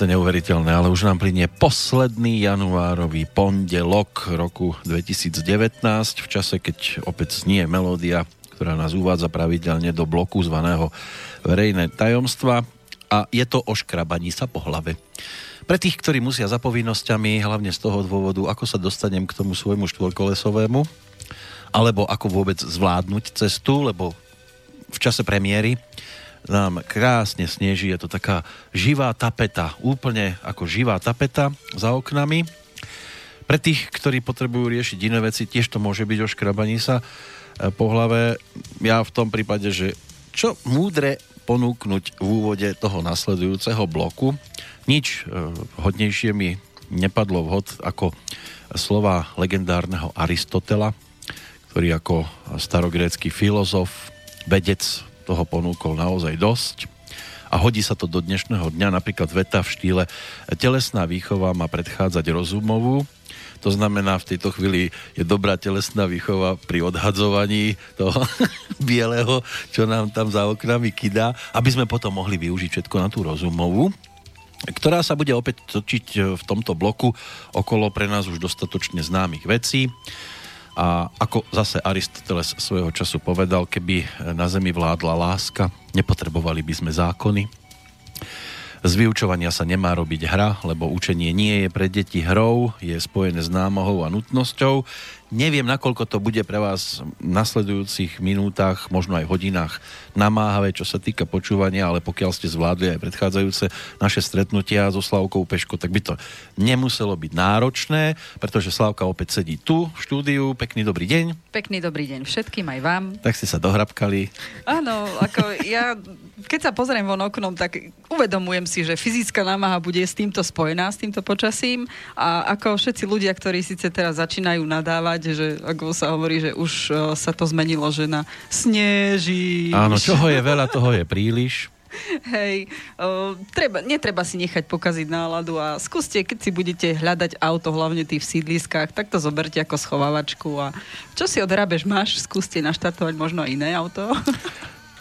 To neuveriteľné, ale už nám plinie posledný januárový pondelok roku 2019 v čase, keď opäť znie melódia, ktorá nás uvádza pravidelne do bloku zvaného verejné tajomstva a je to o škrabaní sa po hlave. Pre tých, ktorí musia za povinnosťami, hlavne z toho dôvodu, ako sa dostanem k tomu svojmu štvorkolesovému, alebo ako vôbec zvládnuť cestu, lebo v čase premiéry nám krásne sneží, je to taká živá tapeta, úplne ako živá tapeta za oknami. Pre tých, ktorí potrebujú riešiť iné veci, tiež to môže byť o škrabaní sa e, po hlave. Ja v tom prípade, že čo múdre ponúknuť v úvode toho nasledujúceho bloku. Nič e, hodnejšie mi nepadlo vhod ako slova legendárneho Aristotela, ktorý ako starogrécky filozof, vedec toho ponúkol naozaj dosť a hodí sa to do dnešného dňa, napríklad veta v štýle telesná výchova má predchádzať rozumovú, to znamená, v tejto chvíli je dobrá telesná výchova pri odhadzovaní toho bieleho, čo nám tam za oknami kydá, aby sme potom mohli využiť všetko na tú rozumovú ktorá sa bude opäť točiť v tomto bloku okolo pre nás už dostatočne známych vecí. A ako zase Aristoteles svojho času povedal, keby na Zemi vládla láska, nepotrebovali by sme zákony. Z vyučovania sa nemá robiť hra, lebo učenie nie je pre deti hrou, je spojené s námohou a nutnosťou. Neviem, nakoľko to bude pre vás v nasledujúcich minútach, možno aj hodinách namáhavé, čo sa týka počúvania, ale pokiaľ ste zvládli aj predchádzajúce naše stretnutia so Slavkou Peško, tak by to nemuselo byť náročné, pretože Slavka opäť sedí tu v štúdiu. Pekný dobrý deň. Pekný dobrý deň všetkým, aj vám. Tak ste sa dohrabkali. Áno, ako ja, keď sa pozriem von oknom, tak uvedomujem si, že fyzická námaha bude s týmto spojená, s týmto počasím a ako všetci ľudia, ktorí síce teraz začínajú nadávať, ráde, že ako sa hovorí, že už uh, sa to zmenilo, že na sneží. Áno, čoho je veľa, toho je príliš. Hej, uh, treba, netreba si nechať pokaziť náladu a skúste, keď si budete hľadať auto, hlavne tých v sídliskách, tak to zoberte ako schovávačku a čo si odrábeš máš, skúste naštartovať možno iné auto.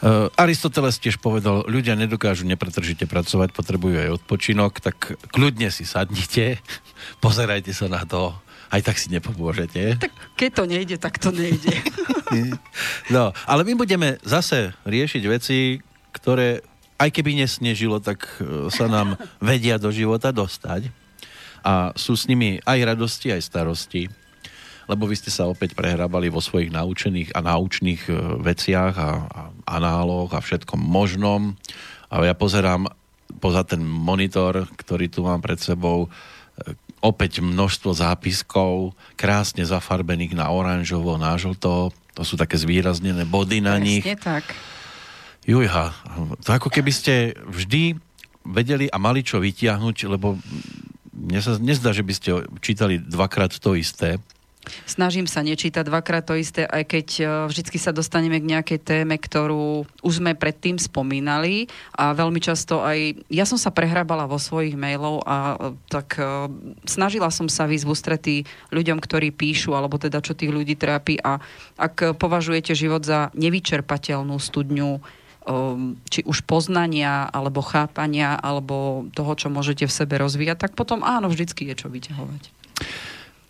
Uh, Aristoteles tiež povedal, ľudia nedokážu nepretržite pracovať, potrebujú aj odpočinok, tak kľudne si sadnite, pozerajte sa na to, aj tak si nepomôžete. Tak keď to nejde, tak to nejde. no, ale my budeme zase riešiť veci, ktoré aj keby nesnežilo, tak e, sa nám vedia do života dostať. A sú s nimi aj radosti, aj starosti. Lebo vy ste sa opäť prehrábali vo svojich naučených a naučných e, veciach a, a análoch a všetkom možnom. A ja pozerám poza ten monitor, ktorý tu mám pred sebou, opäť množstvo zápiskov, krásne zafarbených na oranžovo, na žlto. To sú také zvýraznené body na Presne nich. tak. Jujha, to ako keby ste vždy vedeli a mali čo vytiahnuť, lebo mne sa nezdá, že by ste čítali dvakrát to isté. Snažím sa nečítať dvakrát to isté, aj keď e, vždycky sa dostaneme k nejakej téme, ktorú už sme predtým spomínali a veľmi často aj ja som sa prehrábala vo svojich mailov a e, tak uh, snažila som sa výsť v ľuďom, ktorí píšu, alebo teda čo tých ľudí trápi a ak považujete život za nevyčerpateľnú studňu či už poznania, alebo chápania, alebo toho, čo môžete v sebe rozvíjať, tak potom áno, vždycky je čo vyťahovať.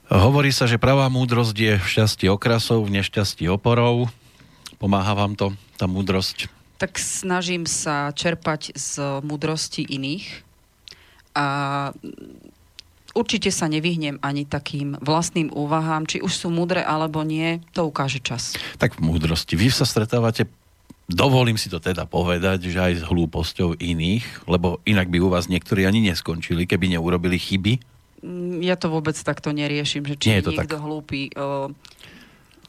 Hovorí sa, že pravá múdrosť je v šťastí okrasov, v nešťastí oporov. Pomáha vám to, tá múdrosť? Tak snažím sa čerpať z múdrosti iných a určite sa nevyhnem ani takým vlastným úvahám, či už sú múdre alebo nie, to ukáže čas. Tak v múdrosti. Vy sa stretávate Dovolím si to teda povedať, že aj s hlúposťou iných, lebo inak by u vás niektorí ani neskončili, keby neurobili chyby ja to vôbec takto neriešim, že či Nie je, je niekto tak. hlúpy.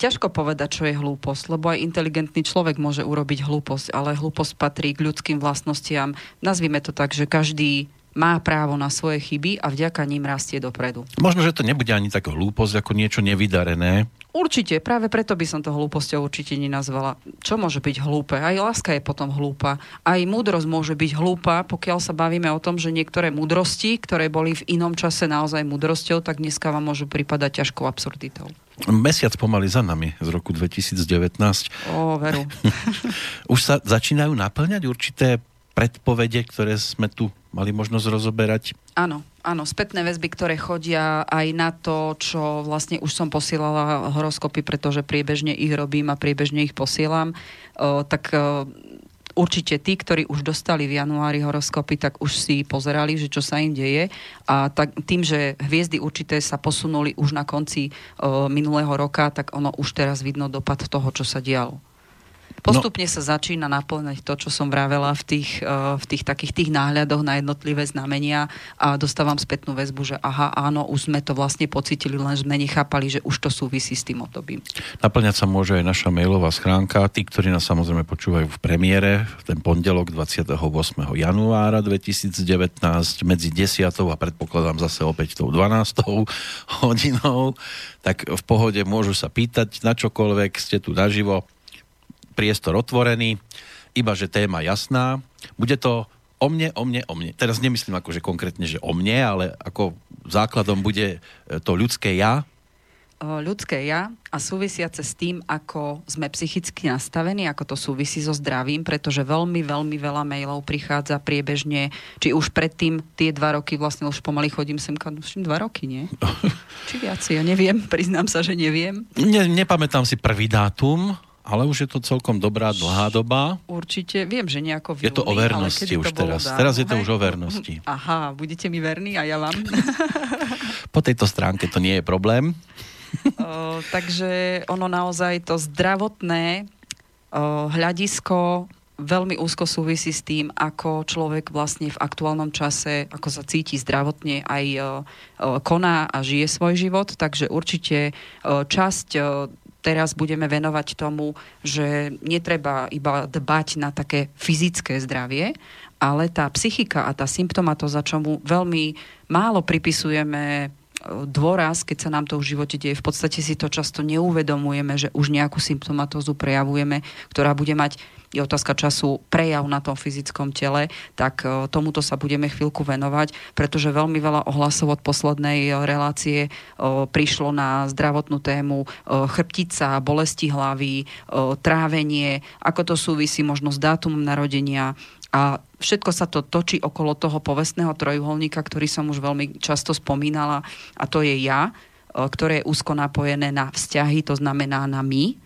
ťažko povedať, čo je hlúposť, lebo aj inteligentný človek môže urobiť hlúposť, ale hlúposť patrí k ľudským vlastnostiam. Nazvime to tak, že každý má právo na svoje chyby a vďaka ním rastie dopredu. Možno, že to nebude ani tak hlúposť ako niečo nevydarené. Určite, práve preto by som to hlúposťou určite nenazvala. Čo môže byť hlúpe? Aj láska je potom hlúpa. Aj múdrosť môže byť hlúpa, pokiaľ sa bavíme o tom, že niektoré múdrosti, ktoré boli v inom čase naozaj múdrosťou, tak dneska vám môžu pripadať ťažkou absurditou. Mesiac pomaly za nami z roku 2019. O, veru. Už sa začínajú naplňať určité predpovede, ktoré sme tu mali možnosť rozoberať? Áno, áno, spätné väzby, ktoré chodia aj na to, čo vlastne už som posielala horoskopy, pretože priebežne ich robím a priebežne ich posielam, o, tak o, určite tí, ktorí už dostali v januári horoskopy, tak už si pozerali, že čo sa im deje a tak, tým, že hviezdy určité sa posunuli už na konci o, minulého roka, tak ono už teraz vidno dopad toho, čo sa dialo. Postupne no. sa začína naplňať to, čo som vravela v tých, uh, v tých takých tých náhľadoch na jednotlivé znamenia a dostávam spätnú väzbu, že aha, áno, už sme to vlastne pocitili, len sme nechápali, že už to súvisí s tým obdobím. Naplňať sa môže aj naša mailová schránka. Tí, ktorí nás samozrejme počúvajú v premiére, v ten pondelok 28. januára 2019 medzi 10. a predpokladám zase opäť tou 12. hodinou, tak v pohode môžu sa pýtať na čokoľvek, ste tu naživo priestor otvorený, iba že téma jasná. Bude to o mne, o mne, o mne. Teraz nemyslím akože konkrétne, že o mne, ale ako základom bude e, to ľudské ja. Ľudské ja a súvisiace s tým, ako sme psychicky nastavení, ako to súvisí so zdravím, pretože veľmi, veľmi veľa mailov prichádza priebežne, či už predtým tie dva roky, vlastne už pomaly chodím sem, už dva roky, nie? či viac, ja neviem, priznám sa, že neviem. Ne, nepamätám si prvý dátum, ale už je to celkom dobrá, dlhá doba. Určite, viem, že nejako v Je to o vernosti už teraz. Dávno, teraz je to hej? už o vernosti. Aha, budete mi verní a ja vám. po tejto stránke to nie je problém. o, takže ono naozaj to zdravotné o, hľadisko veľmi úzko súvisí s tým, ako človek vlastne v aktuálnom čase, ako sa cíti zdravotne, aj koná a žije svoj život. Takže určite časť teraz budeme venovať tomu, že netreba iba dbať na také fyzické zdravie, ale tá psychika a tá symptomatoza, čomu veľmi málo pripisujeme e, dôraz, keď sa nám to v živote deje. V podstate si to často neuvedomujeme, že už nejakú symptomatózu prejavujeme, ktorá bude mať je otázka času prejav na tom fyzickom tele, tak e, tomuto sa budeme chvíľku venovať, pretože veľmi veľa ohlasov od poslednej e, relácie e, prišlo na zdravotnú tému chrbtica, bolesti hlavy, trávenie, ako to súvisí možno s dátumom narodenia, a všetko sa to točí okolo toho povestného trojuholníka, ktorý som už veľmi často spomínala, a to je ja, ktoré je úzko napojené na vzťahy, to znamená na my,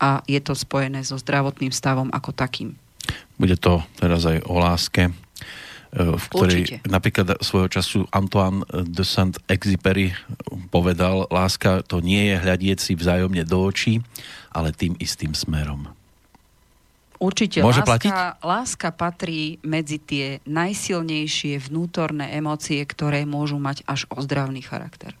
a je to spojené so zdravotným stavom ako takým. Bude to teraz aj o láske, e, v ktorej Určite. napríklad svojho času Antoine de Saint-Exupéry povedal, láska to nie je hľadieť si vzájomne do očí, ale tým istým smerom. Určite. Môže láska, platiť? láska patrí medzi tie najsilnejšie vnútorné emócie, ktoré môžu mať až ozdravný charakter.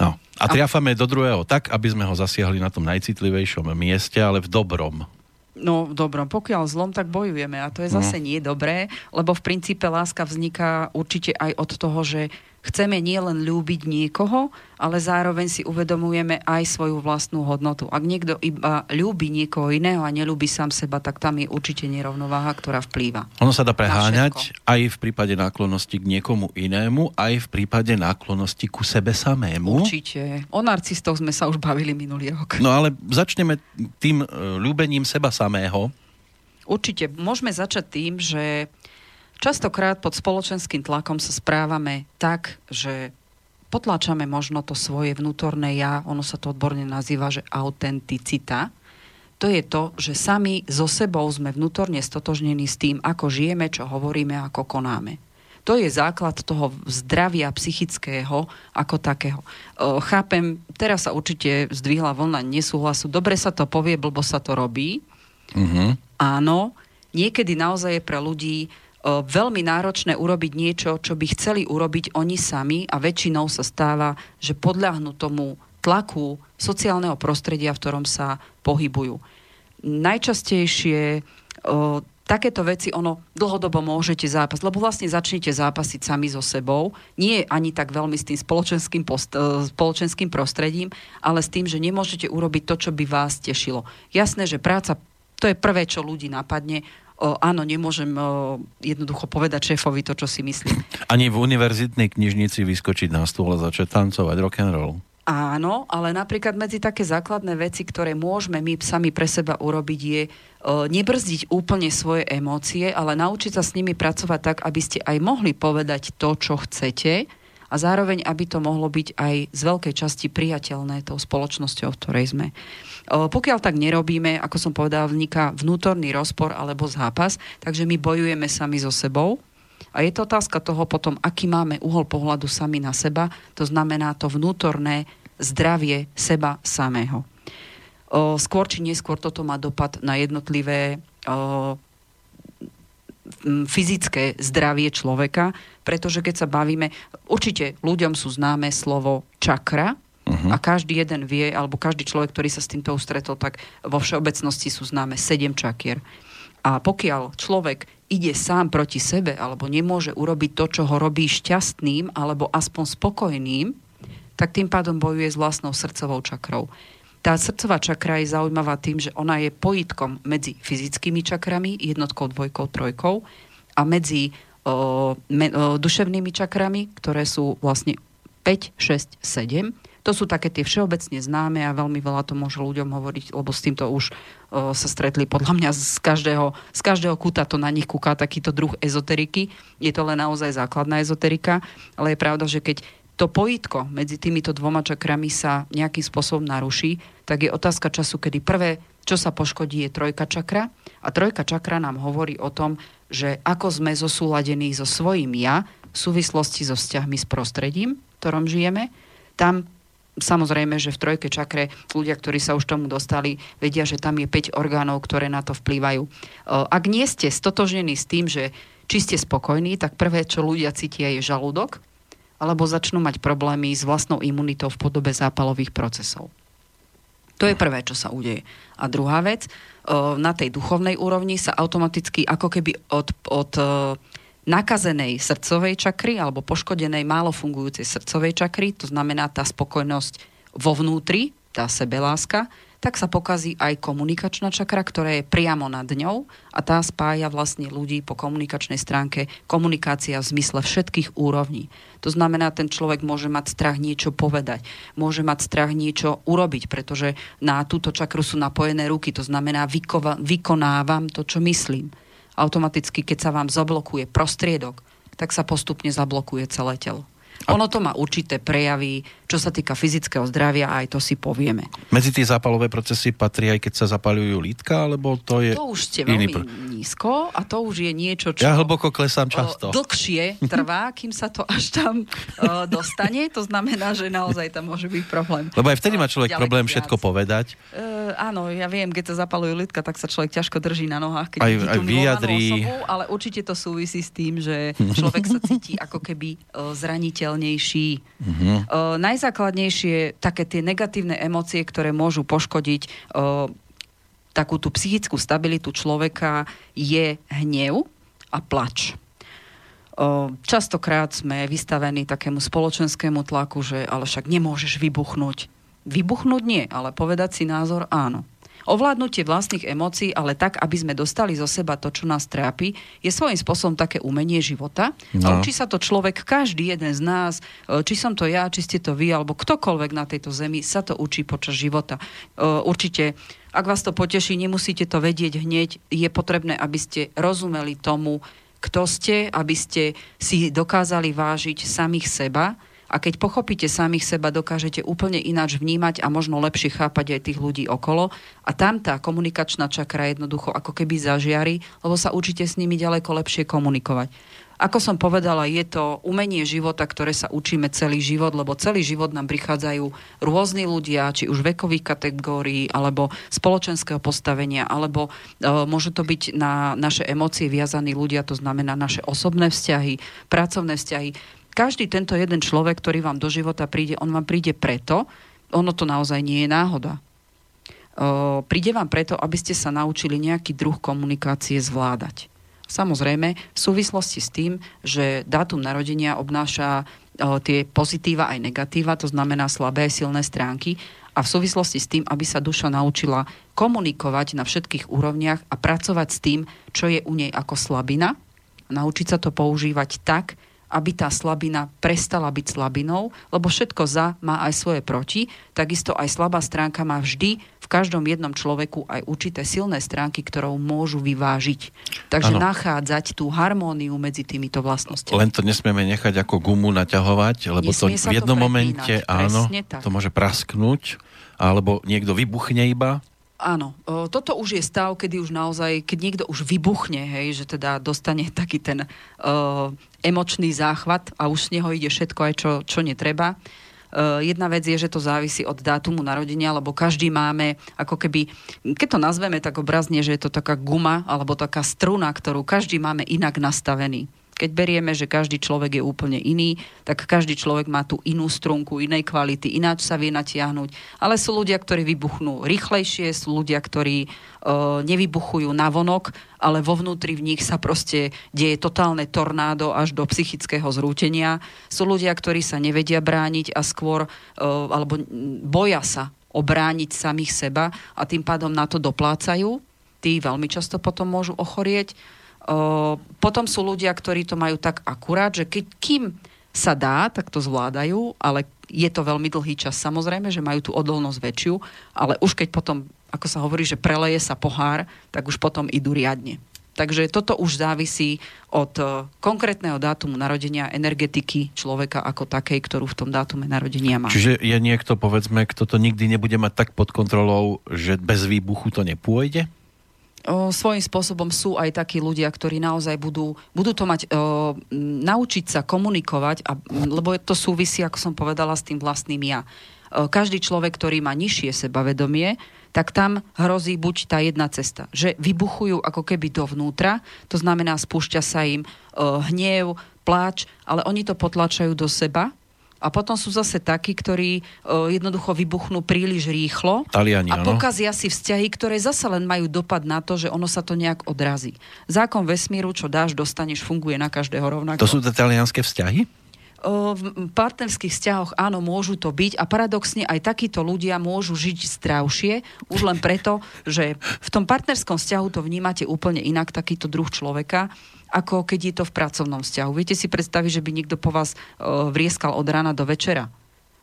No. A triafame do druhého tak, aby sme ho zasiahli na tom najcitlivejšom mieste, ale v dobrom. No v dobrom, pokiaľ zlom, tak bojujeme a to je zase no. nie dobré, lebo v princípe láska vzniká určite aj od toho, že chceme nielen ľúbiť niekoho, ale zároveň si uvedomujeme aj svoju vlastnú hodnotu. Ak niekto iba ľúbi niekoho iného a nelúbi sám seba, tak tam je určite nerovnováha, ktorá vplýva. Ono sa dá preháňať aj v prípade náklonnosti k niekomu inému, aj v prípade náklonnosti ku sebe samému. Určite. O narcistoch sme sa už bavili minulý rok. No ale začneme tým e, ľúbením seba samého. Určite. Môžeme začať tým, že Častokrát pod spoločenským tlakom sa správame tak, že potláčame možno to svoje vnútorné ja, ono sa to odborne nazýva, že autenticita. To je to, že sami so sebou sme vnútorne stotožnení s tým, ako žijeme, čo hovoríme, ako konáme. To je základ toho zdravia psychického ako takého. chápem, teraz sa určite zdvihla vlna nesúhlasu. Dobre sa to povie, blbo sa to robí. Uh-huh. Áno, niekedy naozaj je pre ľudí veľmi náročné urobiť niečo, čo by chceli urobiť oni sami a väčšinou sa stáva, že podľahnú tomu tlaku sociálneho prostredia, v ktorom sa pohybujú. Najčastejšie o, takéto veci, ono dlhodobo môžete zápasť, lebo vlastne začnete zápasiť sami so sebou, nie ani tak veľmi s tým spoločenským, post, spoločenským prostredím, ale s tým, že nemôžete urobiť to, čo by vás tešilo. Jasné, že práca, to je prvé, čo ľudí napadne, o, áno, nemôžem o, jednoducho povedať šéfovi to, čo si myslím. Ani v univerzitnej knižnici vyskočiť na stôl a začať tancovať rock and roll. Áno, ale napríklad medzi také základné veci, ktoré môžeme my sami pre seba urobiť, je nebrzdiť úplne svoje emócie, ale naučiť sa s nimi pracovať tak, aby ste aj mohli povedať to, čo chcete a zároveň, aby to mohlo byť aj z veľkej časti priateľné tou spoločnosťou, v ktorej sme. Pokiaľ tak nerobíme, ako som povedala, vzniká vnútorný rozpor alebo zápas, takže my bojujeme sami so sebou, a je to otázka toho potom, aký máme uhol pohľadu sami na seba, to znamená to vnútorné zdravie seba samého. Skôr či neskôr toto má dopad na jednotlivé fyzické zdravie človeka, pretože keď sa bavíme, určite ľuďom sú známe slovo čakra, uh-huh. a každý jeden vie, alebo každý človek, ktorý sa s týmto ustretol, tak vo všeobecnosti sú známe sedem čakier. A pokiaľ človek ide sám proti sebe, alebo nemôže urobiť to, čo ho robí šťastným, alebo aspoň spokojným, tak tým pádom bojuje s vlastnou srdcovou čakrou. Tá srdcová čakra je zaujímavá tým, že ona je pojitkom medzi fyzickými čakrami, jednotkou, dvojkou, trojkou a medzi o, me, o, duševnými čakrami, ktoré sú vlastne 5, 6, 7. To sú také tie všeobecne známe a veľmi veľa to môže ľuďom hovoriť, lebo s týmto už o, sa stretli podľa mňa z každého, z každého kúta to na nich kúka takýto druh ezoteriky. Je to len naozaj základná ezoterika, ale je pravda, že keď to pojitko medzi týmito dvoma čakrami sa nejakým spôsobom naruší, tak je otázka času, kedy prvé, čo sa poškodí, je trojka čakra. A trojka čakra nám hovorí o tom, že ako sme zosúladení so svojím ja v súvislosti so vzťahmi s prostredím, v ktorom žijeme. Tam samozrejme, že v trojke čakre ľudia, ktorí sa už tomu dostali, vedia, že tam je 5 orgánov, ktoré na to vplývajú. Ak nie ste stotožnení s tým, že či ste spokojní, tak prvé, čo ľudia cítia, je žalúdok, alebo začnú mať problémy s vlastnou imunitou v podobe zápalových procesov. To je prvé, čo sa udeje. A druhá vec, na tej duchovnej úrovni sa automaticky ako keby od, od nakazenej srdcovej čakry alebo poškodenej málo fungujúcej srdcovej čakry, to znamená tá spokojnosť vo vnútri, tá sebeláska, tak sa pokazí aj komunikačná čakra, ktorá je priamo nad ňou a tá spája vlastne ľudí po komunikačnej stránke komunikácia v zmysle všetkých úrovní. To znamená, ten človek môže mať strach niečo povedať, môže mať strach niečo urobiť, pretože na túto čakru sú napojené ruky, to znamená vykova, vykonávam to, čo myslím. Automaticky, keď sa vám zablokuje prostriedok, tak sa postupne zablokuje celé telo. A... Ono to má určité prejavy, čo sa týka fyzického zdravia, aj to si povieme. Medzi tie zápalové procesy patrí aj keď sa zapalujú lítka, alebo to je To už ste veľmi pr- nízko a to už je niečo, čo... Ja hlboko klesám často. O, dlhšie trvá, kým sa to až tam o, dostane. To znamená, že naozaj tam môže byť problém. Lebo aj vtedy má človek problém viac. všetko povedať. Uh, áno, ja viem, keď sa zapalujú lítka, tak sa človek ťažko drží na nohách, keď aj, aj vyjadrí. Osobu, ale určite to súvisí s tým, že človek sa cíti ako keby uh, zraniteľ zraniteľnejší. Uh-huh. Uh, najzákladnejšie také tie negatívne emócie, ktoré môžu poškodiť uh, takú tú psychickú stabilitu človeka, je hnev a plač. Častokrát sme vystavení takému spoločenskému tlaku, že ale však nemôžeš vybuchnúť. Vybuchnúť nie, ale povedať si názor áno. Ovládnutie vlastných emócií, ale tak, aby sme dostali zo seba to, čo nás trápi, je svojím spôsobom také umenie života. No. A učí sa to človek, každý jeden z nás, e, či som to ja, či ste to vy, alebo ktokoľvek na tejto zemi, sa to učí počas života. E, určite ak vás to poteší, nemusíte to vedieť hneď. Je potrebné, aby ste rozumeli tomu, kto ste, aby ste si dokázali vážiť samých seba a keď pochopíte samých seba, dokážete úplne ináč vnímať a možno lepšie chápať aj tých ľudí okolo. A tam tá komunikačná čakra jednoducho ako keby zažiari, lebo sa učíte s nimi ďaleko lepšie komunikovať. Ako som povedala, je to umenie života, ktoré sa učíme celý život, lebo celý život nám prichádzajú rôzni ľudia, či už vekových kategórií, alebo spoločenského postavenia, alebo e, môže to byť na naše emócie viazaní ľudia, to znamená naše osobné vzťahy, pracovné vzťahy každý tento jeden človek, ktorý vám do života príde, on vám príde preto, ono to naozaj nie je náhoda. O, príde vám preto, aby ste sa naučili nejaký druh komunikácie zvládať. Samozrejme, v súvislosti s tým, že dátum narodenia obnáša tie pozitíva aj negatíva, to znamená slabé silné stránky, a v súvislosti s tým, aby sa duša naučila komunikovať na všetkých úrovniach a pracovať s tým, čo je u nej ako slabina, naučiť sa to používať tak, aby tá slabina prestala byť slabinou, lebo všetko za má aj svoje proti, takisto aj slabá stránka má vždy v každom jednom človeku aj určité silné stránky, ktorou môžu vyvážiť. Takže ano. nachádzať tú harmóniu medzi týmito vlastnosťami. Len to nesmieme nechať ako gumu naťahovať, lebo Nesmie to v jednom to momente áno, to môže prasknúť, alebo niekto vybuchne iba Áno, toto už je stav, kedy už naozaj, keď niekto už vybuchne, hej, že teda dostane taký ten uh, emočný záchvat a už z neho ide všetko aj čo, čo netreba. Jedna vec je, že to závisí od dátumu narodenia, lebo každý máme, ako keby, keď to nazveme tak obrazne, že je to taká guma alebo taká struna, ktorú každý máme inak nastavený. Keď berieme, že každý človek je úplne iný, tak každý človek má tú inú strunku, inej kvality, ináč sa vie natiahnuť. Ale sú ľudia, ktorí vybuchnú rýchlejšie, sú ľudia, ktorí uh, nevybuchujú na vonok, ale vo vnútri v nich sa proste deje totálne tornádo až do psychického zrútenia. Sú ľudia, ktorí sa nevedia brániť a skôr, uh, alebo boja sa obrániť samých seba a tým pádom na to doplácajú. Tí veľmi často potom môžu ochorieť potom sú ľudia, ktorí to majú tak akurát, že keď, kým sa dá, tak to zvládajú, ale je to veľmi dlhý čas samozrejme, že majú tú odolnosť väčšiu, ale už keď potom, ako sa hovorí, že preleje sa pohár, tak už potom idú riadne. Takže toto už závisí od konkrétneho dátumu narodenia energetiky človeka ako takej, ktorú v tom dátume narodenia má. Čiže je niekto, povedzme, kto to nikdy nebude mať tak pod kontrolou, že bez výbuchu to nepôjde? O, svojím spôsobom sú aj takí ľudia, ktorí naozaj budú, budú to mať, o, naučiť sa komunikovať, a, lebo to súvisí, ako som povedala, s tým vlastným ja. O, každý človek, ktorý má nižšie sebavedomie, tak tam hrozí buď tá jedna cesta, že vybuchujú ako keby dovnútra, to znamená spúšťa sa im o, hnev, pláč, ale oni to potlačajú do seba a potom sú zase takí, ktorí uh, jednoducho vybuchnú príliš rýchlo Taliani, a pokazia si vzťahy, ktoré zase len majú dopad na to, že ono sa to nejak odrazí. Zákon vesmíru, čo dáš, dostaneš, funguje na každého rovnako. To sú tie talianské vzťahy? v partnerských vzťahoch áno, môžu to byť a paradoxne aj takíto ľudia môžu žiť zdravšie, už len preto, že v tom partnerskom vzťahu to vnímate úplne inak, takýto druh človeka ako keď je to v pracovnom vzťahu. Viete si predstaviť, že by niekto po vás uh, vrieskal od rána do večera?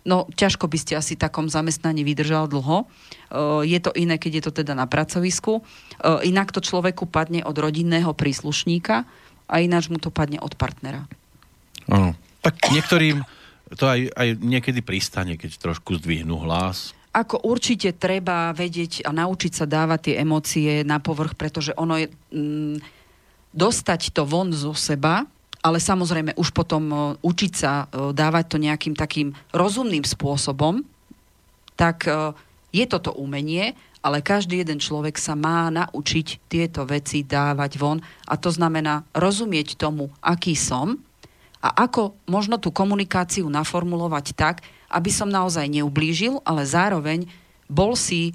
No, ťažko by ste asi takom zamestnaní vydržal dlho. Uh, je to iné, keď je to teda na pracovisku. Uh, inak to človeku padne od rodinného príslušníka a ináč mu to padne od partnera. Ano. Tak niektorým to aj, aj niekedy pristane, keď trošku zdvihnú hlas. Ako určite treba vedieť a naučiť sa dávať tie emócie na povrch, pretože ono je... Mm, dostať to von zo seba, ale samozrejme už potom e, učiť sa e, dávať to nejakým takým rozumným spôsobom, tak e, je toto umenie, ale každý jeden človek sa má naučiť tieto veci dávať von a to znamená rozumieť tomu, aký som a ako možno tú komunikáciu naformulovať tak, aby som naozaj neublížil, ale zároveň bol si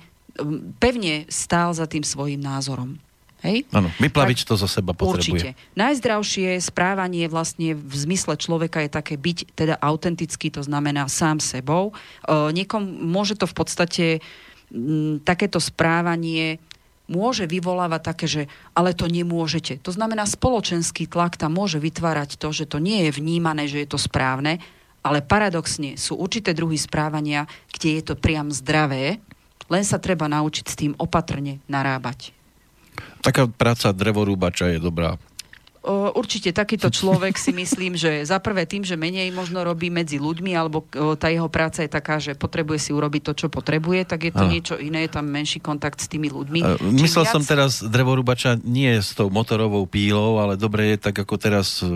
pevne stál za tým svojim názorom. Hej? Áno, vyplaviť tak, to za seba potrebuje. Určite. Najzdravšie správanie vlastne v zmysle človeka je také byť teda autentický, to znamená sám sebou. E, niekom môže to v podstate m, takéto správanie môže vyvolávať také, že ale to nemôžete. To znamená, spoločenský tlak tam môže vytvárať to, že to nie je vnímané, že je to správne, ale paradoxne sú určité druhy správania, kde je to priam zdravé, len sa treba naučiť s tým opatrne narábať. Taká práca drevorúbača je dobrá. Určite takýto človek si myslím, že za prvé tým, že menej možno robí medzi ľuďmi, alebo tá jeho práca je taká, že potrebuje si urobiť to, čo potrebuje, tak je to Aha. niečo iné, je tam menší kontakt s tými ľuďmi. Myslel viac... som teraz drevorúbača nie s tou motorovou pílou, ale dobre je tak, ako teraz e,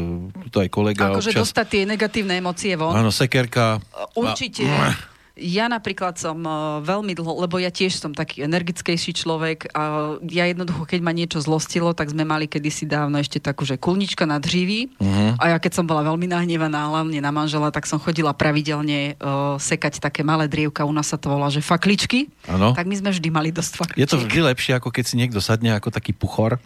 to aj kolega Akože občas... dostať tie negatívne emócie von. Áno, sekerka. Určite. A... Ja napríklad som uh, veľmi dlho, lebo ja tiež som taký energickejší človek a ja jednoducho, keď ma niečo zlostilo, tak sme mali kedysi dávno ešte takú, že kulnička na dříví uh-huh. a ja keď som bola veľmi nahnevaná, hlavne na manžela, tak som chodila pravidelne uh, sekať také malé drievka, u nás sa to volá, že fakličky. Ano. Tak my sme vždy mali dosť fakličiek. Je to vždy lepšie, ako keď si niekto sadne ako taký puchor.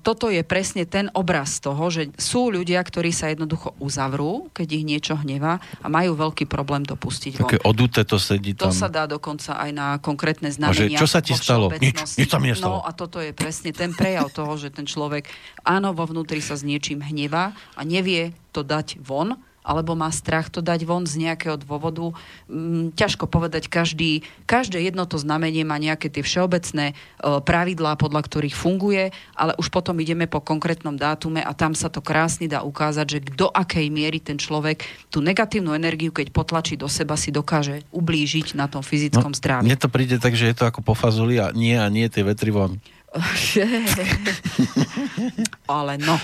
Toto je presne ten obraz toho, že sú ľudia, ktorí sa jednoducho uzavrú, keď ich niečo hnevá a majú veľký problém to pustiť Také von. oduté to sedí tam. To sa dá dokonca aj na konkrétne znamenia. A že čo sa ti stalo? Nič, nič sa mi nestalo. No a toto je presne ten prejav toho, že ten človek áno, vo vnútri sa s niečím hnevá a nevie to dať von, alebo má strach to dať von z nejakého dôvodu. Mm, ťažko povedať, každý, každé jedno to znamenie má nejaké tie všeobecné e, pravidlá, podľa ktorých funguje, ale už potom ideme po konkrétnom dátume a tam sa to krásne dá ukázať, že do akej miery ten človek tú negatívnu energiu, keď potlačí do seba, si dokáže ublížiť na tom fyzickom no, zdraví. Mne to príde tak, že je to ako po fazuli a nie a nie tie vetri von. Ale no.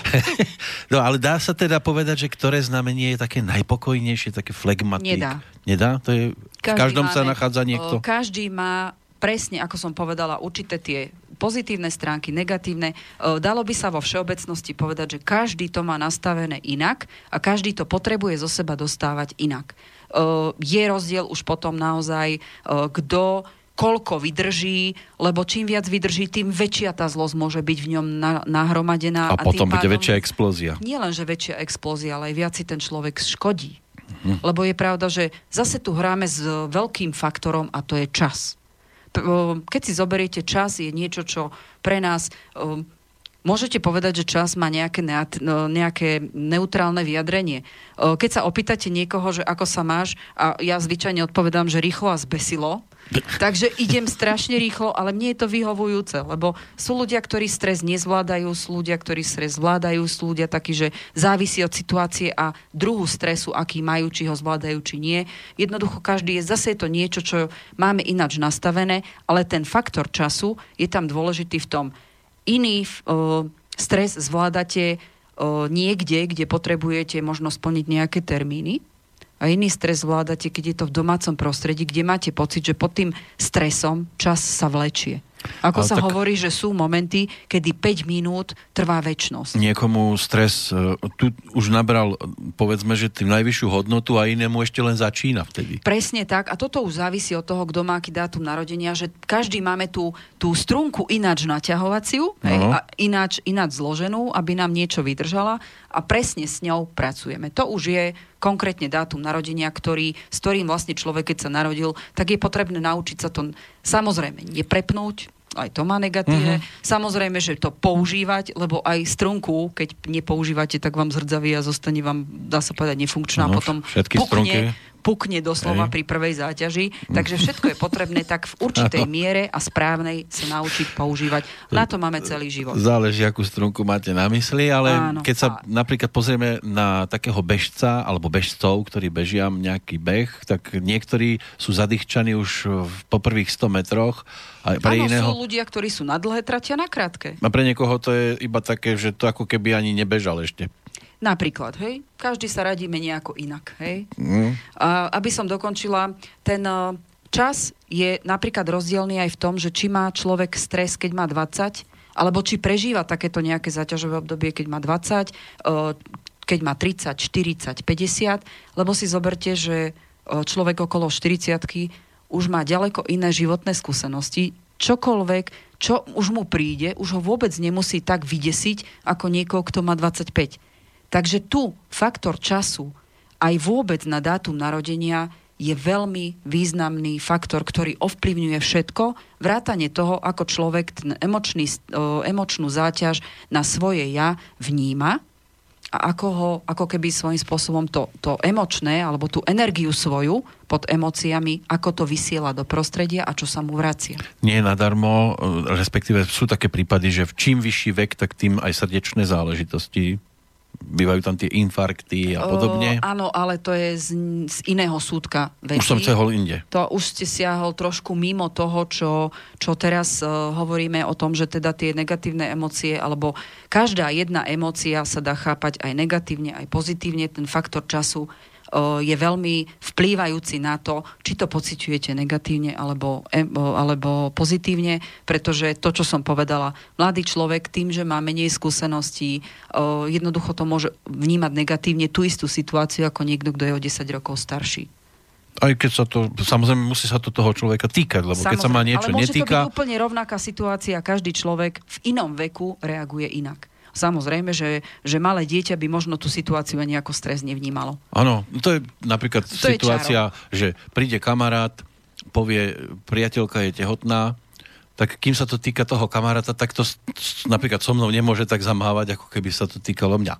no. ale dá sa teda povedať, že ktoré znamenie je také najpokojnejšie, také flegmatik? Nedá. Nedá? To je, každý v každom máme, sa nachádza niekto? Každý má presne, ako som povedala, určité tie pozitívne stránky, negatívne. Dalo by sa vo všeobecnosti povedať, že každý to má nastavené inak a každý to potrebuje zo seba dostávať inak. Je rozdiel už potom naozaj, kto koľko vydrží, lebo čím viac vydrží, tým väčšia tá zlosť môže byť v ňom na, nahromadená. A, a potom bude väčšia explózia. Nie len, že väčšia explózia, ale aj viac si ten človek škodí. Hm. Lebo je pravda, že zase tu hráme s veľkým faktorom a to je čas. Keď si zoberiete čas, je niečo, čo pre nás Môžete povedať, že čas má nejaké, no, nejaké neutrálne vyjadrenie. Keď sa opýtate niekoho, že ako sa máš, a ja zvyčajne odpovedám, že rýchlo a zbesilo, takže idem strašne rýchlo, ale mne je to vyhovujúce, lebo sú ľudia, ktorí stres nezvládajú, sú ľudia, ktorí stres zvládajú, sú ľudia takí, že závisí od situácie a druhu stresu, aký majú, či ho zvládajú, či nie. Jednoducho každý je zase to niečo, čo máme ináč nastavené, ale ten faktor času je tam dôležitý v tom, iný uh, stres zvládate uh, niekde, kde potrebujete možno splniť nejaké termíny a iný stres zvládate, keď je to v domácom prostredí, kde máte pocit, že pod tým stresom čas sa vlečie. Ako Ale sa tak... hovorí, že sú momenty, kedy 5 minút trvá väčnosť. Niekomu stres e, tu už nabral, povedzme, že tým najvyššiu hodnotu a inému ešte len začína vtedy. Presne tak. A toto už závisí od toho, kto má aký dátum narodenia, že každý máme tú, tú strunku ináč naťahovaciu, hej, a ináč, ináč zloženú, aby nám niečo vydržala a presne s ňou pracujeme. To už je konkrétne dátum narodenia, ktorý, s ktorým vlastne človek, keď sa narodil, tak je potrebné naučiť sa to samozrejme neprepnúť, aj to má negatívne. Uh-huh. Samozrejme, že to používať, lebo aj strunku, keď nepoužívate, tak vám zrdzaví a zostane vám, dá sa povedať, nefunkčná. Uh-huh. Potom pukne, pukne doslova Hej. pri prvej záťaži. Takže všetko je potrebné tak v určitej miere a správnej sa naučiť používať. Na to máme celý život. Záleží, akú strunku máte na mysli, ale Áno, keď sa a... napríklad pozrieme na takého bežca alebo bežcov, ktorí bežia nejaký beh, tak niektorí sú zadýchčaní už po prvých 100 metroch. A pre Áno, iného... sú ľudia, ktorí sú na dlhé tratia na krátke. A pre niekoho to je iba také, že to ako keby ani nebežal ešte. Napríklad, hej, každý sa radíme nejako inak, hej. Mm. A, aby som dokončila, ten e, čas je napríklad rozdielný aj v tom, že či má človek stres, keď má 20, alebo či prežíva takéto nejaké zaťažové obdobie, keď má 20, e, keď má 30, 40, 50, lebo si zoberte, že e, človek okolo 40 už má ďaleko iné životné skúsenosti, čokoľvek, čo už mu príde, už ho vôbec nemusí tak vydesiť ako niekoho, kto má 25 Takže tu faktor času aj vôbec na dátum narodenia je veľmi významný faktor, ktorý ovplyvňuje všetko, vrátanie toho, ako človek ten emočný, emočnú záťaž na svoje ja vníma a ako ho, ako keby svojím spôsobom to, to emočné, alebo tú energiu svoju pod emóciami, ako to vysiela do prostredia a čo sa mu vracia. Nie nadarmo, respektíve sú také prípady, že čím vyšší vek, tak tým aj srdečné záležitosti bývajú tam tie infarkty a podobne. O, áno, ale to je z, z iného súdka veci. Už som cehol inde. To už ste siahol trošku mimo toho, čo, čo teraz uh, hovoríme o tom, že teda tie negatívne emócie, alebo každá jedna emócia sa dá chápať aj negatívne, aj pozitívne. Ten faktor času je veľmi vplývajúci na to, či to pociťujete negatívne alebo, alebo pozitívne, pretože to, čo som povedala, mladý človek tým, že má menej skúseností, jednoducho to môže vnímať negatívne tú istú situáciu ako niekto, kto je o 10 rokov starší. Aj keď sa to, samozrejme musí sa to toho človeka týkať, lebo samozrejme, keď sa má niečo ale môže netýka... to byť úplne rovnaká situácia, každý človek v inom veku reaguje inak. Samozrejme, že, že malé dieťa by možno tú situáciu nejako stres nevnímalo. Áno, to je napríklad to situácia, je že príde kamarát, povie, priateľka je tehotná, tak kým sa to týka toho kamaráta, tak to napríklad so mnou nemôže tak zamávať, ako keby sa to týkalo mňa.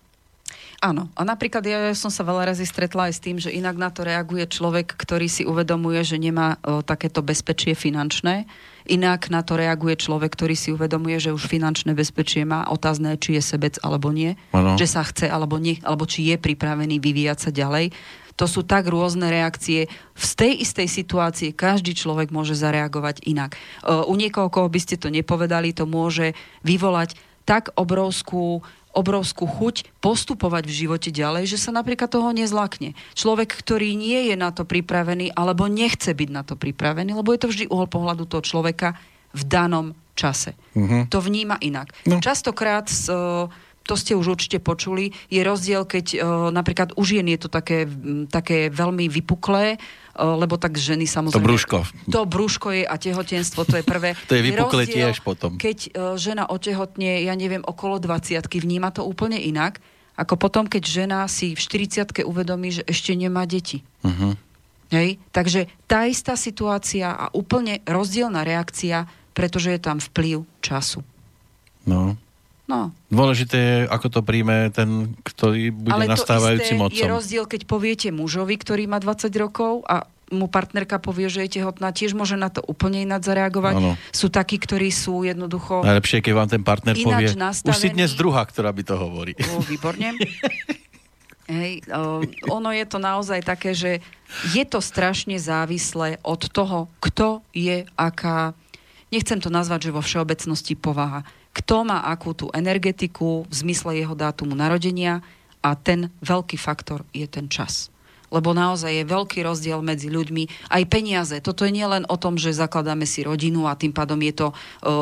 Áno. A napríklad ja som sa veľa razy stretla aj s tým, že inak na to reaguje človek, ktorý si uvedomuje, že nemá o, takéto bezpečie finančné. Inak na to reaguje človek, ktorý si uvedomuje, že už finančné bezpečie má. Otázne, či je sebec alebo nie. Ano. Že sa chce alebo nie, alebo či je pripravený vyvíjať sa ďalej. To sú tak rôzne reakcie. V tej istej situácii každý človek môže zareagovať inak. U niekoho, koho by ste to nepovedali, to môže vyvolať tak obrovskú obrovskú chuť postupovať v živote ďalej, že sa napríklad toho nezlakne. Človek, ktorý nie je na to pripravený alebo nechce byť na to pripravený, lebo je to vždy uhol pohľadu toho človeka v danom čase. Uh-huh. To vníma inak. No. Častokrát to ste už určite počuli, je rozdiel, keď napríklad u žien je to také, také veľmi vypuklé, lebo tak ženy samozrejme... To brúško. To brúško je a tehotenstvo, to je prvé. to je vypuklé tiež potom. Keď žena otehotne, ja neviem, okolo 20 vníma to úplne inak, ako potom, keď žena si v 40 uvedomí, že ešte nemá deti. Uh-huh. Hej? Takže tá istá situácia a úplne rozdielna reakcia, pretože je tam vplyv času. No. No. Dôležité je, ako to príjme ten, ktorý bude Ale nastávajúcim otcom. je rozdiel, keď poviete mužovi, ktorý má 20 rokov a mu partnerka povie, že je tehotná, tiež môže na to úplne ináč zareagovať. Ano. Sú takí, ktorí sú jednoducho... Najlepšie, keď vám ten partner povie, nastavený. už si dnes druhá, ktorá by to hovorí. O, výborne. Hej, o, ono je to naozaj také, že je to strašne závislé od toho, kto je aká, nechcem to nazvať, že vo všeobecnosti povaha kto má akú tú energetiku v zmysle jeho dátumu narodenia a ten veľký faktor je ten čas. Lebo naozaj je veľký rozdiel medzi ľuďmi. Aj peniaze. Toto je nielen o tom, že zakladáme si rodinu a tým pádom je to,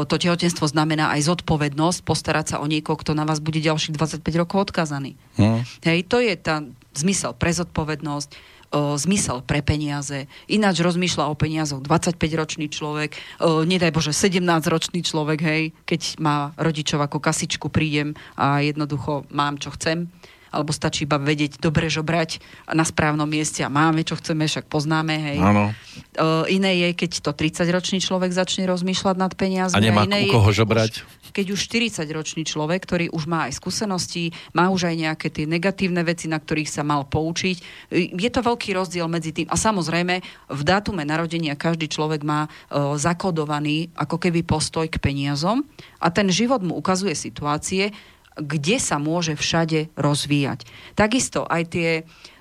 to tehotenstvo znamená aj zodpovednosť postarať sa o niekoho, kto na vás bude ďalších 25 rokov odkazaný. Hmm. Hej, to je tá zmysel pre zodpovednosť o, zmysel pre peniaze. Ináč rozmýšľa o peniazoch 25-ročný človek, o, nedaj Bože 17-ročný človek, hej, keď má rodičov ako kasičku, prídem a jednoducho mám, čo chcem alebo stačí iba vedieť dobre žobrať na správnom mieste a máme, čo chceme, však poznáme, hej. Áno. Uh, iné je, keď to 30-ročný človek začne rozmýšľať nad peniazmi. A nemá a iné u koho je, žobrať. Už, keď už 40-ročný človek, ktorý už má aj skúsenosti, má už aj nejaké tie negatívne veci, na ktorých sa mal poučiť. Je to veľký rozdiel medzi tým. A samozrejme, v dátume narodenia každý človek má uh, zakodovaný ako keby postoj k peniazom a ten život mu ukazuje situácie, kde sa môže všade rozvíjať. Takisto aj tie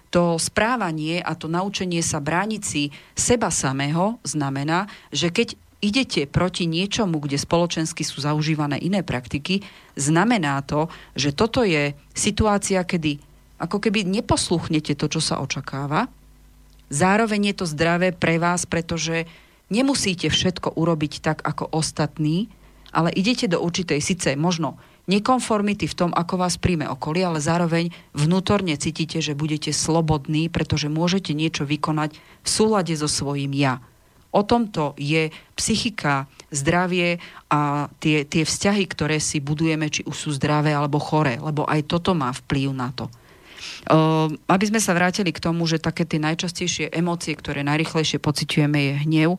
to správanie a to naučenie sa brániť si seba samého znamená, že keď idete proti niečomu, kde spoločensky sú zaužívané iné praktiky, znamená to, že toto je situácia, kedy ako keby neposluchnete to, čo sa očakáva. Zároveň je to zdravé pre vás, pretože nemusíte všetko urobiť tak ako ostatní, ale idete do určitej, síce možno nekonformity v tom, ako vás príjme okolie, ale zároveň vnútorne cítite, že budete slobodní, pretože môžete niečo vykonať v súlade so svojím ja. O tomto je psychika, zdravie a tie, tie vzťahy, ktoré si budujeme, či už sú zdravé alebo choré, lebo aj toto má vplyv na to. Uh, aby sme sa vrátili k tomu, že také tie najčastejšie emócie, ktoré najrychlejšie pociťujeme, je hnev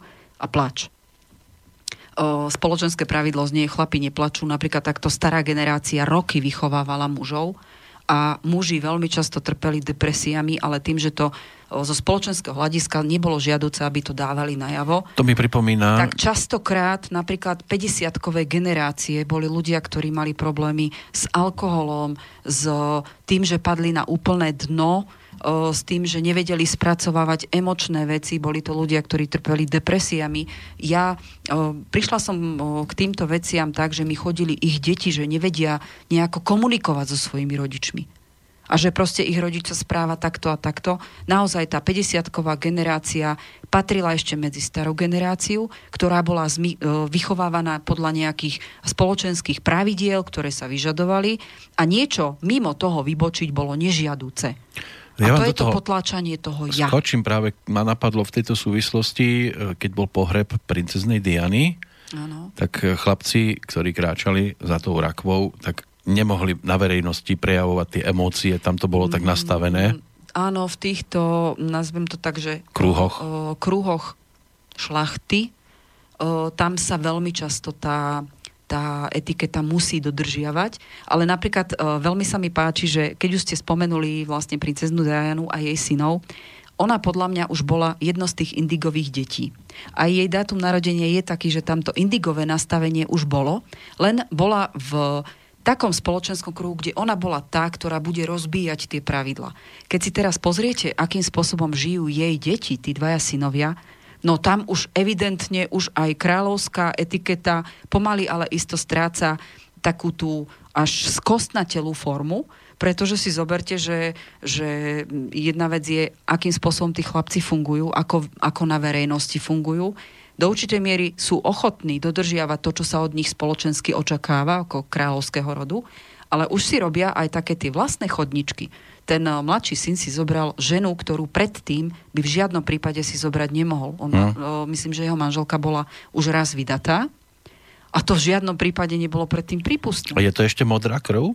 a plač spoločenské pravidlo znie, chlapi neplačú. Napríklad takto stará generácia roky vychovávala mužov a muži veľmi často trpeli depresiami, ale tým, že to zo spoločenského hľadiska nebolo žiaduce, aby to dávali najavo. To mi pripomína. Tak častokrát napríklad 50-kové generácie boli ľudia, ktorí mali problémy s alkoholom, s tým, že padli na úplné dno s tým, že nevedeli spracovávať emočné veci, boli to ľudia, ktorí trpeli depresiami. Ja o, prišla som o, k týmto veciam tak, že mi chodili ich deti, že nevedia nejako komunikovať so svojimi rodičmi a že proste ich rodič sa správa takto a takto. Naozaj tá 50-ková generácia patrila ešte medzi starú generáciu, ktorá bola zmi- vychovávaná podľa nejakých spoločenských pravidiel, ktoré sa vyžadovali a niečo mimo toho vybočiť bolo nežiadúce. Ja a to je to potláčanie toho ja. Skočím práve, ma napadlo v tejto súvislosti, e, keď bol pohreb princeznej Diany, ano. tak e, chlapci, ktorí kráčali za tou rakvou, tak nemohli na verejnosti prejavovať tie emócie, tam to bolo tak mm, nastavené. Áno, v týchto, nazvem to tak, že... Kruhoch. O, kruhoch šlachty, o, tam sa veľmi často tá tá etiketa musí dodržiavať. Ale napríklad uh, veľmi sa mi páči, že keď už ste spomenuli vlastne princeznú Dianu a jej synov, ona podľa mňa už bola jedno z tých indigových detí. A jej dátum narodenia je taký, že tamto indigové nastavenie už bolo, len bola v takom spoločenskom kruhu, kde ona bola tá, ktorá bude rozbíjať tie pravidla. Keď si teraz pozriete, akým spôsobom žijú jej deti, tí dvaja synovia, no tam už evidentne už aj kráľovská etiketa pomaly ale isto stráca takú tú až skostnatelú formu, pretože si zoberte, že, že jedna vec je, akým spôsobom tí chlapci fungujú, ako, ako na verejnosti fungujú. Do určitej miery sú ochotní dodržiavať to, čo sa od nich spoločensky očakáva, ako kráľovského rodu, ale už si robia aj také tie vlastné chodničky ten eh, mladší syn si zobral ženu, ktorú predtým by v žiadnom prípade si zobrať nemohol. On, no. myslím, že jeho manželka bola už raz vydatá a to v žiadnom prípade nebolo predtým prípustné. A je to ešte modrá krv?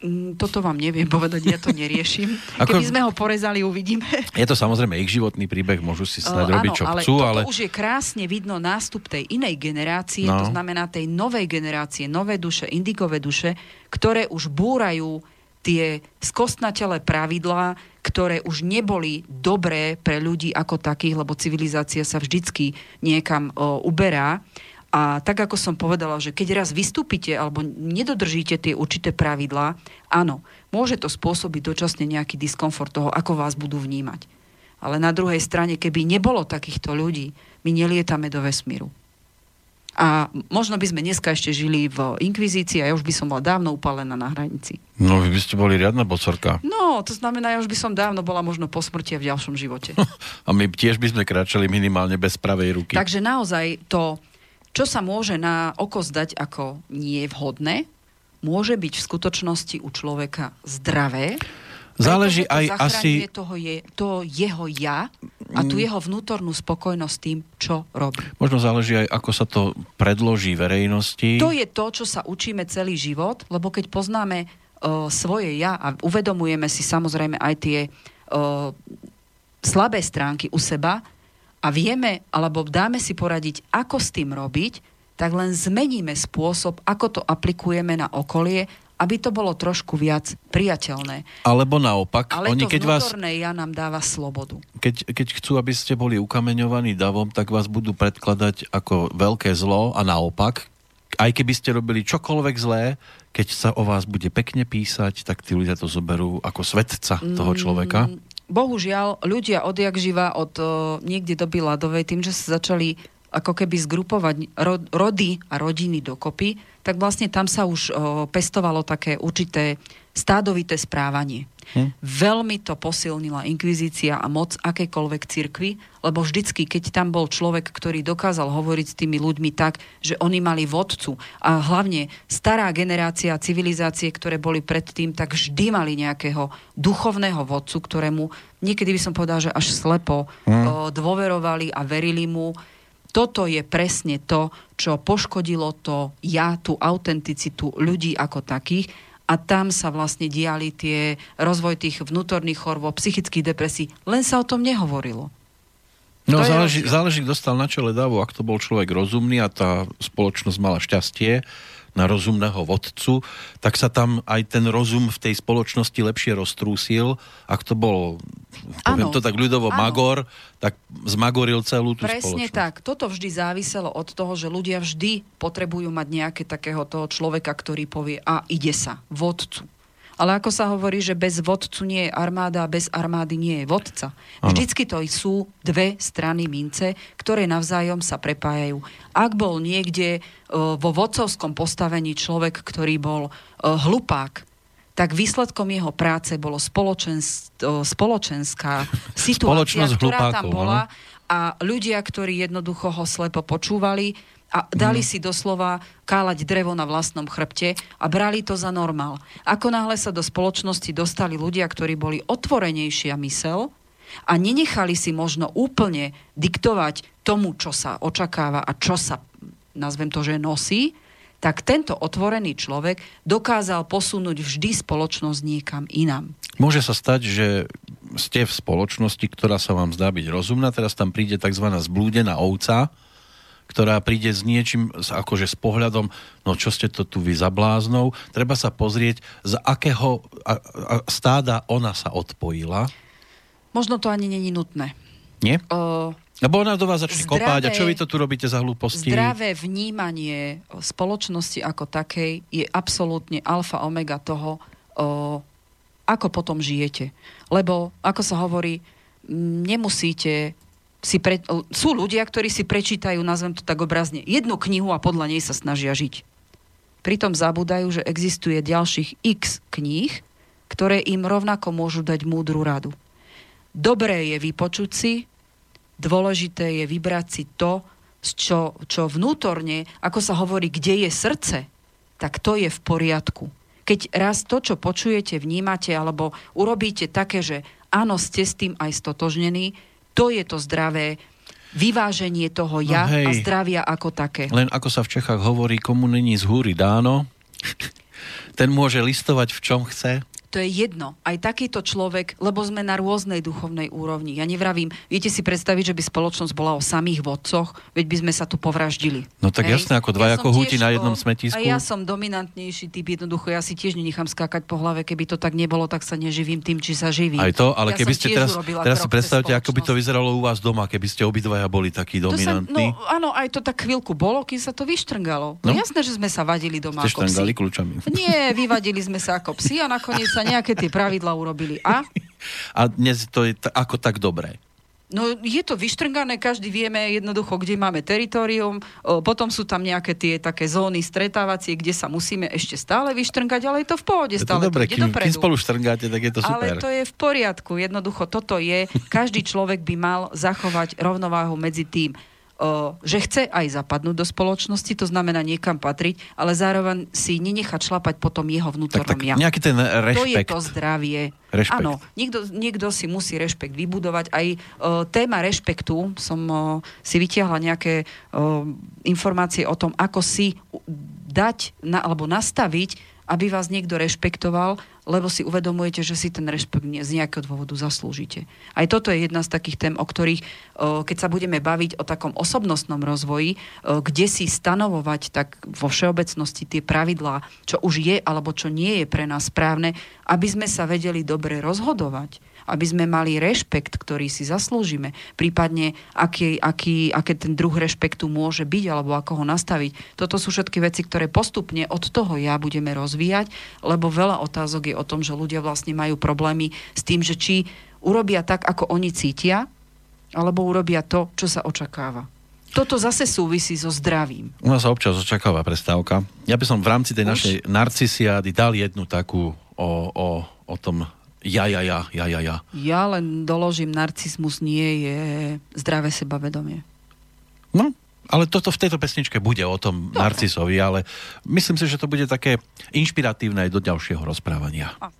Mm, toto vám neviem povedať, ja to neriešim. Ako... Keby sme ho porezali, uvidíme. Je to samozrejme ich životný príbeh, môžu si snad uh, robiť, čo ale chcú, ale... už je krásne vidno nástup tej inej generácie, no. to znamená tej novej generácie, nové duše, indigové duše, ktoré už búrajú tie skostnatele pravidlá, ktoré už neboli dobré pre ľudí ako takých, lebo civilizácia sa vždycky niekam o, uberá. A tak ako som povedala, že keď raz vystúpite alebo nedodržíte tie určité pravidlá, áno, môže to spôsobiť dočasne nejaký diskomfort toho, ako vás budú vnímať. Ale na druhej strane, keby nebolo takýchto ľudí, my nelietame do vesmíru. A možno by sme dneska ešte žili v inkvizícii a ja už by som bola dávno upálená na hranici. No, vy by ste boli riadna bocorka. No, to znamená, ja už by som dávno bola možno po smrti a v ďalšom živote. a my tiež by sme kráčali minimálne bez pravej ruky. Takže naozaj to, čo sa môže na oko zdať ako nie vhodné, môže byť v skutočnosti u človeka zdravé Záleží aj asi... Toho je, to jeho ja a tu mm. jeho vnútornú spokojnosť tým, čo robí. Možno záleží aj, ako sa to predloží verejnosti. To je to, čo sa učíme celý život, lebo keď poznáme uh, svoje ja a uvedomujeme si samozrejme aj tie uh, slabé stránky u seba a vieme, alebo dáme si poradiť, ako s tým robiť, tak len zmeníme spôsob, ako to aplikujeme na okolie aby to bolo trošku viac priateľné. Alebo naopak. Ale oni, to keď vás, ja nám dáva slobodu. Keď, keď chcú, aby ste boli ukameňovaní davom, tak vás budú predkladať ako veľké zlo a naopak. Aj keby ste robili čokoľvek zlé, keď sa o vás bude pekne písať, tak tí ľudia to zoberú ako svetca toho človeka. Mm, bohužiaľ, ľudia odjak živa od uh, niekde doby ľadovej, tým, že sa začali ako keby zgrupovať rody a rodiny dokopy, tak vlastne tam sa už o, pestovalo také určité stádovité správanie. Hm. Veľmi to posilnila inkvizícia a moc akejkoľvek cirkvi, lebo vždycky, keď tam bol človek, ktorý dokázal hovoriť s tými ľuďmi tak, že oni mali vodcu a hlavne stará generácia civilizácie, ktoré boli predtým, tak vždy mali nejakého duchovného vodcu, ktorému niekedy by som povedal, že až slepo hm. o, dôverovali a verili mu toto je presne to, čo poškodilo to ja, tú autenticitu ľudí ako takých a tam sa vlastne diali tie rozvoj tých vnútorných chorôb, psychických depresí. Len sa o tom nehovorilo. No záleží, záleží, kto stal na čele davu. Ak to bol človek rozumný a tá spoločnosť mala šťastie, na rozumného vodcu, tak sa tam aj ten rozum v tej spoločnosti lepšie roztrúsil. Ak to bol, poviem ano, to tak ľudovo, ano. magor, tak zmagoril celú tú Presne spoločnosť. tak. Toto vždy záviselo od toho, že ľudia vždy potrebujú mať nejaké takého toho človeka, ktorý povie a ide sa, vodcu. Ale ako sa hovorí, že bez vodcu nie je armáda a bez armády nie je vodca. Vždycky to sú dve strany mince, ktoré navzájom sa prepájajú. Ak bol niekde uh, vo vodcovskom postavení človek, ktorý bol uh, hlupák, tak výsledkom jeho práce bolo spoločens, uh, spoločenská situácia, ktorá tam bola a ľudia, ktorí jednoducho ho slepo počúvali, a dali mm. si doslova kálať drevo na vlastnom chrbte a brali to za normál. Ako náhle sa do spoločnosti dostali ľudia, ktorí boli otvorenejšia mysel a nenechali si možno úplne diktovať tomu, čo sa očakáva a čo sa, nazvem to, že nosí, tak tento otvorený človek dokázal posunúť vždy spoločnosť niekam inám. Môže sa stať, že ste v spoločnosti, ktorá sa vám zdá byť rozumná, teraz tam príde tzv. zblúdená ovca, ktorá príde s niečím, akože s pohľadom, no čo ste to tu vy za bláznou, treba sa pozrieť, z akého stáda ona sa odpojila. Možno to ani není nutné. Nie? Uh, lebo ona do vás začne zdravé, kopať a čo vy to tu robíte za hlúposti? Zdravé vnímanie spoločnosti ako takej je absolútne alfa omega toho, o, ako potom žijete. Lebo, ako sa hovorí, nemusíte si pre, sú ľudia, ktorí si prečítajú, nazvem to tak obrazne, jednu knihu a podľa nej sa snažia žiť. Pritom zabúdajú, že existuje ďalších x kníh, ktoré im rovnako môžu dať múdru radu. Dobré je vypočuť si, Dôležité je vybrať si to, čo, čo vnútorne, ako sa hovorí, kde je srdce, tak to je v poriadku. Keď raz to, čo počujete, vnímate alebo urobíte také, že áno, ste s tým aj stotožnení, to je to zdravé vyváženie toho ja no a zdravia ako také. Len ako sa v Čechách hovorí, komu není z húry dáno, ten môže listovať v čom chce to je jedno. Aj takýto človek, lebo sme na rôznej duchovnej úrovni. Ja nevravím, viete si predstaviť, že by spoločnosť bola o samých vodcoch, veď by sme sa tu povraždili. No tak Hej? jasné, ako dva ja ako húti na jednom smetisku. A ja som dominantnejší typ, jednoducho, ja si tiež nenechám skákať po hlave, keby to tak nebolo, tak sa neživím tým, či sa živím. Aj to, ale ja keby ste teraz, teraz si predstavte, ako by to vyzeralo u vás doma, keby ste obidvaja boli takí dominantní. Sa, no áno, aj to tak chvíľku bolo, kým sa to vyštrngalo. No, no jasné, že sme sa vadili doma ste ako psi. kľúčami. Nie, vyvadili sme sa ako psi a nakoniec sa nejaké tie pravidla urobili. A? A dnes to je t- ako tak dobré. No je to vyštrngané, každý vieme jednoducho, kde máme teritorium, potom sú tam nejaké tie také zóny stretávacie, kde sa musíme ešte stále vyštrngať, ale je to v pohode, je stále to dobre, kým, kým spolu štrngáte, tak je to super. Ale to je v poriadku, jednoducho toto je, každý človek by mal zachovať rovnováhu medzi tým, že chce aj zapadnúť do spoločnosti, to znamená niekam patriť, ale zároveň si nenechať šlapať potom jeho vnútornom tak, tak, ja. Nejaký ten rešpekt. To je to zdravie. Rešpekt. Áno, niekto, niekto si musí rešpekt vybudovať. Aj uh, téma rešpektu, som uh, si vytiahla nejaké uh, informácie o tom, ako si dať na, alebo nastaviť aby vás niekto rešpektoval, lebo si uvedomujete, že si ten rešpekt z nejakého dôvodu zaslúžite. Aj toto je jedna z takých tém, o ktorých, keď sa budeme baviť o takom osobnostnom rozvoji, kde si stanovovať tak vo všeobecnosti tie pravidlá, čo už je alebo čo nie je pre nás správne, aby sme sa vedeli dobre rozhodovať aby sme mali rešpekt, ktorý si zaslúžime, prípadne aký, aký, aké ten druh rešpektu môže byť alebo ako ho nastaviť. Toto sú všetky veci, ktoré postupne od toho ja budeme rozvíjať, lebo veľa otázok je o tom, že ľudia vlastne majú problémy s tým, že či urobia tak, ako oni cítia, alebo urobia to, čo sa očakáva. Toto zase súvisí so zdravím. U nás sa občas očakáva prestávka. Ja by som v rámci tej Už? našej narcisiády dal jednu takú o, o, o tom ja, ja, ja, ja, ja, ja. Ja len doložím, narcizmus nie je zdravé sebavedomie. No, ale toto v tejto pesničke bude o tom Dobre. narcisovi, ale myslím si, že to bude také inšpiratívne aj do ďalšieho rozprávania. A.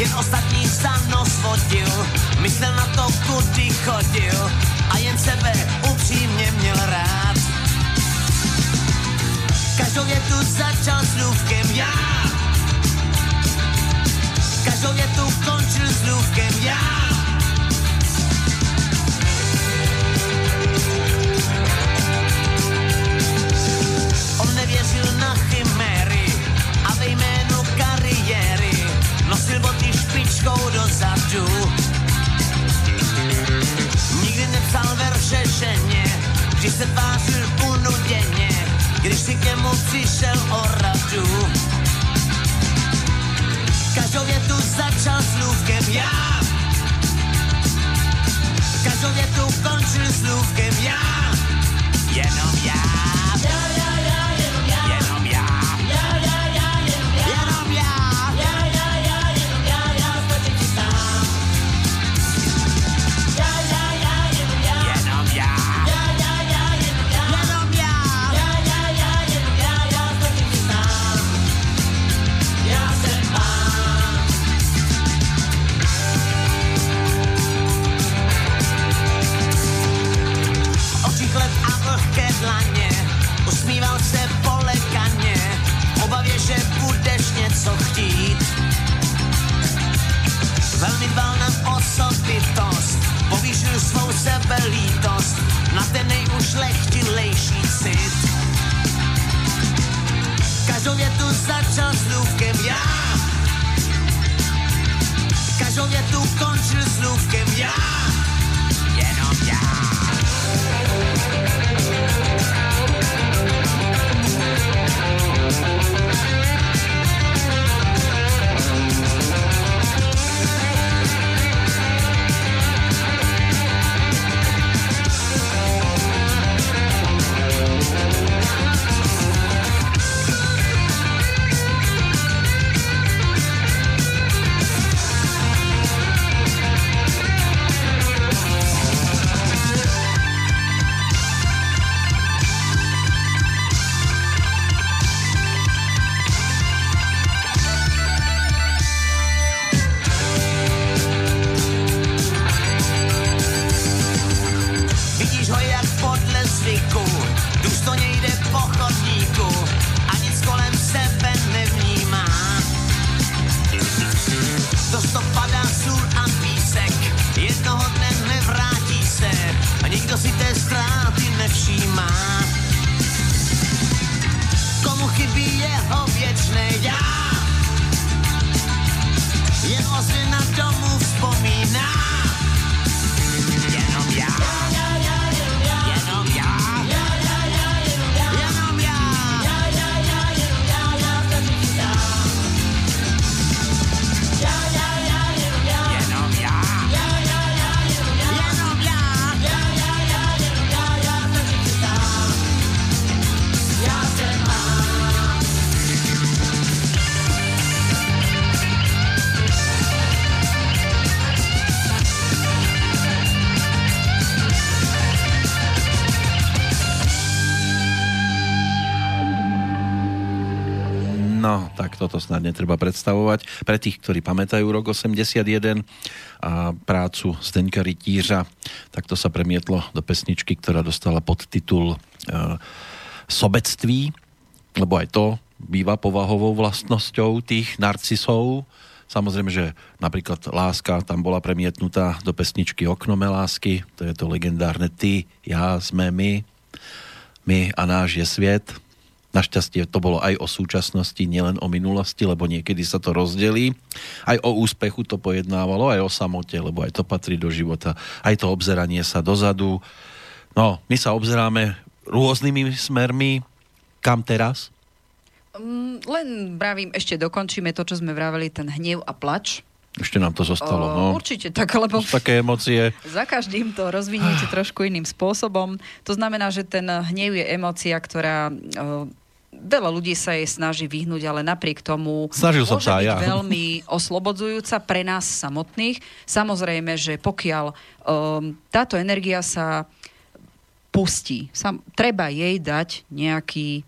Jen ostatní za nos vodil, myslel na to, kudy chodil a jen sebe upřímně měl rád. Každou větu začal slůvkem já. Každou větu končil slůvkem já. knížkou dozadu. Nikdy nepsal verše ženě, když se tvářil unuděně, když si k němu přišel o radu. Každou větu začal slůvkem já, každou větu končil slůvkem já, jenom já. Osobitost, povýšil svou sebelítost na ten nejušlechtilejší cit. Každou větu začal slůvkem já, každou větu končil slůvkem já, jenom já. Vidíš Do stop padá sůl a písek, jednoho dne nevrátí se a nikdo si té ztráty nevšímá. Komu chybí jeho věčné já? Jen ozvěna domů vzpomíná. Toto snad netreba predstavovať. Pre tých, ktorí pamätajú rok 81 a prácu Zdeňka Rytířa, tak to sa premietlo do pesničky, ktorá dostala podtitul e, Sobectví, lebo aj to býva povahovou vlastnosťou tých narcisov. Samozrejme, že napríklad Láska tam bola premietnutá do pesničky Oknome lásky, to je to legendárne Ty, ja, sme my, my a náš je sviet. Našťastie to bolo aj o súčasnosti, nielen o minulosti, lebo niekedy sa to rozdelí. Aj o úspechu to pojednávalo, aj o samote, lebo aj to patrí do života. Aj to obzeranie sa dozadu. No, my sa obzeráme rôznymi smermi. Kam teraz? Mm, len vravím, ešte dokončíme to, čo sme vraveli, ten hnev a plač. Ešte nám to zostalo, O, no. Určite tak, lebo také emócie. za každým to rozviniete trošku iným spôsobom. To znamená, že ten hnev je emócia, ktorá... o, Veľa ľudí sa jej snaží vyhnúť, ale napriek tomu Snažil môže sa byť ja. veľmi oslobodzujúca pre nás samotných. Samozrejme, že pokiaľ um, táto energia sa pustí, sam, treba jej dať nejaký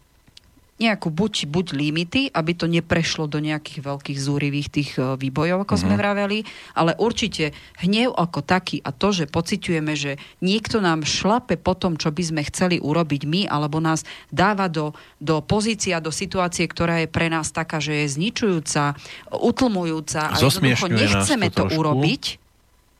nejakú buď, buď limity, aby to neprešlo do nejakých veľkých zúrivých tých e, výbojov, ako sme vraveli, ale určite hnev ako taký a to, že pociťujeme, že niekto nám šlape po tom, čo by sme chceli urobiť my, alebo nás dáva do, do pozície a do situácie, ktorá je pre nás taká, že je zničujúca, utlmujúca a jednoducho nechceme to to urobiť,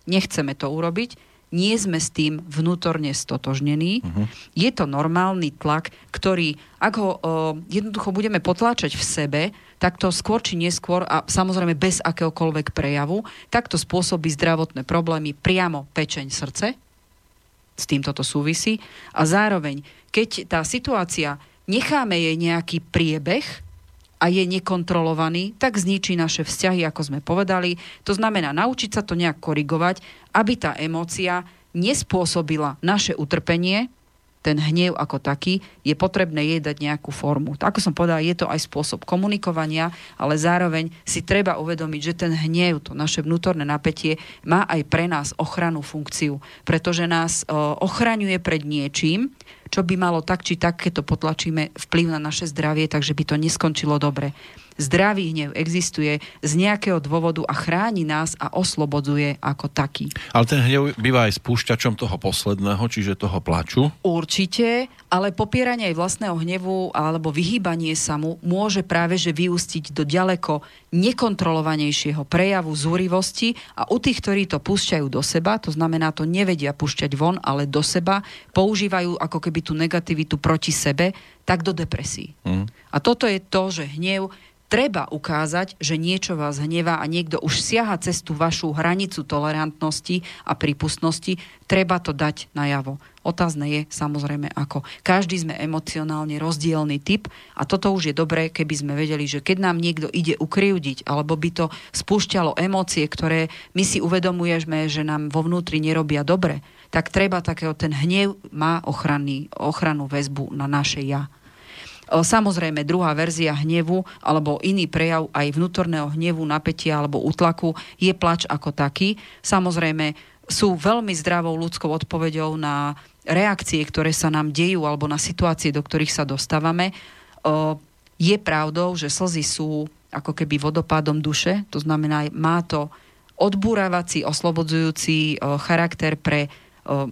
nechceme to urobiť, nie sme s tým vnútorne stotožnení. Uh-huh. Je to normálny tlak, ktorý, ak ho uh, jednoducho budeme potláčať v sebe, tak to skôr či neskôr, a samozrejme bez akéhokoľvek prejavu, tak to spôsobí zdravotné problémy priamo pečeň srdce, s týmto to súvisí. A zároveň, keď tá situácia necháme jej nejaký priebeh a je nekontrolovaný, tak zničí naše vzťahy, ako sme povedali. To znamená naučiť sa to nejak korigovať, aby tá emócia nespôsobila naše utrpenie, ten hnev ako taký, je potrebné jej dať nejakú formu. Ako som povedala, je to aj spôsob komunikovania, ale zároveň si treba uvedomiť, že ten hnev, to naše vnútorné napätie, má aj pre nás ochranu funkciu, pretože nás ochraňuje pred niečím, čo by malo tak či tak, keď to potlačíme, vplyv na naše zdravie, takže by to neskončilo dobre. Zdravý hnev existuje z nejakého dôvodu a chráni nás a oslobodzuje ako taký. Ale ten hnev býva aj spúšťačom toho posledného, čiže toho plaču? Určite, ale popieranie aj vlastného hnevu alebo vyhýbanie sa mu môže práve že vyústiť do ďaleko nekontrolovanejšieho prejavu zúrivosti a u tých, ktorí to púšťajú do seba, to znamená to nevedia púšťať von, ale do seba, používajú ako keby tú negativitu proti sebe, tak do depresí. Mm. A toto je to, že hnev treba ukázať, že niečo vás hnevá a niekto už siaha cez tú vašu hranicu tolerantnosti a prípustnosti, treba to dať najavo. Otázne je samozrejme ako. Každý sme emocionálne rozdielný typ a toto už je dobré, keby sme vedeli, že keď nám niekto ide ukryvdiť alebo by to spúšťalo emócie, ktoré my si uvedomujeme, že nám vo vnútri nerobia dobre, tak treba takého, ten hnev má ochranný, ochrannú väzbu na naše ja. Samozrejme, druhá verzia hnevu alebo iný prejav aj vnútorného hnevu, napätia alebo útlaku je plač ako taký. Samozrejme, sú veľmi zdravou ľudskou odpoveďou na reakcie, ktoré sa nám dejú alebo na situácie, do ktorých sa dostávame. Je pravdou, že slzy sú ako keby vodopádom duše, to znamená, má to odbúravací, oslobodzujúci charakter pre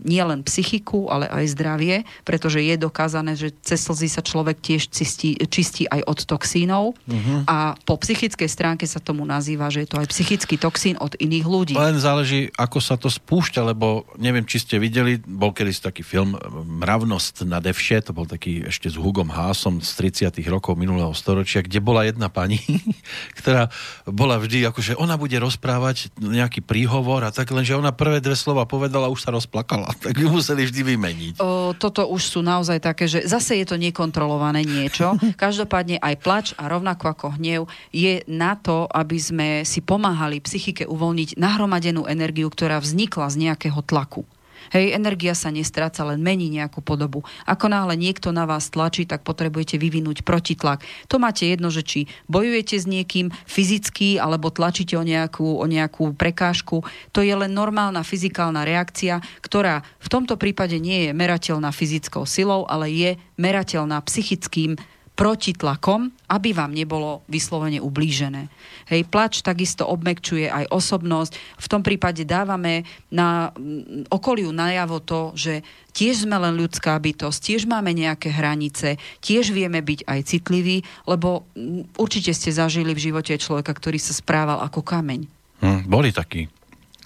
nie len psychiku, ale aj zdravie, pretože je dokázané, že cez slzy sa človek tiež čistí, čistí aj od toxínov uh-huh. a po psychickej stránke sa tomu nazýva, že je to aj psychický toxín od iných ľudí. Len záleží, ako sa to spúšťa, lebo neviem, či ste videli, bol kedy taký film Mravnosť na devše, to bol taký ešte s Hugom Hásom z 30 rokov minulého storočia, kde bola jedna pani, ktorá bola vždy, akože ona bude rozprávať nejaký príhovor a tak, lenže ona prvé dve slova povedala, už sa rozplakala plakala, tak ju museli vždy vymeniť. O, toto už sú naozaj také, že zase je to nekontrolované niečo. Každopádne aj plač a rovnako ako hnev je na to, aby sme si pomáhali psychike uvoľniť nahromadenú energiu, ktorá vznikla z nejakého tlaku. Hej, energia sa nestráca, len mení nejakú podobu. Ako náhle niekto na vás tlačí, tak potrebujete vyvinúť protitlak. To máte jedno, že či bojujete s niekým fyzicky, alebo tlačíte o nejakú, o nejakú prekážku. To je len normálna fyzikálna reakcia, ktorá v tomto prípade nie je merateľná fyzickou silou, ale je merateľná psychickým protitlakom, aby vám nebolo vyslovene ublížené. Hej, plač takisto obmekčuje aj osobnosť. V tom prípade dávame na mm, okoliu najavo to, že tiež sme len ľudská bytosť, tiež máme nejaké hranice, tiež vieme byť aj citliví, lebo mm, určite ste zažili v živote človeka, ktorý sa správal ako kameň. Hm, boli takí,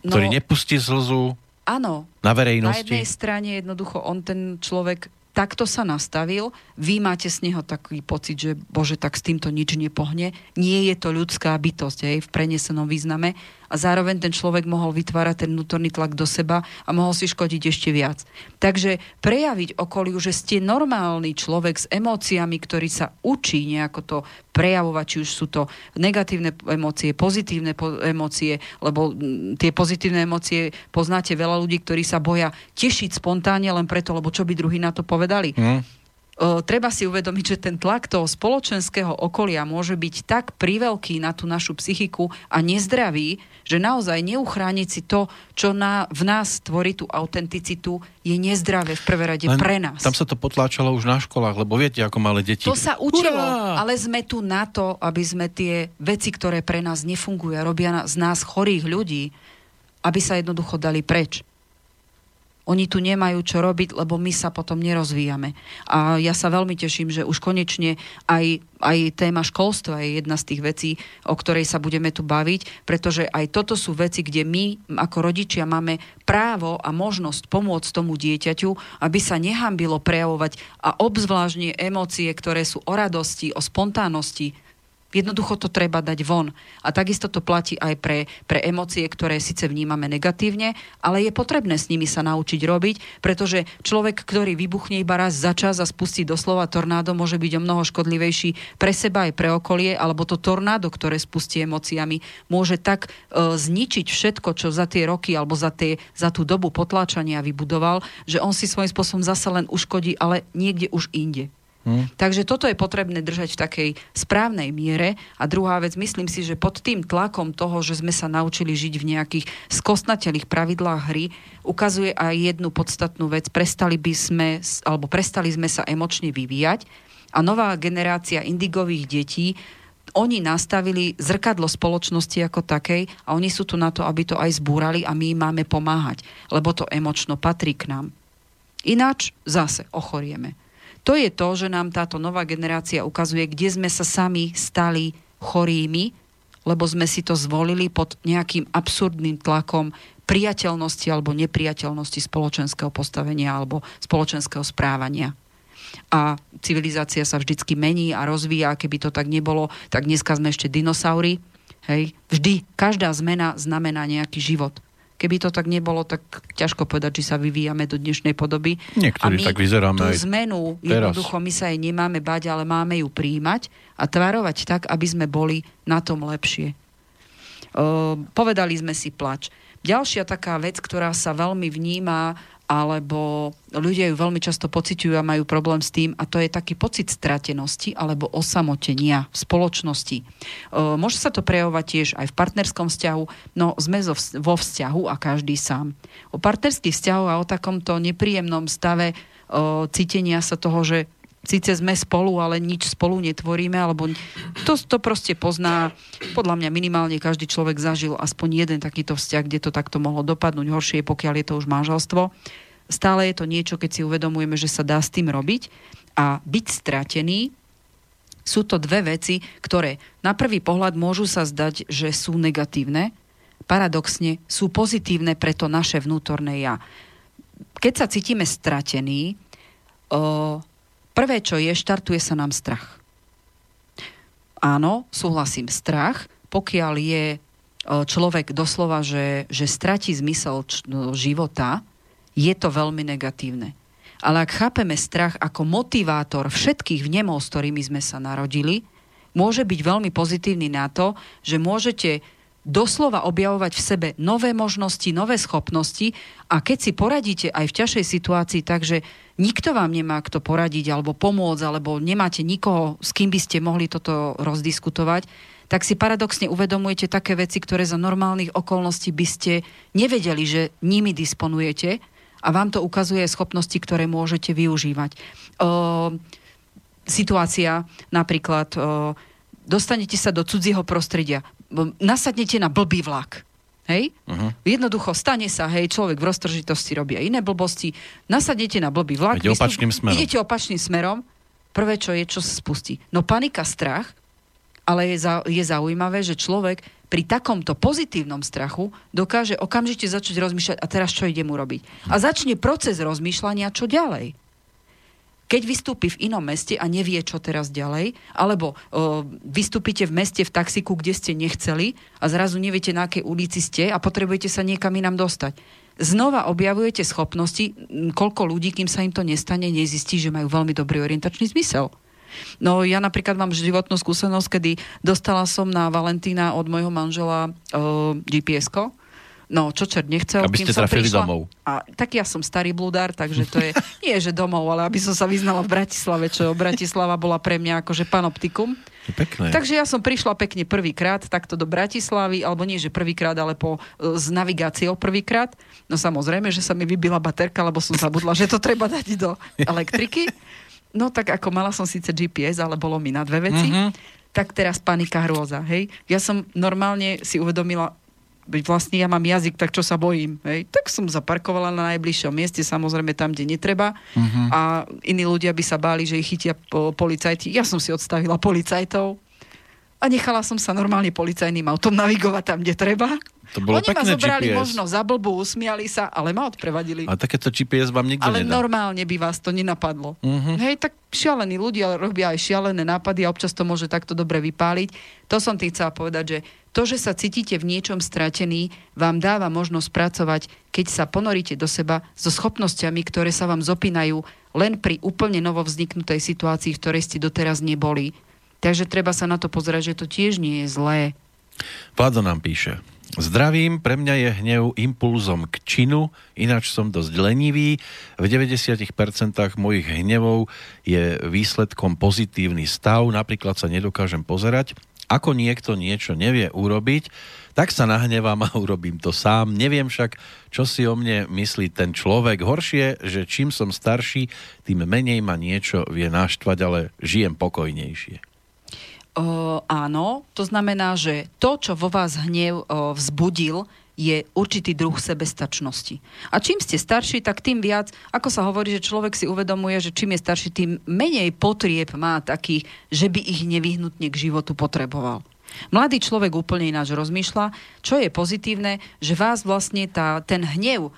ktorí no, nepustí slzu áno, na verejnosti. Na jednej strane jednoducho on ten človek takto sa nastavil, vy máte z neho taký pocit, že bože, tak s týmto nič nepohne. Nie je to ľudská bytosť, hej, v prenesenom význame a zároveň ten človek mohol vytvárať ten vnútorný tlak do seba a mohol si škodiť ešte viac. Takže prejaviť okoliu, že ste normálny človek s emóciami, ktorý sa učí nejako to prejavovať, či už sú to negatívne emócie, pozitívne po- emócie, lebo tie pozitívne emócie poznáte veľa ľudí, ktorí sa boja tešiť spontánne len preto, lebo čo by druhý na to povedali. Mm treba si uvedomiť, že ten tlak toho spoločenského okolia môže byť tak priveľký na tú našu psychiku a nezdravý, že naozaj neuchrániť si to, čo na, v nás tvorí tú autenticitu, je nezdravé v prvé rade Len pre nás. Tam sa to potláčalo už na školách, lebo viete, ako malé deti. To sa učilo, Urá! ale sme tu na to, aby sme tie veci, ktoré pre nás nefungujú a robia z nás chorých ľudí, aby sa jednoducho dali preč. Oni tu nemajú čo robiť, lebo my sa potom nerozvíjame. A ja sa veľmi teším, že už konečne aj, aj téma školstva je jedna z tých vecí, o ktorej sa budeme tu baviť, pretože aj toto sú veci, kde my ako rodičia máme právo a možnosť pomôcť tomu dieťaťu, aby sa nehambilo prejavovať a obzvláštne emócie, ktoré sú o radosti, o spontánnosti, Jednoducho to treba dať von. A takisto to platí aj pre, pre emócie, ktoré síce vnímame negatívne, ale je potrebné s nimi sa naučiť robiť, pretože človek, ktorý vybuchne iba raz za čas a spustí doslova tornádo, môže byť o mnoho škodlivejší pre seba aj pre okolie, alebo to tornádo, ktoré spustí emóciami, môže tak e, zničiť všetko, čo za tie roky alebo za, tie, za tú dobu potláčania vybudoval, že on si svojím spôsobom zase len uškodí, ale niekde už inde. Hmm. Takže toto je potrebné držať v takej správnej miere. A druhá vec, myslím si, že pod tým tlakom toho, že sme sa naučili žiť v nejakých skostnatelých pravidlách hry, ukazuje aj jednu podstatnú vec. Prestali by sme, alebo prestali sme sa emočne vyvíjať a nová generácia indigových detí oni nastavili zrkadlo spoločnosti ako takej a oni sú tu na to, aby to aj zbúrali a my im máme pomáhať, lebo to emočno patrí k nám. Ináč zase ochorieme. To je to, že nám táto nová generácia ukazuje, kde sme sa sami stali chorými, lebo sme si to zvolili pod nejakým absurdným tlakom priateľnosti alebo nepriateľnosti spoločenského postavenia alebo spoločenského správania. A civilizácia sa vždycky mení a rozvíja, keby to tak nebolo, tak dneska sme ešte dinosaury. Hej. Vždy, každá zmena znamená nejaký život. Keby to tak nebolo, tak ťažko povedať, či sa vyvíjame do dnešnej podoby. Niektorí a my tak vyzeráme tú aj zmenu, teraz. jednoducho my sa jej nemáme bať, ale máme ju príjmať a tvarovať tak, aby sme boli na tom lepšie. Uh, povedali sme si plač. Ďalšia taká vec, ktorá sa veľmi vníma alebo ľudia ju veľmi často pociťujú a majú problém s tým a to je taký pocit stratenosti alebo osamotenia v spoločnosti. E, môže sa to prejavovať tiež aj v partnerskom vzťahu, no sme vo vzťahu a každý sám. O partnerských vzťahoch a o takomto nepríjemnom stave cítenia sa toho, že síce sme spolu, ale nič spolu netvoríme, alebo to, to proste pozná, podľa mňa minimálne každý človek zažil aspoň jeden takýto vzťah, kde to takto mohlo dopadnúť horšie, pokiaľ je to už manželstvo. Stále je to niečo, keď si uvedomujeme, že sa dá s tým robiť a byť stratený sú to dve veci, ktoré na prvý pohľad môžu sa zdať, že sú negatívne, paradoxne sú pozitívne pre to naše vnútorné ja. Keď sa cítime stratení, o, Prvé, čo je, štartuje sa nám strach. Áno, súhlasím, strach, pokiaľ je človek doslova, že, že stratí zmysel č- no, života, je to veľmi negatívne. Ale ak chápeme strach ako motivátor všetkých vnemov, s ktorými sme sa narodili, môže byť veľmi pozitívny na to, že môžete doslova objavovať v sebe nové možnosti, nové schopnosti a keď si poradíte aj v ťažšej situácii, takže nikto vám nemá kto poradiť alebo pomôcť, alebo nemáte nikoho, s kým by ste mohli toto rozdiskutovať, tak si paradoxne uvedomujete také veci, ktoré za normálnych okolností by ste nevedeli, že nimi disponujete a vám to ukazuje schopnosti, ktoré môžete využívať. O, situácia napríklad, o, dostanete sa do cudzieho prostredia, nasadnete na blbý vlak Hej? Uh-huh. Jednoducho stane sa, hej, človek v roztržitosti robí aj iné blbosti, nasadnete na blbý vlak, Idete opačným smerom. idete opačným smerom, prvé, čo je, čo sa spustí. No panika, strach, ale je, za, je zaujímavé, že človek pri takomto pozitívnom strachu dokáže okamžite začať rozmýšľať, a teraz čo idem urobiť. A začne proces rozmýšľania, čo ďalej keď vystúpi v inom meste a nevie, čo teraz ďalej, alebo o, vystúpite v meste v taxiku, kde ste nechceli a zrazu neviete, na akej ulici ste a potrebujete sa niekam inám dostať. Znova objavujete schopnosti, koľko ľudí, kým sa im to nestane, nezistí, že majú veľmi dobrý orientačný zmysel. No ja napríklad mám životnú skúsenosť, kedy dostala som na Valentína od môjho manžela uh, GPS-ko, No, čo čert nechcel. Aby ste trafili prišla, domov. A, tak ja som starý blúdar, takže to je, nie že domov, ale aby som sa vyznala v Bratislave, čo Bratislava bola pre mňa akože panoptikum. Pekné. Takže ja som prišla pekne prvýkrát takto do Bratislavy, alebo nie, že prvýkrát, ale po, e, s navigáciou prvýkrát. No samozrejme, že sa mi vybila baterka, lebo som zabudla, že to treba dať do elektriky. No tak ako mala som síce GPS, ale bolo mi na dve veci. Mm-hmm. Tak teraz panika hrôza, hej. Ja som normálne si uvedomila, vlastne ja mám jazyk, tak čo sa bojím. Hej? Tak som zaparkovala na najbližšom mieste, samozrejme tam, kde netreba. Uh-huh. A iní ľudia by sa báli, že ich chytia po, policajti. Ja som si odstavila policajtov a nechala som sa normálne policajným autom navigovať tam, kde treba. To bolo Oni ma zobrali GPS. možno za blbú, usmiali sa, ale ma odprevadili. A takéto GPS vám nikto Ale nedá. normálne by vás to nenapadlo. Mhm. Hej, tak šialení ľudia robia aj šialené nápady a občas to môže takto dobre vypáliť. To som tým chcela povedať, že to, že sa cítite v niečom stratený, vám dáva možnosť pracovať, keď sa ponoríte do seba so schopnosťami, ktoré sa vám zopínajú len pri úplne novo vzniknutej situácii, v ktorej ste doteraz neboli. Takže treba sa na to pozerať, že to tiež nie je zlé. Vlado nám píše. Zdravím, pre mňa je hnev impulzom k činu, ináč som dosť lenivý. V 90% mojich hnevov je výsledkom pozitívny stav, napríklad sa nedokážem pozerať. Ako niekto niečo nevie urobiť, tak sa nahnevám a urobím to sám. Neviem však, čo si o mne myslí ten človek. Horšie, že čím som starší, tým menej ma niečo vie naštvať, ale žijem pokojnejšie. Áno, to znamená, že to, čo vo vás hnev o, vzbudil, je určitý druh sebestačnosti. A čím ste starší, tak tým viac, ako sa hovorí, že človek si uvedomuje, že čím je starší, tým menej potrieb má takých, že by ich nevyhnutne k životu potreboval. Mladý človek úplne ináč rozmýšľa, čo je pozitívne, že vás vlastne tá, ten hnev,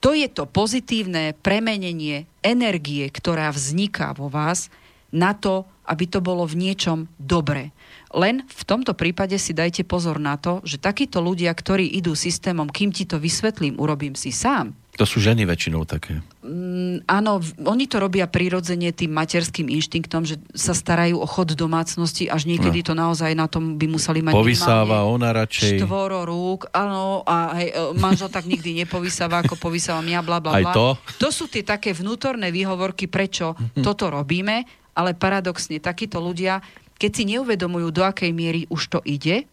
to je to pozitívne premenenie energie, ktorá vzniká vo vás na to, aby to bolo v niečom dobré. Len v tomto prípade si dajte pozor na to, že takíto ľudia, ktorí idú systémom, kým ti to vysvetlím, urobím si sám, To sú ženy väčšinou také. Mm, áno, oni to robia prirodzene tým materským inštinktom, že sa starajú o chod domácnosti, až niekedy to naozaj na tom by museli mať Povysáva ona radšej. štvoro rúk, áno, a hej, e, manžel tak nikdy nepovysáva, ako povysávam ja, bla, bla, Aj bla. to? to sú tie také vnútorné výhovorky, prečo toto robíme, ale paradoxne, takíto ľudia, keď si neuvedomujú, do akej miery už to ide,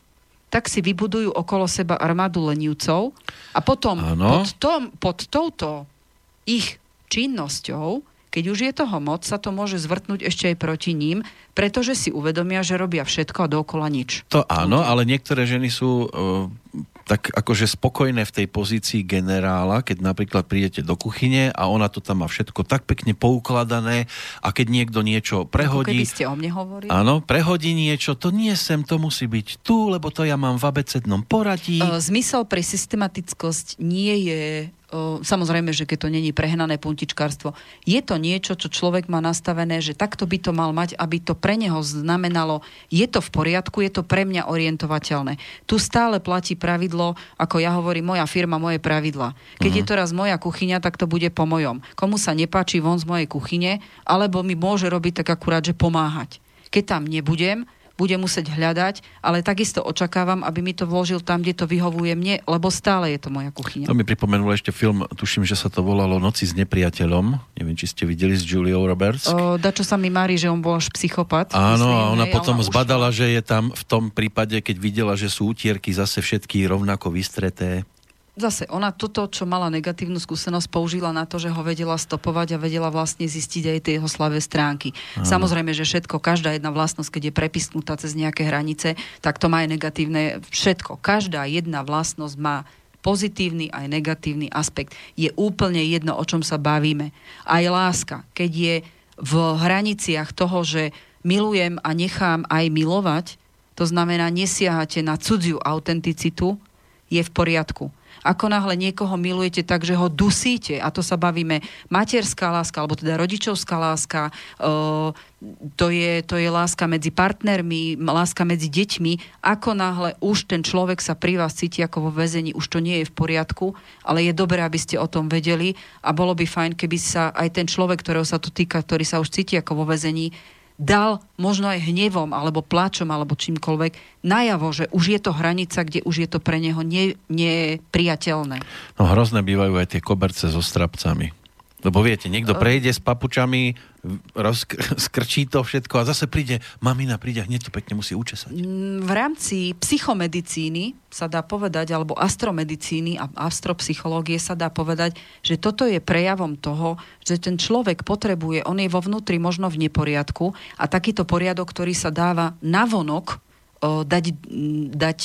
tak si vybudujú okolo seba armádu lenivcov a potom pod, tom, pod touto ich činnosťou, keď už je toho moc, sa to môže zvrtnúť ešte aj proti ním, pretože si uvedomia, že robia všetko a dookola nič. To áno, ale niektoré ženy sú uh, tak akože spokojné v tej pozícii generála, keď napríklad prídete do kuchyne a ona to tam má všetko tak pekne poukladané a keď niekto niečo Ako prehodí, keby ste o mne hovorili. áno, prehodí niečo, to nie sem, to musí byť tu, lebo to ja mám v abecednom poradí. E, Zmysel pre systematickosť nie je, samozrejme, že keď to není prehnané puntičkárstvo, je to niečo, čo človek má nastavené, že takto by to mal mať, aby to pre neho znamenalo, je to v poriadku, je to pre mňa orientovateľné. Tu stále platí pravidlo, ako ja hovorím, moja firma, moje pravidla. Keď je to raz moja kuchyňa, tak to bude po mojom. Komu sa nepáči von z mojej kuchyne, alebo mi môže robiť tak akurát, že pomáhať. Keď tam nebudem, bude musieť hľadať, ale takisto očakávam, aby mi to vložil tam, kde to vyhovuje mne, lebo stále je to moja kuchyňa. To mi pripomenulo ešte film, tuším, že sa to volalo Noci s nepriateľom. Neviem, či ste videli s Juliou Roberts. O, dačo sa mi mári, že on bol až psychopat. Áno, myslím, a ona hej, potom ušla. zbadala, že je tam v tom prípade, keď videla, že sú utierky zase všetky rovnako vystreté. Zase, ona toto, čo mala negatívnu skúsenosť, použila na to, že ho vedela stopovať a vedela vlastne zistiť aj tie jeho slavé stránky. Samozrejme, že všetko, každá jedna vlastnosť, keď je prepisknutá cez nejaké hranice, tak to má aj negatívne všetko. Každá jedna vlastnosť má pozitívny aj negatívny aspekt. Je úplne jedno, o čom sa bavíme. Aj láska, keď je v hraniciach toho, že milujem a nechám aj milovať, to znamená, nesiahate na cudziu autenticitu, je v poriadku. Ako náhle niekoho milujete tak, že ho dusíte, a to sa bavíme, materská láska, alebo teda rodičovská láska, uh, to, je, to je láska medzi partnermi, láska medzi deťmi, ako náhle už ten človek sa pri vás cíti ako vo väzení, už to nie je v poriadku, ale je dobré, aby ste o tom vedeli. A bolo by fajn, keby sa aj ten človek, ktorého sa to týka, ktorý sa už cíti ako vo väzení, dal možno aj hnevom, alebo pláčom, alebo čímkoľvek najavo, že už je to hranica, kde už je to pre neho ne, nepriateľné. No hrozné bývajú aj tie koberce so strapcami. Lebo viete, niekto prejde s papučami, rozk- skrčí to všetko a zase príde, mamina príde a hneď to pekne musí učesať. Mm, V rámci psychomedicíny sa dá povedať, alebo astromedicíny a astropsychológie sa dá povedať, že toto je prejavom toho, že ten človek potrebuje, on je vo vnútri možno v neporiadku a takýto poriadok, ktorý sa dáva navonok, dať, dať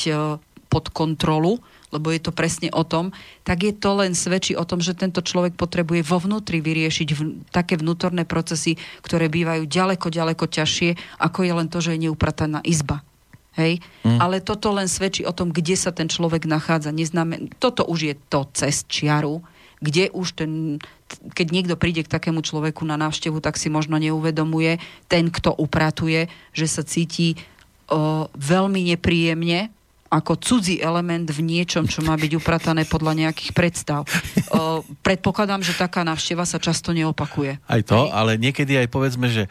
pod kontrolu, lebo je to presne o tom, tak je to len svedčí o tom, že tento človek potrebuje vo vnútri vyriešiť v, také vnútorné procesy, ktoré bývajú ďaleko, ďaleko ťažšie, ako je len to, že je neuprataná izba. Hej? Mm. Ale toto len svedčí o tom, kde sa ten človek nachádza. Neznamen... Toto už je to cez čiaru, kde už ten, keď niekto príde k takému človeku na návštevu, tak si možno neuvedomuje ten, kto upratuje, že sa cíti o, veľmi nepríjemne, ako cudzí element v niečom, čo má byť upratané podľa nejakých predstav. O, predpokladám, že taká návšteva sa často neopakuje. Aj to, Hej. ale niekedy aj povedzme, že e,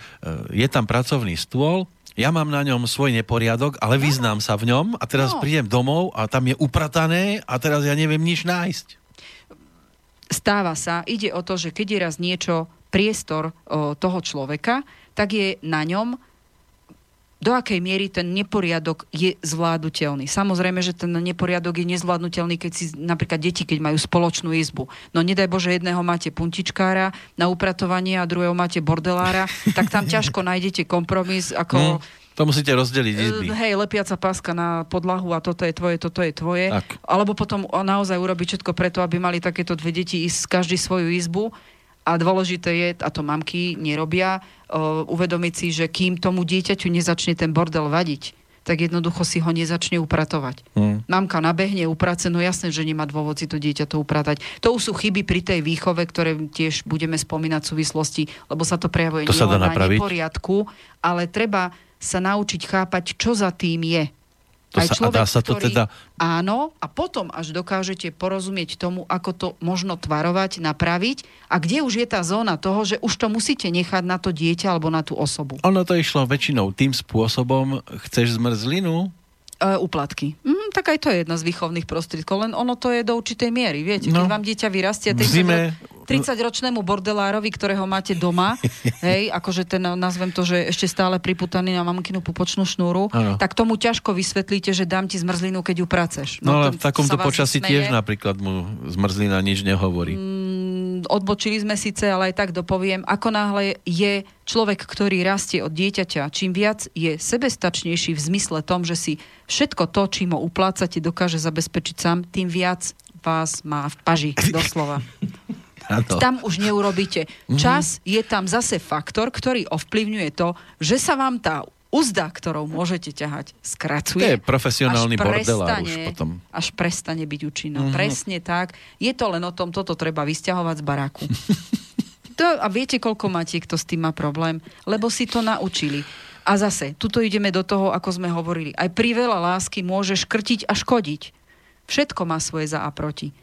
je tam pracovný stôl, ja mám na ňom svoj neporiadok, ale vyznám sa v ňom a teraz no. prídem domov a tam je upratané a teraz ja neviem nič nájsť. Stáva sa, ide o to, že keď je raz niečo priestor o, toho človeka, tak je na ňom do akej miery ten neporiadok je zvládnutelný. Samozrejme, že ten neporiadok je nezvládnutelný, keď si napríklad deti, keď majú spoločnú izbu. No nedaj Bože, jedného máte puntičkára na upratovanie a druhého máte bordelára, tak tam ťažko nájdete kompromis, ako... Mm. To musíte rozdeliť e, izby. Hej, lepiaca páska na podlahu a toto je tvoje, toto je tvoje. Tak. Alebo potom naozaj urobiť všetko preto, aby mali takéto dve deti ísť každý svoju izbu a dôležité je, a to mamky nerobia, uh, uvedomiť si, že kým tomu dieťaťu nezačne ten bordel vadiť, tak jednoducho si ho nezačne upratovať. Mm. Mamka nabehne, uprace, no jasné, že nemá dôvod si to dieťa to upratať. To už sú chyby pri tej výchove, ktoré tiež budeme spomínať v súvislosti, lebo sa to prejavuje to sa dá na neporiadku, ale treba sa naučiť chápať, čo za tým je. To aj sa, a dá sa to ktorý, teda... Áno, a potom až dokážete porozumieť tomu, ako to možno tvarovať, napraviť a kde už je tá zóna toho, že už to musíte nechať na to dieťa alebo na tú osobu. Ono to išlo väčšinou tým spôsobom, chceš zmrzlinu, Uh, úplatky. Mm, tak aj to je jedna z výchovných prostriedkov, len ono to je do určitej miery. Viete, no, keď vám dieťa vyrastie, 30, 30-ročnému bordelárovi, ktorého máte doma, hej, akože ten, nazvem to, že ešte stále priputaný na mamkinu pupočnú šnúru, ano. tak tomu ťažko vysvetlíte, že dám ti zmrzlinu, keď ju praceš. No, no ale v takomto počasí tiež napríklad mu zmrzlina nič nehovorí. Mm, odbočili sme síce, ale aj tak dopoviem, ako náhle je človek, ktorý rastie od dieťaťa, čím viac je sebestačnejší v zmysle tom, že si všetko to, čím ho uplácate, dokáže zabezpečiť sám, tým viac vás má v paži, doslova. Tam už neurobíte. Mhm. Čas je tam zase faktor, ktorý ovplyvňuje to, že sa vám tá uzda, ktorou môžete ťahať, skracuje. To je profesionálny bordelár už potom. Až prestane byť účinná. Mm-hmm. Presne tak. Je to len o tom, toto treba vysťahovať z baráku. To, a viete, koľko máte, kto s tým má problém? Lebo si to naučili. A zase, tuto ideme do toho, ako sme hovorili. Aj pri veľa lásky môže škrtiť a škodiť. Všetko má svoje za a proti.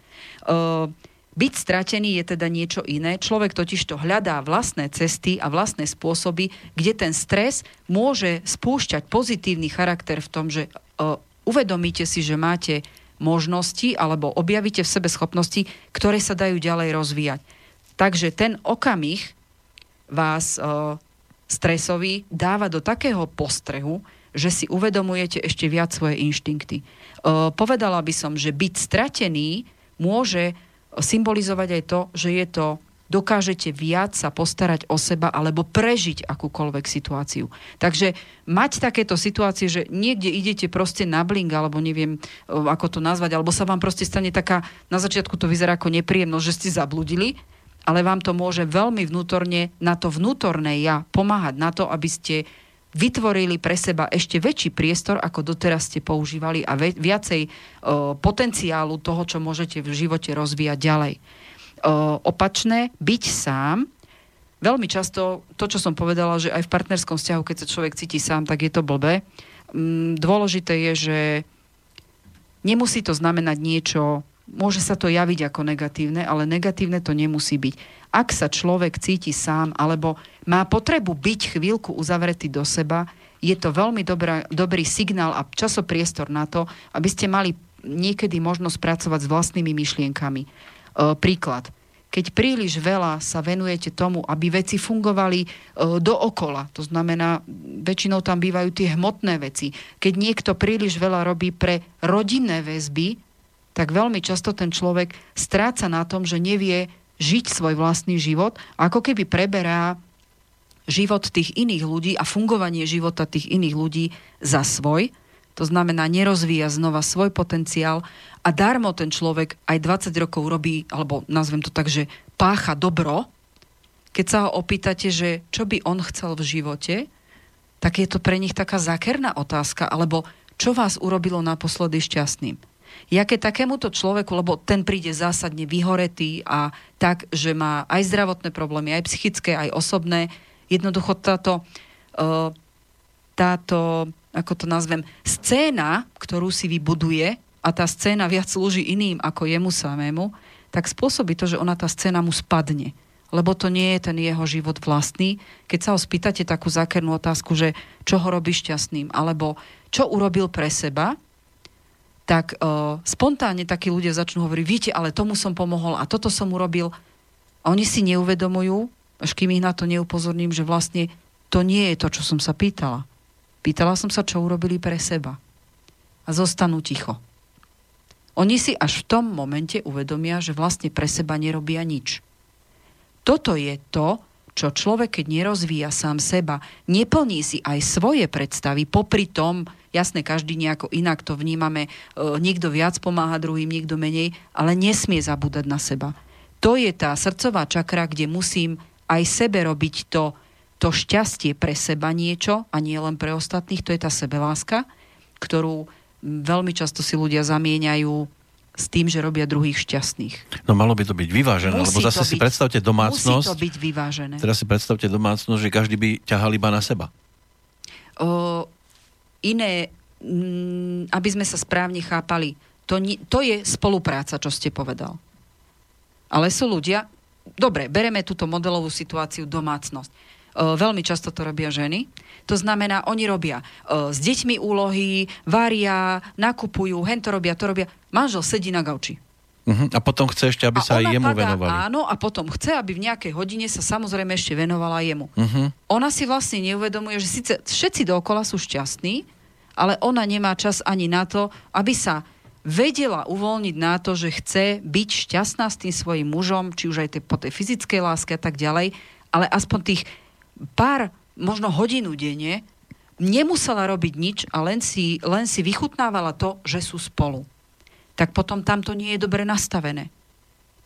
Uh, byť stratený je teda niečo iné. Človek totiž to hľadá vlastné cesty a vlastné spôsoby, kde ten stres môže spúšťať pozitívny charakter v tom, že uh, uvedomíte si, že máte možnosti alebo objavíte v sebe schopnosti, ktoré sa dajú ďalej rozvíjať. Takže ten okamih vás o, stresový dáva do takého postrehu, že si uvedomujete ešte viac svoje inštinkty. O, povedala by som, že byť stratený môže symbolizovať aj to, že je to dokážete viac sa postarať o seba alebo prežiť akúkoľvek situáciu. Takže mať takéto situácie, že niekde idete proste na blink, alebo neviem, ako to nazvať, alebo sa vám proste stane taká, na začiatku to vyzerá ako nepríjemnosť, že ste zabludili, ale vám to môže veľmi vnútorne na to vnútorné ja pomáhať na to, aby ste vytvorili pre seba ešte väčší priestor, ako doteraz ste používali a viacej o, potenciálu toho, čo môžete v živote rozvíjať ďalej. O, opačné, byť sám, veľmi často, to, čo som povedala, že aj v partnerskom vzťahu, keď sa človek cíti sám, tak je to blbé. Mm, dôležité je, že nemusí to znamenať niečo môže sa to javiť ako negatívne, ale negatívne to nemusí byť. Ak sa človek cíti sám alebo má potrebu byť chvíľku uzavretý do seba, je to veľmi dobrá, dobrý signál a časopriestor na to, aby ste mali niekedy možnosť pracovať s vlastnými myšlienkami. E, príklad. Keď príliš veľa sa venujete tomu, aby veci fungovali e, dookola, to znamená, väčšinou tam bývajú tie hmotné veci. Keď niekto príliš veľa robí pre rodinné väzby, tak veľmi často ten človek stráca na tom, že nevie žiť svoj vlastný život, ako keby preberá život tých iných ľudí a fungovanie života tých iných ľudí za svoj. To znamená, nerozvíja znova svoj potenciál a darmo ten človek aj 20 rokov robí, alebo nazvem to tak, že pácha dobro. Keď sa ho opýtate, že čo by on chcel v živote, tak je to pre nich taká zákerná otázka, alebo čo vás urobilo naposledy šťastným. Ja keď takémuto človeku, lebo ten príde zásadne vyhoretý a tak, že má aj zdravotné problémy, aj psychické, aj osobné, jednoducho táto, uh, táto, ako to nazvem, scéna, ktorú si vybuduje a tá scéna viac slúži iným ako jemu samému, tak spôsobí to, že ona tá scéna mu spadne. Lebo to nie je ten jeho život vlastný. Keď sa ho spýtate takú zákernú otázku, že čo ho robí šťastným, alebo čo urobil pre seba, tak uh, spontánne takí ľudia začnú hovoriť, viete, ale tomu som pomohol a toto som urobil. Oni si neuvedomujú, až kým ich na to neupozorním, že vlastne to nie je to, čo som sa pýtala. Pýtala som sa, čo urobili pre seba. A zostanú ticho. Oni si až v tom momente uvedomia, že vlastne pre seba nerobia nič. Toto je to, čo človek, keď nerozvíja sám seba, neplní si aj svoje predstavy, popri tom, jasne, každý nejako inak to vnímame, e, niekto viac pomáha druhým, niekto menej, ale nesmie zabúdať na seba. To je tá srdcová čakra, kde musím aj sebe robiť to, to šťastie pre seba niečo a nie len pre ostatných, to je tá sebeláska, ktorú veľmi často si ľudia zamieňajú s tým, že robia druhých šťastných. No malo by to byť vyvážené, musí lebo zase si byť, predstavte domácnosť. Musí to byť vyvážené. Teraz si predstavte domácnosť, že každý by ťahal iba na seba. O, iné, m, mm, aby sme sa správne chápali, to, to je spolupráca, čo ste povedal. Ale sú ľudia, dobre, bereme túto modelovú situáciu domácnosť. O, veľmi často to robia ženy, to znamená, oni robia uh, s deťmi úlohy, varia, nakupujú, hen to robia, to robia. Manžel sedí na gauči. Uh-huh. A potom chce ešte, aby a sa aj jemu padá, venovali. Áno, a potom chce, aby v nejakej hodine sa samozrejme ešte venovala jemu. Uh-huh. Ona si vlastne neuvedomuje, že síce všetci dookola sú šťastní, ale ona nemá čas ani na to, aby sa vedela uvoľniť na to, že chce byť šťastná s tým svojim mužom, či už aj te, po tej fyzickej láske a tak ďalej, ale aspoň tých pár možno hodinu denne, nemusela robiť nič a len si, len si vychutnávala to, že sú spolu. Tak potom tam to nie je dobre nastavené.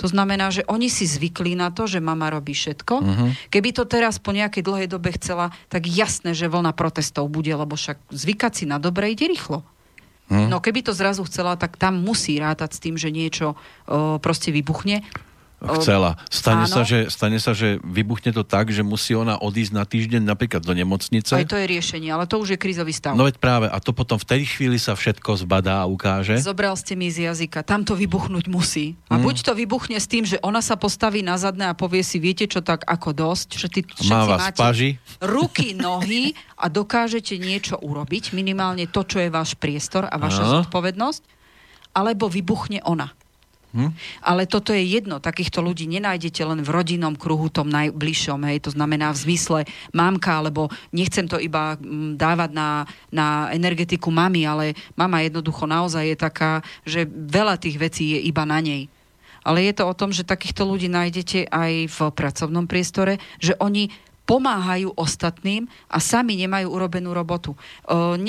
To znamená, že oni si zvykli na to, že mama robí všetko. Uh-huh. Keby to teraz po nejakej dlhej dobe chcela, tak jasné, že vlna protestov bude, lebo však zvykať si na dobre ide rýchlo. Uh-huh. No keby to zrazu chcela, tak tam musí rátať s tým, že niečo uh, proste vybuchne chcela. Stane sa, že, stane sa, že vybuchne to tak, že musí ona odísť na týždeň napríklad do nemocnice. Aj to je riešenie, ale to už je krízový stav. No veď práve, a to potom v tej chvíli sa všetko zbadá a ukáže. Zobral ste mi z jazyka, tam to vybuchnúť musí. A hmm. buď to vybuchne s tým, že ona sa postaví na zadné a povie si, viete čo, tak ako dosť, že ty Má vás máte paži. ruky, nohy a dokážete niečo urobiť, minimálne to, čo je váš priestor a vaša zodpovednosť, alebo vybuchne ona. Hm? Ale toto je jedno, takýchto ľudí nenájdete len v rodinnom kruhu, tom najbližšom, hej, to znamená v zmysle mamka, alebo nechcem to iba mm, dávať na, na energetiku mamy, ale mama jednoducho naozaj je taká, že veľa tých vecí je iba na nej. Ale je to o tom, že takýchto ľudí nájdete aj v pracovnom priestore, že oni pomáhajú ostatným a sami nemajú urobenú robotu.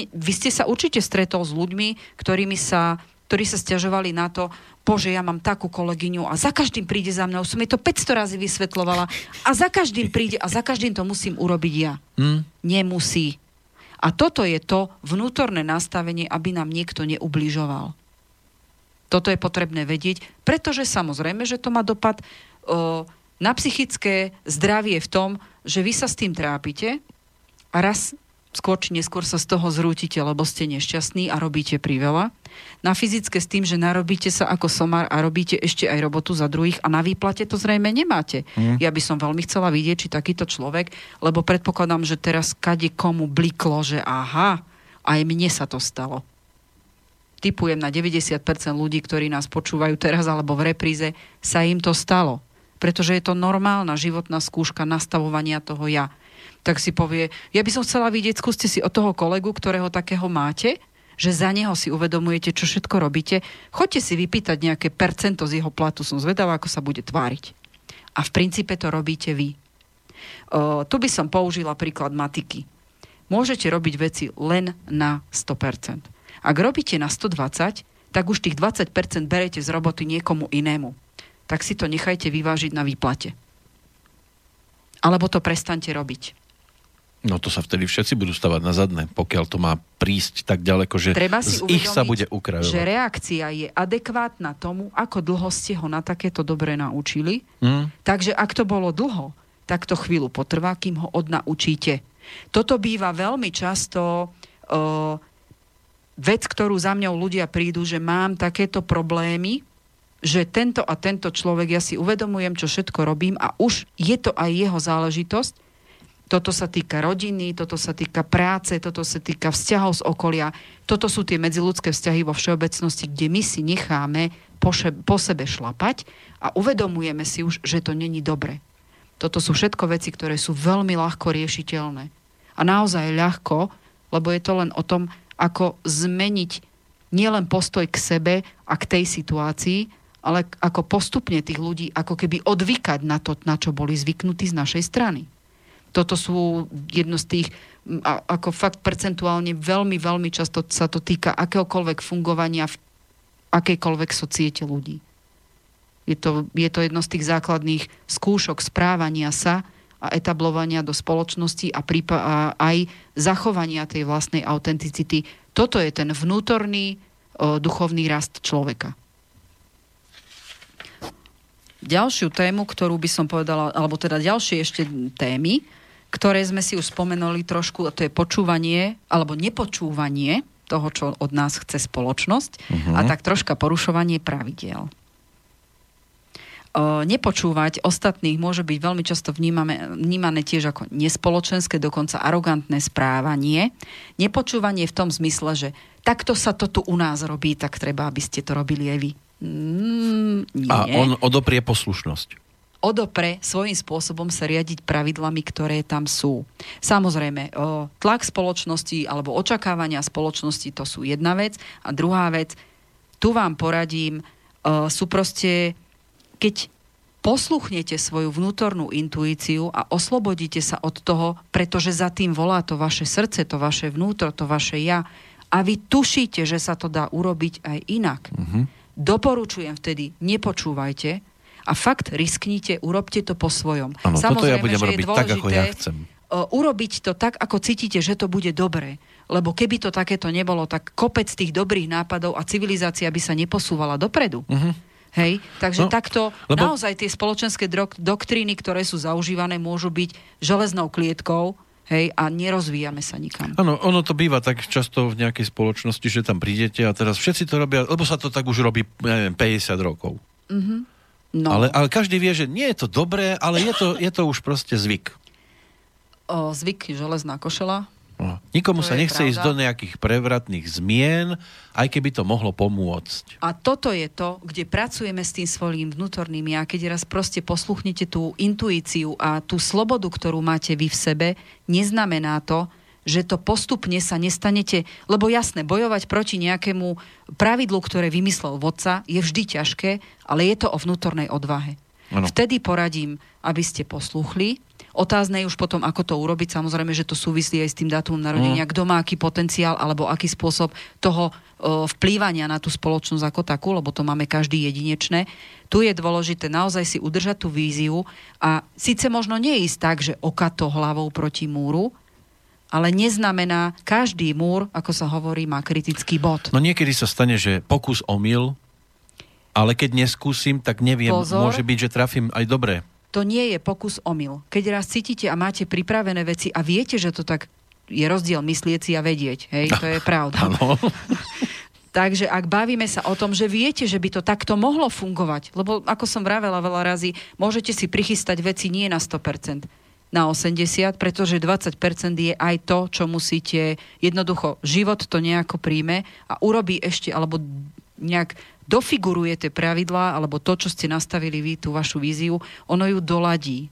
vy ste sa určite stretol s ľuďmi, ktorými sa ktorí sa stiažovali na to, bože, ja mám takú kolegyňu a za každým príde za mnou, som jej to 500 razy vysvetlovala a za každým príde a za každým to musím urobiť ja. Mm. Nemusí. A toto je to vnútorné nastavenie, aby nám niekto neubližoval. Toto je potrebné vedieť, pretože samozrejme, že to má dopad o, na psychické zdravie v tom, že vy sa s tým trápite a raz skôr či neskôr sa z toho zrútite, lebo ste nešťastní a robíte priveľa. Na fyzické s tým, že narobíte sa ako somár a robíte ešte aj robotu za druhých a na výplate to zrejme nemáte. Mm. Ja by som veľmi chcela vidieť, či takýto človek, lebo predpokladám, že teraz kade komu bliklo, že aha, aj mne sa to stalo. Typujem na 90% ľudí, ktorí nás počúvajú teraz alebo v repríze, sa im to stalo. Pretože je to normálna životná skúška nastavovania toho ja tak si povie, ja by som chcela vidieť, skúste si od toho kolegu, ktorého takého máte, že za neho si uvedomujete, čo všetko robíte. Choďte si vypýtať nejaké percento z jeho platu, som zvedavá, ako sa bude tváriť. A v princípe to robíte vy. O, tu by som použila príklad matiky. Môžete robiť veci len na 100%. Ak robíte na 120, tak už tých 20% berete z roboty niekomu inému. Tak si to nechajte vyvážiť na výplate. Alebo to prestante robiť. No to sa vtedy všetci budú stavať na zadné, pokiaľ to má prísť tak ďaleko, že Treba si z ich sa bude že ukrajovať. reakcia je adekvátna tomu, ako dlho ste ho na takéto dobre naučili. Hm? Takže ak to bolo dlho, tak to chvíľu potrvá, kým ho odnaučíte. Toto býva veľmi často uh, vec, ktorú za mňou ľudia prídu, že mám takéto problémy, že tento a tento človek, ja si uvedomujem, čo všetko robím a už je to aj jeho záležitosť. Toto sa týka rodiny, toto sa týka práce, toto sa týka vzťahov z okolia. Toto sú tie medziludské vzťahy vo všeobecnosti, kde my si necháme po, po sebe šlapať a uvedomujeme si už, že to není dobre. Toto sú všetko veci, ktoré sú veľmi ľahko riešiteľné. A naozaj ľahko, lebo je to len o tom, ako zmeniť nielen postoj k sebe a k tej situácii, ale ako postupne tých ľudí ako keby odvykať na to, na čo boli zvyknutí z našej strany. Toto sú jedno z tých, ako fakt percentuálne veľmi, veľmi často sa to týka akéhokoľvek fungovania v akejkoľvek societe ľudí. Je to, je to jedno z tých základných skúšok správania sa a etablovania do spoločnosti a, prípa- a aj zachovania tej vlastnej autenticity. Toto je ten vnútorný o, duchovný rast človeka. Ďalšiu tému, ktorú by som povedala, alebo teda ďalšie ešte témy, ktoré sme si už spomenuli trošku, a to je počúvanie alebo nepočúvanie toho, čo od nás chce spoločnosť Mhm. a tak troška porušovanie pravidiel. O, nepočúvať ostatných môže byť veľmi často vnímame, vnímané tiež ako nespoločenské, dokonca arogantné správanie. Nepočúvanie v tom zmysle, že takto sa to tu u nás robí, tak treba, aby ste to robili aj vy. Mm, nie A on odoprie poslušnosť. Odopre svojím spôsobom sa riadiť pravidlami, ktoré tam sú. Samozrejme, tlak spoločnosti alebo očakávania spoločnosti to sú jedna vec a druhá vec, tu vám poradím, sú proste, keď posluchnete svoju vnútornú intuíciu a oslobodíte sa od toho, pretože za tým volá to vaše srdce, to vaše vnútro, to vaše ja a vy tušíte, že sa to dá urobiť aj inak. Doporučujem vtedy, nepočúvajte a fakt risknite, urobte to po svojom. Áno, toto ja budem že je robiť tak, ako ja chcem. o, urobiť to tak, ako cítite, že to bude dobré. Lebo keby to takéto nebolo, tak kopec tých dobrých nápadov a civilizácia by sa neposúvala dopredu. Hej, takže No, takto lebo- naozaj tie spoločenské drog, doktríny, ktoré sú zaužívané, môžu byť železnou klietkou, hej, a nerozvíjame sa nikam. Áno, ono to býva tak často v nejakej spoločnosti, že tam prídete a teraz všetci to robia, lebo sa to tak už robí, ja neviem, 50 rokov. No, Ale, ale každý vie, že nie je to dobré, ale je to, je to už proste zvyk. o, zvyk železná košela, No. Nikomu To sa nechce pravda. ísť do nejakých prevratných zmien, aj keby to mohlo pomôcť. A toto je to, kde pracujeme s tým svojím vnútorným ja. Keď raz proste posluchnete tú intuíciu a tú slobodu, ktorú máte vy v sebe, neznamená to, že to postupne sa nestanete, lebo jasné, bojovať proti nejakému pravidlu, ktoré vymyslel vodca, je vždy ťažké, ale je to o vnútornej odvahe. Áno. Vtedy poradím, aby ste posluchli. Otázne je už potom, ako to urobiť. Samozrejme, že to súvislí aj s tým dátumom narodenia, kto má aký potenciál alebo aký spôsob toho o, vplývania na tú spoločnosť ako takú, lebo to máme každý jedinečné. Tu je dôležité naozaj si udržať tú víziu a síce možno nie ísť tak, že okato hlavou proti múru, ale neznamená, každý múr, ako sa hovorí, má kritický bod. No niekedy sa stane, že pokus omyl, ale keď neskúsim, tak neviem, Pozor. môže byť, že trafím aj dobre. to nie je pokus omyl. Keď raz cítite a máte pripravené veci a viete, že to tak je rozdiel myslieť si a vedieť, hej, to je pravda. Takže ak bavíme sa o tom, že viete, že by to takto mohlo fungovať, lebo ako som vravela veľa razy, môžete si prichystať veci nie na 100%, na 80%, pretože 20% je aj to, čo musíte, jednoducho, život to nejako príjme a urobí ešte, alebo nejak dofiguruje tie pravidlá, alebo to, čo ste nastavili vy, tú vašu víziu, ono ju doladí.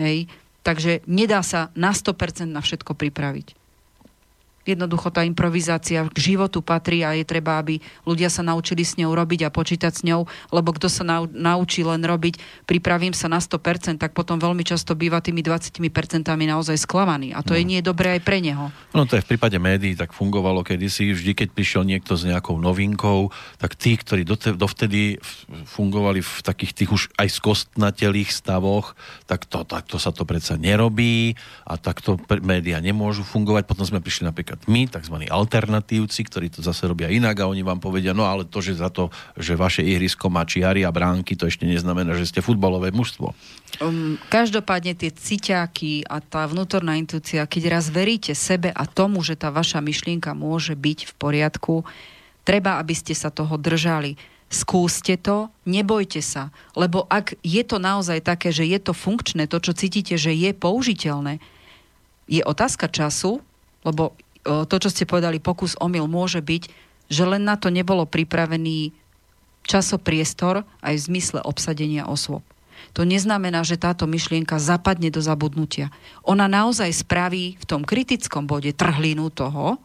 Hej? Takže nedá sa na 100% na všetko pripraviť. Jednoducho tá improvizácia k životu patrí a je treba, aby ľudia sa naučili s ňou robiť a počítať s ňou, lebo kto sa nau, naučí len robiť, pripravím sa na 100%, tak potom veľmi často býva tými 20% naozaj sklamaný. A to no. je nie dobré aj pre neho. No to je v prípade médií tak fungovalo kedysi, vždy keď prišiel niekto s nejakou novinkou, tak tí, ktorí dovtedy fungovali v takých tých už aj skostnatelých stavoch, tak to, takto sa to predsa nerobí a takto médiá nemôžu fungovať. Potom sme prišli napríklad my, tzv. alternatívci, ktorí to zase robia inak a oni vám povedia, no ale to, že za to, že vaše ihrisko má čiary a bránky, to ešte neznamená, že ste futbalové mužstvo. Um, každopádne tie ciťáky a tá vnútorná intuícia, keď raz veríte sebe a tomu, že tá vaša myšlienka môže byť v poriadku, treba, aby ste sa toho držali. Skúste to, nebojte sa, lebo ak je to naozaj také, že je to funkčné, to, čo cítite, že je použiteľné, je otázka času, lebo to, čo ste povedali, pokus omyl môže byť, že len na to nebolo pripravený časopriestor aj v zmysle obsadenia osôb. To neznamená, že táto myšlienka zapadne do zabudnutia. Ona naozaj spraví v tom kritickom bode trhlinu toho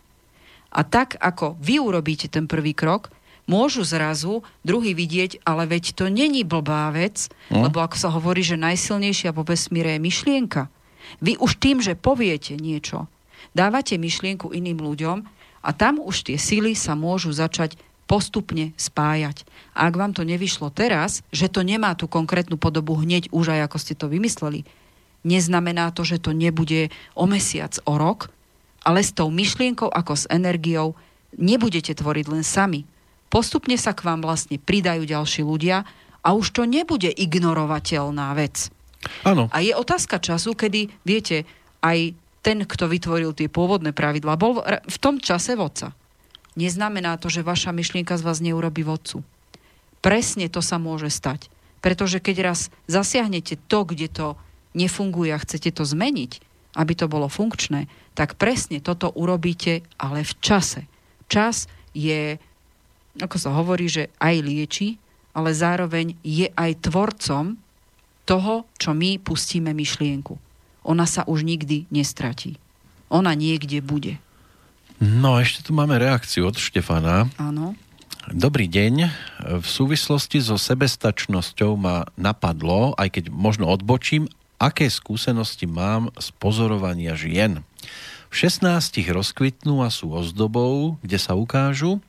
a tak, ako vy urobíte ten prvý krok, môžu zrazu druhý vidieť, ale veď to není blbá vec, no. lebo ako sa hovorí, že najsilnejšia vo vesmíre je myšlienka. Vy už tým, že poviete niečo, dávate myšlienku iným ľuďom a tam už tie sily sa môžu začať postupne spájať. A ak vám to nevyšlo teraz, že to nemá tú konkrétnu podobu hneď už aj ako ste to vymysleli, neznamená to, že to nebude o mesiac, o rok, ale s tou myšlienkou ako s energiou nebudete tvoriť len sami. Postupne sa k vám vlastne pridajú ďalší ľudia a už to nebude ignorovateľná vec. Áno. A je otázka času, kedy, viete, aj ten, kto vytvoril tie pôvodné pravidlá, bol v tom čase vodca. Neznamená to, že vaša myšlienka z vás neurobi vodcu. Presne to sa môže stať. Pretože keď raz zasiahnete to, kde to nefunguje a chcete to zmeniť, aby to bolo funkčné, tak presne toto urobíte, ale v čase. Čas je, ako sa hovorí, že aj lieči, ale zároveň je aj tvorcom toho, čo my pustíme myšlienku ona sa už nikdy nestratí. Ona niekde bude. No a ešte tu máme reakciu od Štefana. Áno. Dobrý deň. V súvislosti so sebestačnosťou ma napadlo, aj keď možno odbočím, aké skúsenosti mám z pozorovania žien. V 16 rozkvitnú a sú ozdobou, kde sa ukážu.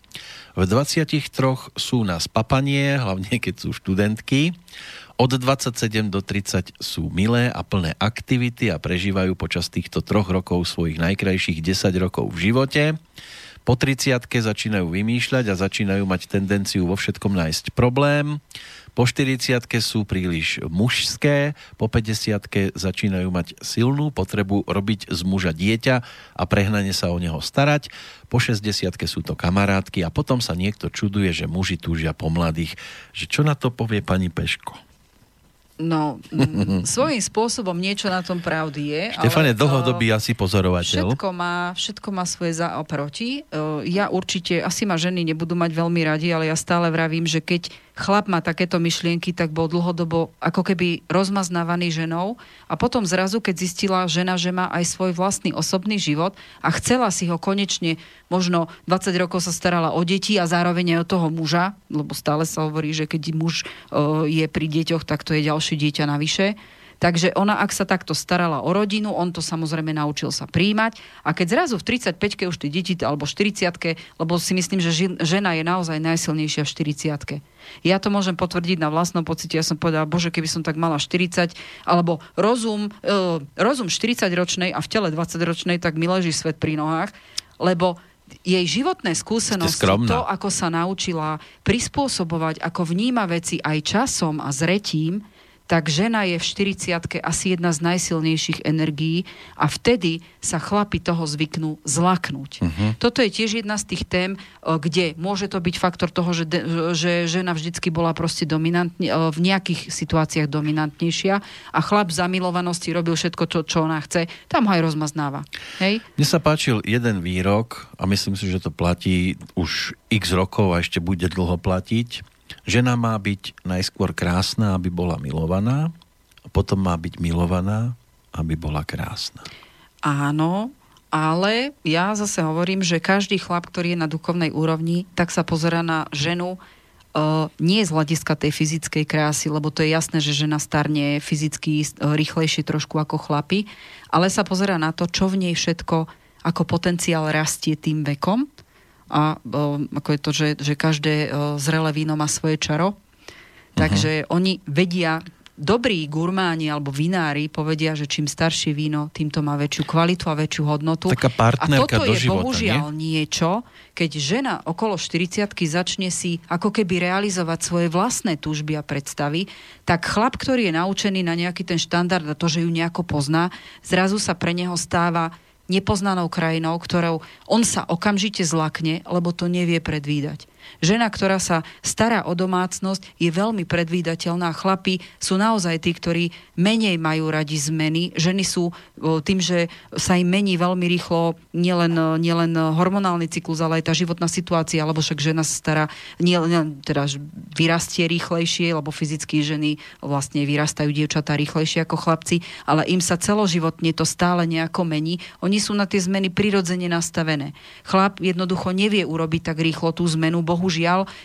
V 23 sú na spapanie, hlavne keď sú študentky. Od 27 do 30 sú milé a plné aktivity a prežívajú počas týchto troch rokov svojich najkrajších 10 rokov v živote. Po 30 začínajú vymýšľať a začínajú mať tendenciu vo všetkom nájsť problém. Po 40 sú príliš mužské, po 50 začínajú mať silnú potrebu robiť z muža dieťa a prehnane sa o neho starať. Po 60 sú to kamarátky a potom sa niekto čuduje, že muži túžia po mladých. Že čo na to povie pani Peško? No, m, svojím spôsobom niečo na tom pravdy je. Štefan je dlhodobý asi pozorovateľ. Všetko má, všetko má svoje za a proti. Ja určite, asi ma ženy nebudú mať veľmi radi, ale ja stále vravím, že keď chlap má takéto myšlienky, tak bol dlhodobo ako keby rozmaznávaný ženou a potom zrazu, keď zistila žena, že má aj svoj vlastný osobný život a chcela si ho konečne, možno 20 rokov sa starala o deti a zároveň aj o toho muža, lebo stále sa hovorí, že keď muž je pri deťoch, tak to je ďalšie dieťa navyše, Takže ona, ak sa takto starala o rodinu, on to samozrejme naučil sa príjmať. A keď zrazu v 35-ke už tie deti, alebo 40 lebo si myslím, že žena je naozaj najsilnejšia v 40 ja to môžem potvrdiť na vlastnom pocite. Ja som povedala, bože, keby som tak mala 40, alebo rozum, e, rozum 40-ročnej a v tele 20-ročnej, tak mi leží svet pri nohách, lebo jej životné skúsenosti, to, ako sa naučila prispôsobovať, ako vníma veci aj časom a zretím, tak žena je v 40 asi jedna z najsilnejších energií a vtedy sa chlapi toho zvyknú zlaknúť. Uh-huh. Toto je tiež jedna z tých tém, kde môže to byť faktor toho, že, že žena vždycky bola proste dominantne, v nejakých situáciách dominantnejšia a chlap v zamilovanosti robil všetko, čo, čo ona chce, tam ho aj rozmaznáva. Hej? Mne sa páčil jeden výrok a myslím si, že to platí už x rokov a ešte bude dlho platiť Žena má byť najskôr krásna, aby bola milovaná, a potom má byť milovaná, aby bola krásna. Áno, ale ja zase hovorím, že každý chlap, ktorý je na duchovnej úrovni, tak sa pozera na ženu uh, nie z hľadiska tej fyzickej krásy, lebo to je jasné, že žena starne fyzicky uh, rýchlejšie trošku ako chlapi, ale sa pozera na to, čo v nej všetko ako potenciál rastie tým vekom a ako je to, že, že každé zrelé víno má svoje čaro. Takže uh-huh. oni vedia dobrí gurmáni alebo vinári povedia, že čím staršie víno, tým to má väčšiu kvalitu a väčšiu hodnotu. Taká partnerka a toto do je života, bohužiaľ nie? niečo, keď žena okolo 40 začne si ako keby realizovať svoje vlastné túžby a predstavy, tak chlap, ktorý je naučený na nejaký ten štandard a to, že ju nejako pozná, zrazu sa pre neho stáva nepoznanou krajinou, ktorou on sa okamžite zlakne, lebo to nevie predvídať. Žena, ktorá sa stará o domácnosť, je veľmi predvídateľná. Chlapi sú naozaj tí, ktorí menej majú radi zmeny. Ženy sú tým, že sa im mení veľmi rýchlo nielen, nielen hormonálny cyklus, ale aj tá životná situácia, lebo však žena sa stará, nielen teda vyrastie rýchlejšie, lebo fyzicky ženy vlastne vyrastajú dievčatá rýchlejšie ako chlapci, ale im sa celoživotne to stále nejako mení. Oni sú na tie zmeny prirodzene nastavené. Chlap jednoducho nevie urobiť tak rýchlo tú zmenu, bohužiaľ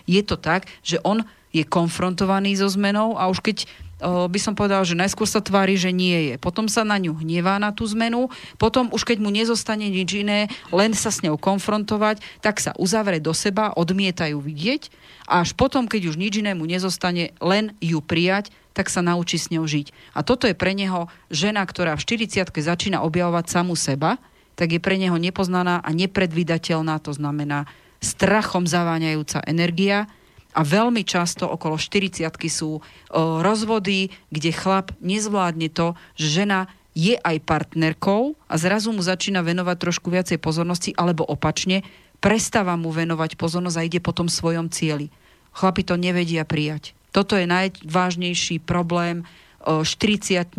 je to tak, že on je konfrontovaný so zmenou a už keď by som povedal, že najskôr sa tvári, že nie je. Potom sa na ňu hnevá na tú zmenu, potom už keď mu nezostane nič iné, len sa s ňou konfrontovať, tak sa uzavre do seba, odmietajú vidieť a až potom, keď už nič iné mu nezostane, len ju prijať, tak sa naučí s ňou žiť. A toto je pre neho žena, ktorá v 40 začína objavovať samu seba, tak je pre neho nepoznaná a nepredvídateľná, to znamená strachom zaváňajúca energia a veľmi často okolo 40 sú rozvody, kde chlap nezvládne to, že žena je aj partnerkou a zrazu mu začína venovať trošku viacej pozornosti, alebo opačne, prestáva mu venovať pozornosť a ide po tom svojom cieli. Chlapi to nevedia prijať. Toto je najvážnejší problém 40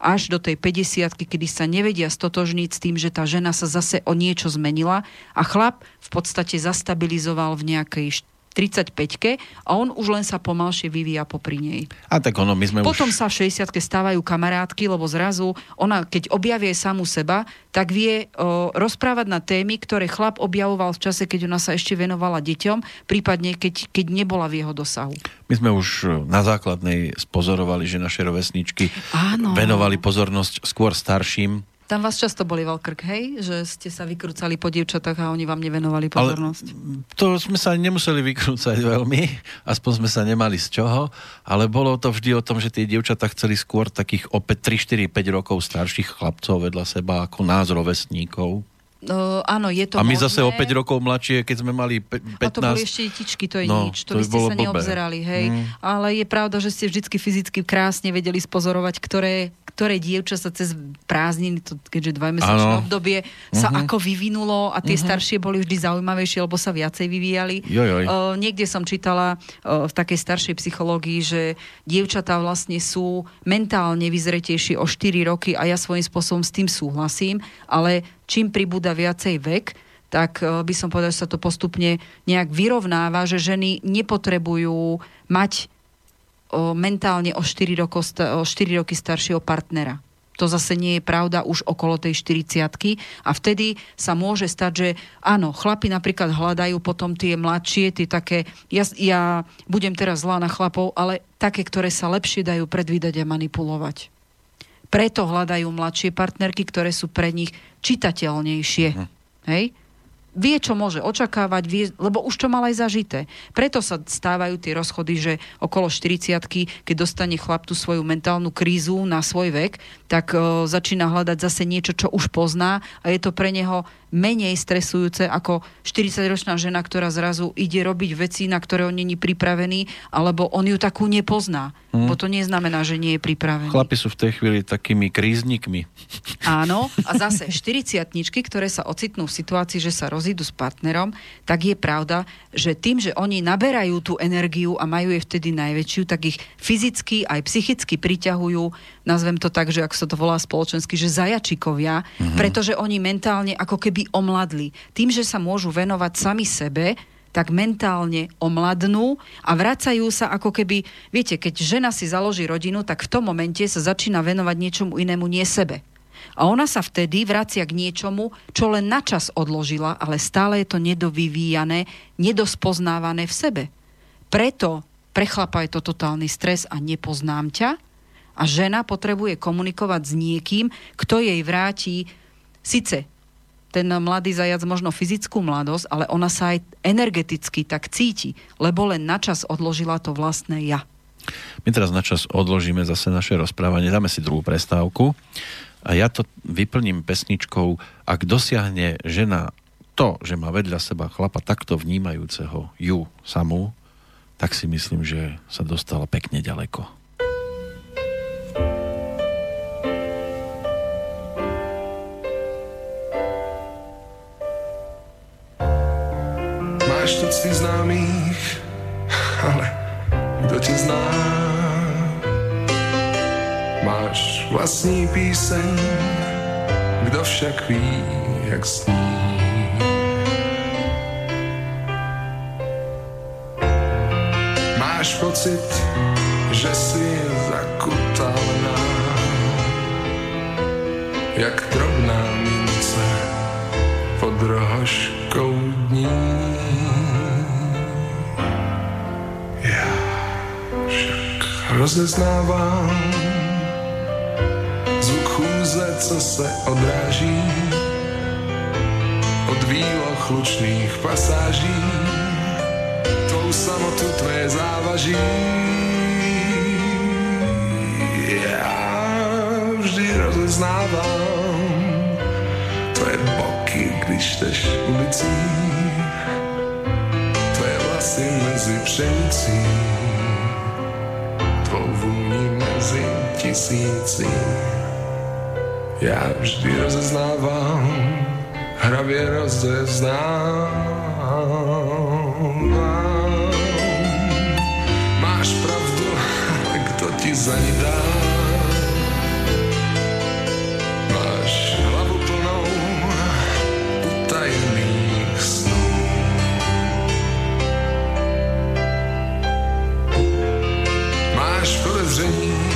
až do tej 50 kedy sa nevedia stotožniť s tým, že tá žena sa zase o niečo zmenila. A chlap v podstate zastabilizoval v nejakej 35 a on už len sa pomalšie vyvíja popri nej. A tak ono, my sme Potom už... sa v 60 stávajú kamarátky, lebo zrazu ona, keď objavie samu seba, tak vie o, rozprávať na témy, ktoré chlap objavoval v čase, keď ona sa ešte venovala deťom, prípadne keď, keď nebola v jeho dosahu. My sme už e, na základnej spozorovali, že naše rovesničky Áno. venovali pozornosť skôr starším tam vás často boli veľkrk, hej? Že ste sa vykrúcali po dievčatách a oni vám nevenovali pozornosť. Ale to sme sa nemuseli vykrúcať veľmi, aspoň sme sa nemali z čoho, ale bolo to vždy o tom, že tie dievčatá chceli skôr takých opäť 3, 4, 5 rokov starších chlapcov vedľa seba ako nás rovesníkov. No, áno, je to A my možné. zase o 5 rokov mladšie, keď sme mali 15... A to boli ešte detičky, to je No, nič. to To by ste sa blbé. neobzerali, hej. Mm. Ale je pravda, že ste vždycky fyzicky krásne vedeli spozorovať, ktoré, ktoré dievča sa cez prázdniny, to, keďže dvojmesačné obdobie, sa Mhm. ako vyvinulo a tie staršie boli vždy zaujímavejšie, lebo sa viacej vyvíjali. Jojoj. O, niekde som čítala o, v takej staršej psychológii, že dievčatá vlastne sú mentálne vyzretejšie o 4 roky a ja svojím spôsobom s tým súhlasím, ale čím pribúda viacej vek, tak by som povedal, že sa to postupne nejak vyrovnáva, že ženy nepotrebujú mať o, mentálne o 4, roko, o 4 roky staršieho partnera. To zase nie je pravda už okolo tej 40 a vtedy sa môže stať, že áno, chlapi napríklad hľadajú potom tie mladšie, tie také, ja, ja budem teraz zlá na chlapov, ale také, ktoré sa lepšie dajú predvídať a manipulovať. Preto hľadajú mladšie partnerky, ktoré sú pre nich čitateľnejšie. Hej? Vie, čo môže očakávať, vie, lebo už to mal aj zažité. Preto sa stávajú tie rozchody, že okolo 40 keď dostane chlap tú svoju mentálnu krízu na svoj vek, tak o, začína hľadať zase niečo, čo už pozná a je to pre neho menej stresujúce ako 40-ročná žena, ktorá zrazu ide robiť veci, na ktoré on není pripravený, alebo on ju takú nepozná. Bo to neznamená, že nie je pripravený. Chlapi sú v tej chvíli takými kríznikmi. Áno, a zase 40 ktoré sa ocitnú v situácii, že sa rozídu s partnerom, tak je pravda, že tým, že oni naberajú tú energiu a majú je vtedy najväčšiu, tak ich fyzicky aj psychicky priťahujú, nazvem to tak, že ako sa to volá spoločensky, že zajačikovia, pretože oni mentálne ako keby omladli. Tým, že sa môžu venovať sami sebe, tak mentálne omladnú a vracajú sa ako keby, viete, keď žena si založí rodinu, tak v tom momente sa začína venovať niečomu inému, nie sebe. A ona sa vtedy vracia k niečomu, čo len načas odložila, ale stále je to nedovyvíjané, nedospoznávané v sebe. Preto pre chlapa je to totálny stres a nepoznám ťa. A žena potrebuje komunikovať s niekým, kto jej vráti síce ten mladý zajac možno fyzickú mladosť, ale ona sa aj energeticky tak cíti, lebo len načas odložila to vlastné ja. My teraz načas odložíme zase naše rozprávanie, dáme si druhú prestávku a ja to vyplním pesničkou, ak dosiahne žena to, že má vedľa seba chlapa takto vnímajúceho ju samú, tak si myslím, že sa dostala pekne ďaleko. Tucty známých, ale kdo tě zná? Máš vlastní píseň, kdo však ví, jak sní. Máš pocit, že si zakutaná, jak drobná mince pod rohoškou dní. Rozeznávám zvuk chůze, co se odráží od výloh lučných pasáží tvou samotu, tvé závaží. Já vždy rozeznávám tvé boky, když jdeš ulicí, tvé vlasy mezi pšenicí, tisíci. Já vždy rozeznávám, hravě rozeznávám. Máš pravdu, kto ti za ní dá? Hlavu plnou utajených snů. Máš podezření,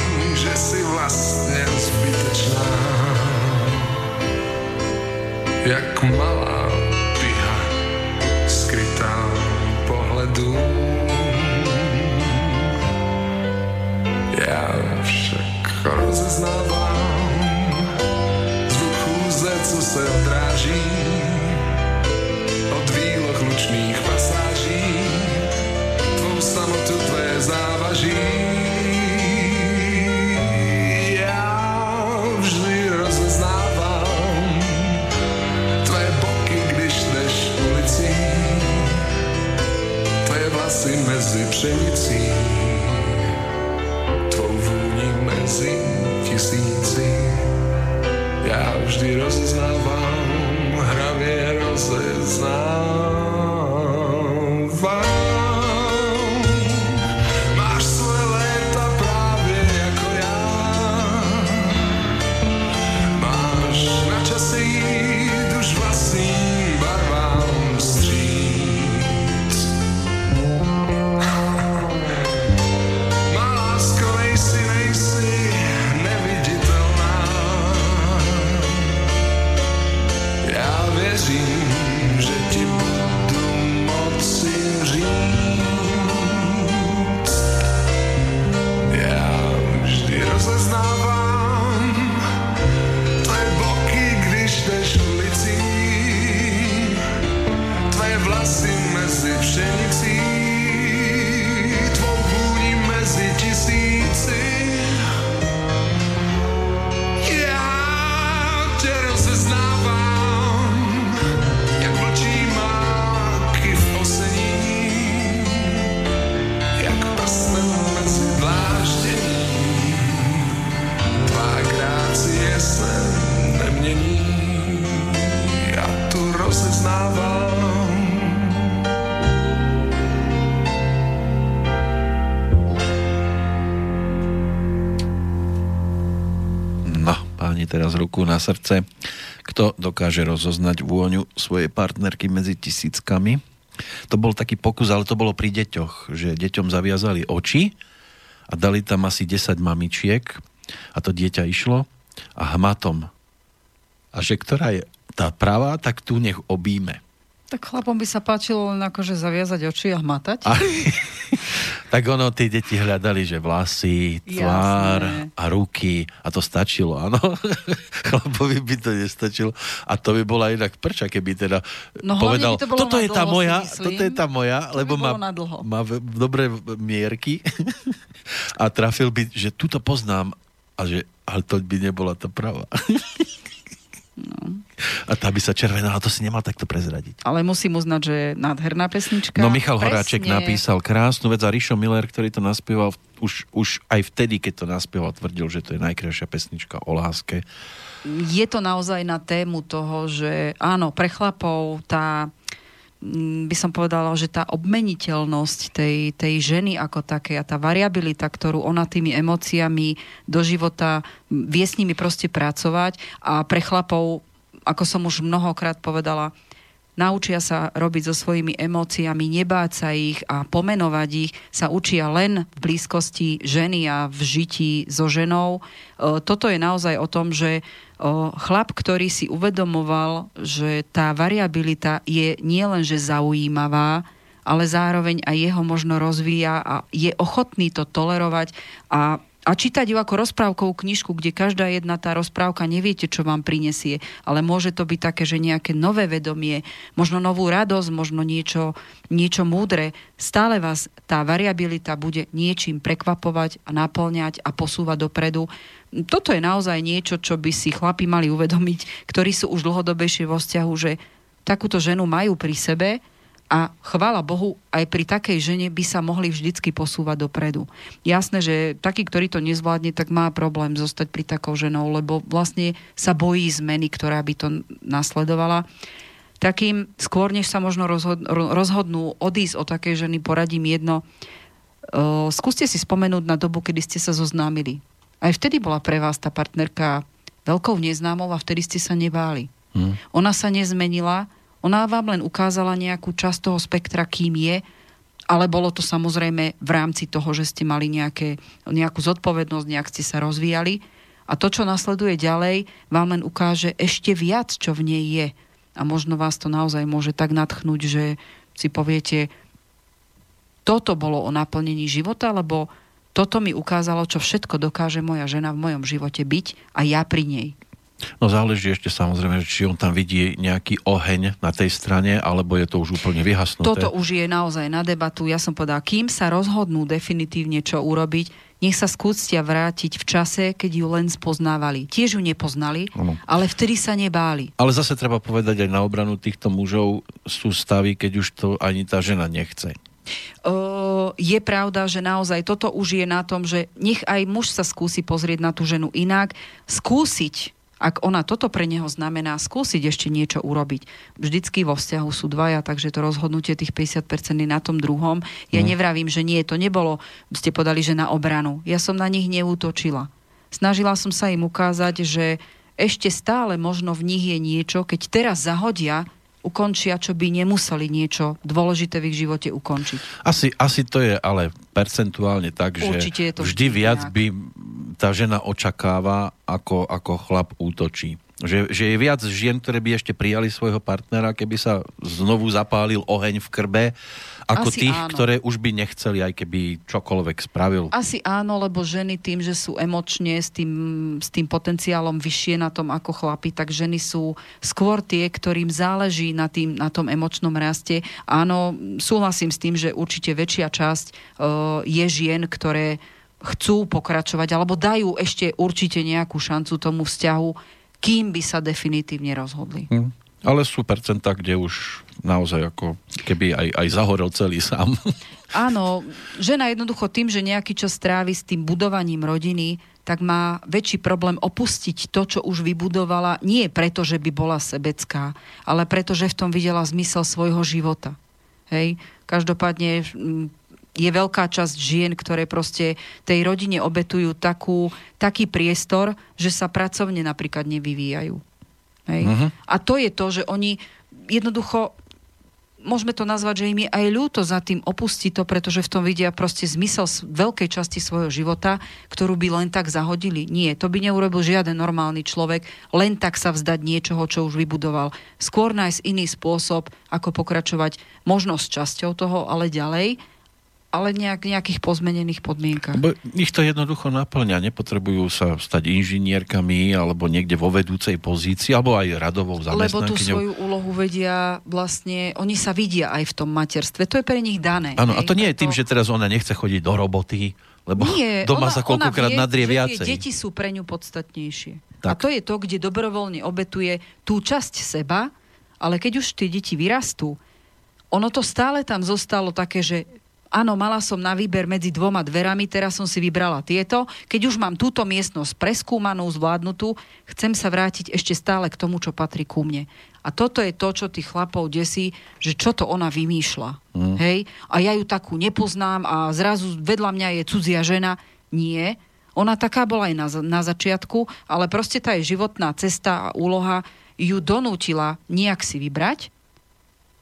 si vlastně zbytečná, jak malá věřím, že ti budu moci říct. Srdce. Kto dokáže rozoznať vôňu svojej partnerky medzi tisíckami? To bol taký pokus, ale to bolo pri deťoch, že deťom zaviazali oči a dali tam asi 10 mamičiek a to dieťa išlo a hmatom A že ktorá je tá pravá, tak tu nech obíme. Tak chlapom by sa páčilo len akože zaviazať oči a hmatať. A, tak ono, tí deti hľadali, že vlasy, tvár Jasné. a ruky a to stačilo, áno. Chlapovi by to nestačilo. A to by bola inak prča, keby teda No povedal, by to toto je tá moja, myslím. toto je tá moja, To lebo má, má dobré mierky a trafil by, že túto poznám a že, ale to by nebola tá pravá. No. A tá by sa červenala, to si nemal takto prezradiť. Ale musím uznať, že je nádherná pesnička. No Michal Horáček Presne. napísal krásnu vec a Rišo Miller, ktorý to naspieval, už, už aj vtedy, keď to naspieval, tvrdil, že to je najkrajšia pesnička o láske. je to naozaj na tému toho, že áno, pre chlapov tá mm, by som povedala, že tá obmeniteľnosť tej, tej ženy ako také a tá variabilita, ktorú ona tými emóciami do života mm, vie s nimi proste pracovať a pre chlapov, ako som už mnohokrát povedala, naučia sa robiť so svojimi emóciami, nebáť sa ich a pomenovať ich, sa učia len v blízkosti ženy a v žití so ženou. E, Toto je naozaj o tom, že chlap, ktorý si uvedomoval, že tá variabilita je nielenže zaujímavá, ale zároveň aj jeho možno rozvíja a je ochotný to tolerovať a a čítať ju ako rozprávkovú knižku, kde každá jedna tá rozprávka neviete, čo vám prinesie, ale môže to byť také, že nejaké nové vedomie, možno novú radosť, možno niečo, niečo múdre. Stále vás tá variabilita bude niečím prekvapovať a naplňať a posúvať dopredu. Toto je naozaj niečo, čo by si chlapi mali uvedomiť, ktorí sú už dlhodobejšie vo vzťahu, že takúto ženu majú pri sebe, a chvála Bohu, aj pri takej žene by sa mohli vždycky posúvať dopredu. Jasné, že taký, ktorý to nezvládne, tak má problém zostať pri takou ženou, lebo vlastne sa bojí zmeny, ktorá by to nasledovala. Takým, skôr než sa možno rozhod- rozhodnú odísť od takej ženy, poradím jedno. Uh, skúste si spomenúť na dobu, kedy ste sa zoznámili. Aj vtedy bola pre vás tá partnerka veľkou neznámou a vtedy ste sa nebáli. Hm. Ona sa nezmenila, ona vám len ukázala nejakú časť toho spektra, kým je, ale bolo to samozrejme v rámci toho, že ste mali nejaké, nejakú zodpovednosť, nejak ste sa rozvíjali. A to, čo nasleduje ďalej, vám len ukáže ešte viac, čo v nej je. A možno vás to naozaj môže tak natchnúť, že si poviete, toto bolo o naplnení života, lebo toto mi ukázalo, čo všetko dokáže moja žena v mojom živote byť a ja pri nej. No záleží ešte samozrejme, či on tam vidí nejaký oheň na tej strane, alebo je to už úplne vyhasnuté. Toto už je naozaj na debatu. Ja som povedala, kým sa rozhodnú definitívne, čo urobiť, nech sa skústia vrátiť v čase, keď ju len spoznávali. Tiež ju nepoznali, Áno. ale vtedy sa nebáli. Ale zase treba povedať aj na obranu týchto mužov sú stavy, keď už to ani tá žena nechce. Uh, je pravda, že naozaj toto už je na tom, že nech aj muž sa skúsi pozrieť na tú ženu inak, skúsiť ak ona toto pre neho znamená, skúsiť ešte niečo urobiť. Vždycky vo vzťahu sú dvaja, takže to rozhodnutie tých 50% je na tom druhom. Ja Mhm. nevravím, že nie, to nebolo, ste podali, že na obranu. Ja som na nich neútočila. Snažila som sa im ukázať, že ešte stále možno v nich je niečo, keď teraz zahodia, ukončia, čo by nemuseli niečo dôležité v ich živote ukončiť. Asi, asi to je ale percentuálne tak, že Určite je to vždy viac nejak. by tá žena očakáva, ako, ako chlap útočí. Že, že je viac žien, ktoré by ešte prijali svojho partnera, keby sa znovu zapálil oheň v krbe, ako Asi tých, áno. ktoré už by nechceli, aj keby čokoľvek spravil. Asi áno, lebo ženy tým, že sú emočne s tým, s tým potenciálom vyššie na tom ako chlapi, tak ženy sú skôr tie, ktorým záleží na, tým, na tom emočnom raste. Áno, súhlasím s tým, že určite väčšia časť uh, je žien, ktoré chcú pokračovať, alebo dajú ešte určite nejakú šancu tomu vzťahu, kým by sa definitívne rozhodli. Hm. Ale sú percentá, kde už naozaj ako keby aj, aj zahorel celý sám. Áno, žena jednoducho tým, že nejaký čas strávi s tým budovaním rodiny, tak má väčší problém opustiť to, čo už vybudovala, nie preto, že by bola sebecká, ale preto, že v tom videla zmysel svojho života. Hej? Každopádne mm, je veľká časť žien, ktoré proste tej rodine obetujú takú, taký priestor, že sa pracovne napríklad nevyvíjajú. Hej? Mhm. A to je to, že oni jednoducho môžeme to nazvať, že im je aj ľúto za tým opustiť to, pretože v tom vidia proste zmysel z veľkej časti svojho života, ktorú by len tak zahodili. Nie, to by neurobil žiaden normálny človek, len tak sa vzdať niečoho, čo už vybudoval. Skôr nájsť iný spôsob, ako pokračovať možno s časťou toho, ale ďalej ale nejak, nejakých pozmenených podmienkach. Bo ich to jednoducho naplňa. Nepotrebujú sa stať inžinierkami alebo niekde vo vedúcej pozícii, alebo aj radovou zamestnankyňou. Lebo tú svoju úlohu vedia vlastne, oni sa vidia aj v tom materstve. To je pre nich dané. Áno, a to nie je tým, že teraz ona nechce chodiť do roboty, lebo nie, doma ona, sa koľkokrát nadrie viacej. deti sú pre ňu podstatnejšie. Tak. A to je to, kde dobrovoľne obetuje tú časť seba, ale keď už tie deti vyrastú, ono to stále tam zostalo také, že áno, mala som na výber medzi dvoma dverami, teraz som si vybrala tieto. Keď už mám túto miestnosť preskúmanú, zvládnutú, chcem sa vrátiť ešte stále k tomu, čo patrí ku mne. A toto je to, čo tých chlapov desí, že čo to ona vymýšľa. Mm. Hej? A ja ju takú nepoznám a zrazu vedľa mňa je cudzia žena. Nie. Ona taká bola aj na, na začiatku, ale proste tá jej životná cesta a úloha ju donútila nejak si vybrať.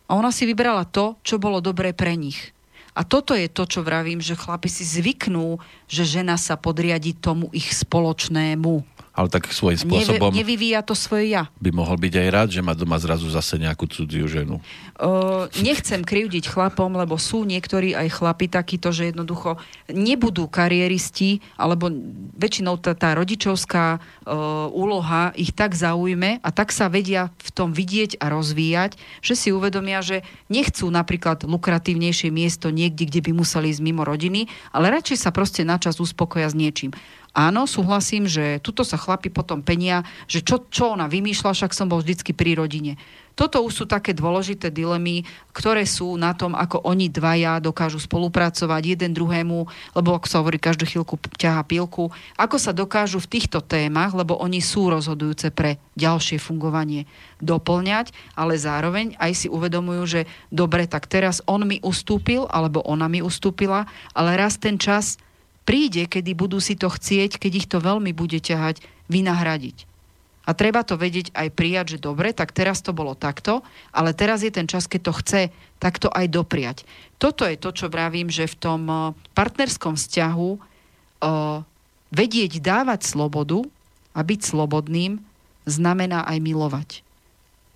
A ona si vybrala to, čo bolo dobré pre nich. A toto je to, čo vravím, že chlapi si zvyknú, že žena sa podriadi tomu ich spoločnému ale tak svojím spôsobom... Neve, nevyvíja to svoje ja. By mohol byť aj rád, že má doma zrazu zase nejakú cudziu ženu. Uh, nechcem krivdiť chlapom, lebo sú niektorí aj chlapi takíto, že jednoducho nebudú kariéristi, alebo väčšinou tá, tá rodičovská uh, úloha ich tak zaujme a tak sa vedia v tom vidieť a rozvíjať, že si uvedomia, že nechcú napríklad lukratívnejšie miesto niekde, kde by museli ísť mimo rodiny, ale radšej sa proste načas uspokoja s niečím. Áno, súhlasím, že tuto sa chlapi potom penia, že čo, čo ona vymýšľa, však som bol vždycky pri rodine. Toto už sú také dôležité dilemy, ktoré sú na tom, ako oni dvaja dokážu spolupracovať jeden druhému, lebo ako sa hovorí, každú chvíľku ťaha pilku, ako sa dokážu v týchto témach, lebo oni sú rozhodujúce pre ďalšie fungovanie, doplňať, ale zároveň aj si uvedomujú, že dobre, tak teraz on mi ustúpil, alebo ona mi ustúpila, ale raz ten čas príde, kedy budú si to chcieť, keď ich to veľmi bude ťahať, vynahradiť. A treba to vedieť aj prijať, že dobre, tak teraz to bolo takto, ale teraz je ten čas, keď to chce, tak to aj dopriať. Toto je to, čo vravím, že v tom eh, partnerskom vzťahu uh, vedieť dávať slobodu a byť slobodným znamená aj milovať.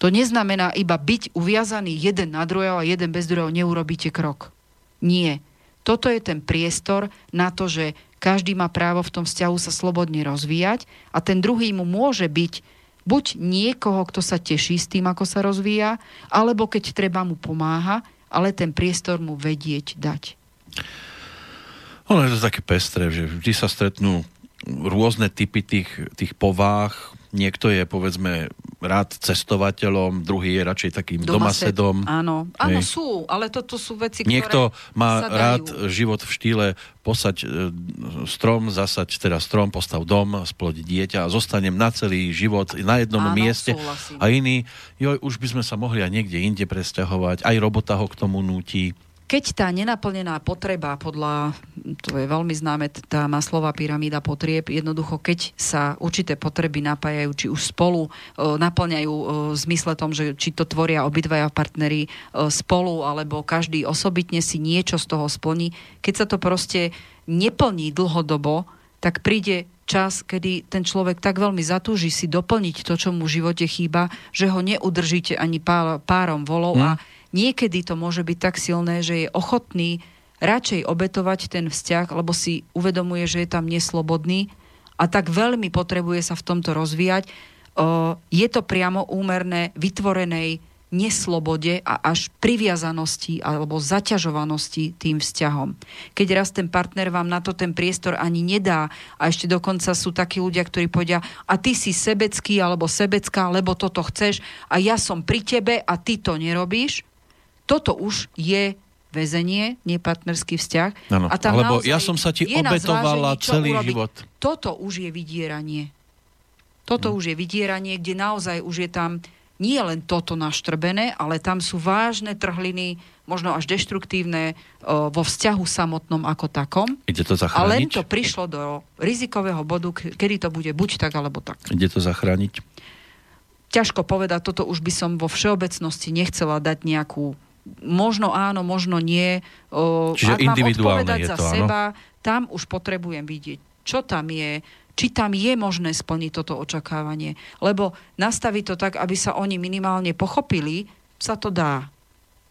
To neznamená iba byť uviazaný jeden na druhého a jeden bez druhého neurobíte krok. Nie toto je ten priestor na to, že každý má právo v tom vzťahu sa slobodne rozvíjať a ten druhý mu môže byť buď niekoho, kto sa teší s tým, ako sa rozvíja, alebo keď treba mu pomáha, ale ten priestor mu vedieť dať. Ono je to také pestré, že vždy sa stretnú rôzne typy tých, tých povách, niekto je povedzme rád cestovateľom, druhý je radšej takým Domased, domasedom. Áno, áno sú, ale toto sú veci, Niekto ktoré má rád život v štýle posať e, strom, zasať teda strom, postav dom, splodiť dieťa a zostanem na celý život na jednom áno, mieste. Súhlasím. A iný, joj, už by sme sa mohli aj niekde inde presťahovať, aj robota ho k tomu núti keď tá nenaplnená potreba, podľa, to je veľmi známe, tá maslová pyramída potrieb, jednoducho, keď sa určité potreby napájajú, či už spolu e, naplňajú e, v zmysle tom, že či to tvoria obidvaja partnery e, spolu, alebo každý osobitne si niečo z toho splní, keď sa to proste neplní dlhodobo, tak príde čas, kedy ten človek tak veľmi zatúži si doplniť to, čo mu v živote chýba, že ho neudržíte ani párom volov a niekedy to môže byť tak silné, že je ochotný radšej obetovať ten vzťah, lebo si uvedomuje, že je tam neslobodný a tak veľmi potrebuje sa v tomto rozvíjať. Je to priamo úmerné vytvorenej neslobode a až priviazanosti alebo zaťažovanosti tým vzťahom. Keď raz ten partner vám na to ten priestor ani nedá a ešte dokonca sú takí ľudia, ktorí povedia a ty si sebecký alebo sebecká, lebo toto chceš a ja som pri tebe a ty to nerobíš, toto už je väzenie, nepartnerský vzťah. Ano, a tam lebo ja som sa ti obetovala zvážení, celý urobiť. život. Toto už je vydieranie. Toto hmm. už je vydieranie, kde naozaj už je tam nie len toto naštrbené, ale tam sú vážne trhliny, možno až deštruktívne vo vzťahu samotnom ako takom. Ide to zachrániť? A len to prišlo do rizikového bodu, kedy to bude buď tak, alebo tak. Ide to zachrániť? Ťažko povedať, toto už by som vo všeobecnosti nechcela dať nejakú možno áno, možno nie. O, Čiže ak mám odpovedať je za to, áno? seba, tam už potrebujem vidieť, čo tam je, či tam je možné splniť toto očakávanie. Lebo nastaviť to tak, aby sa oni minimálne pochopili, sa to dá.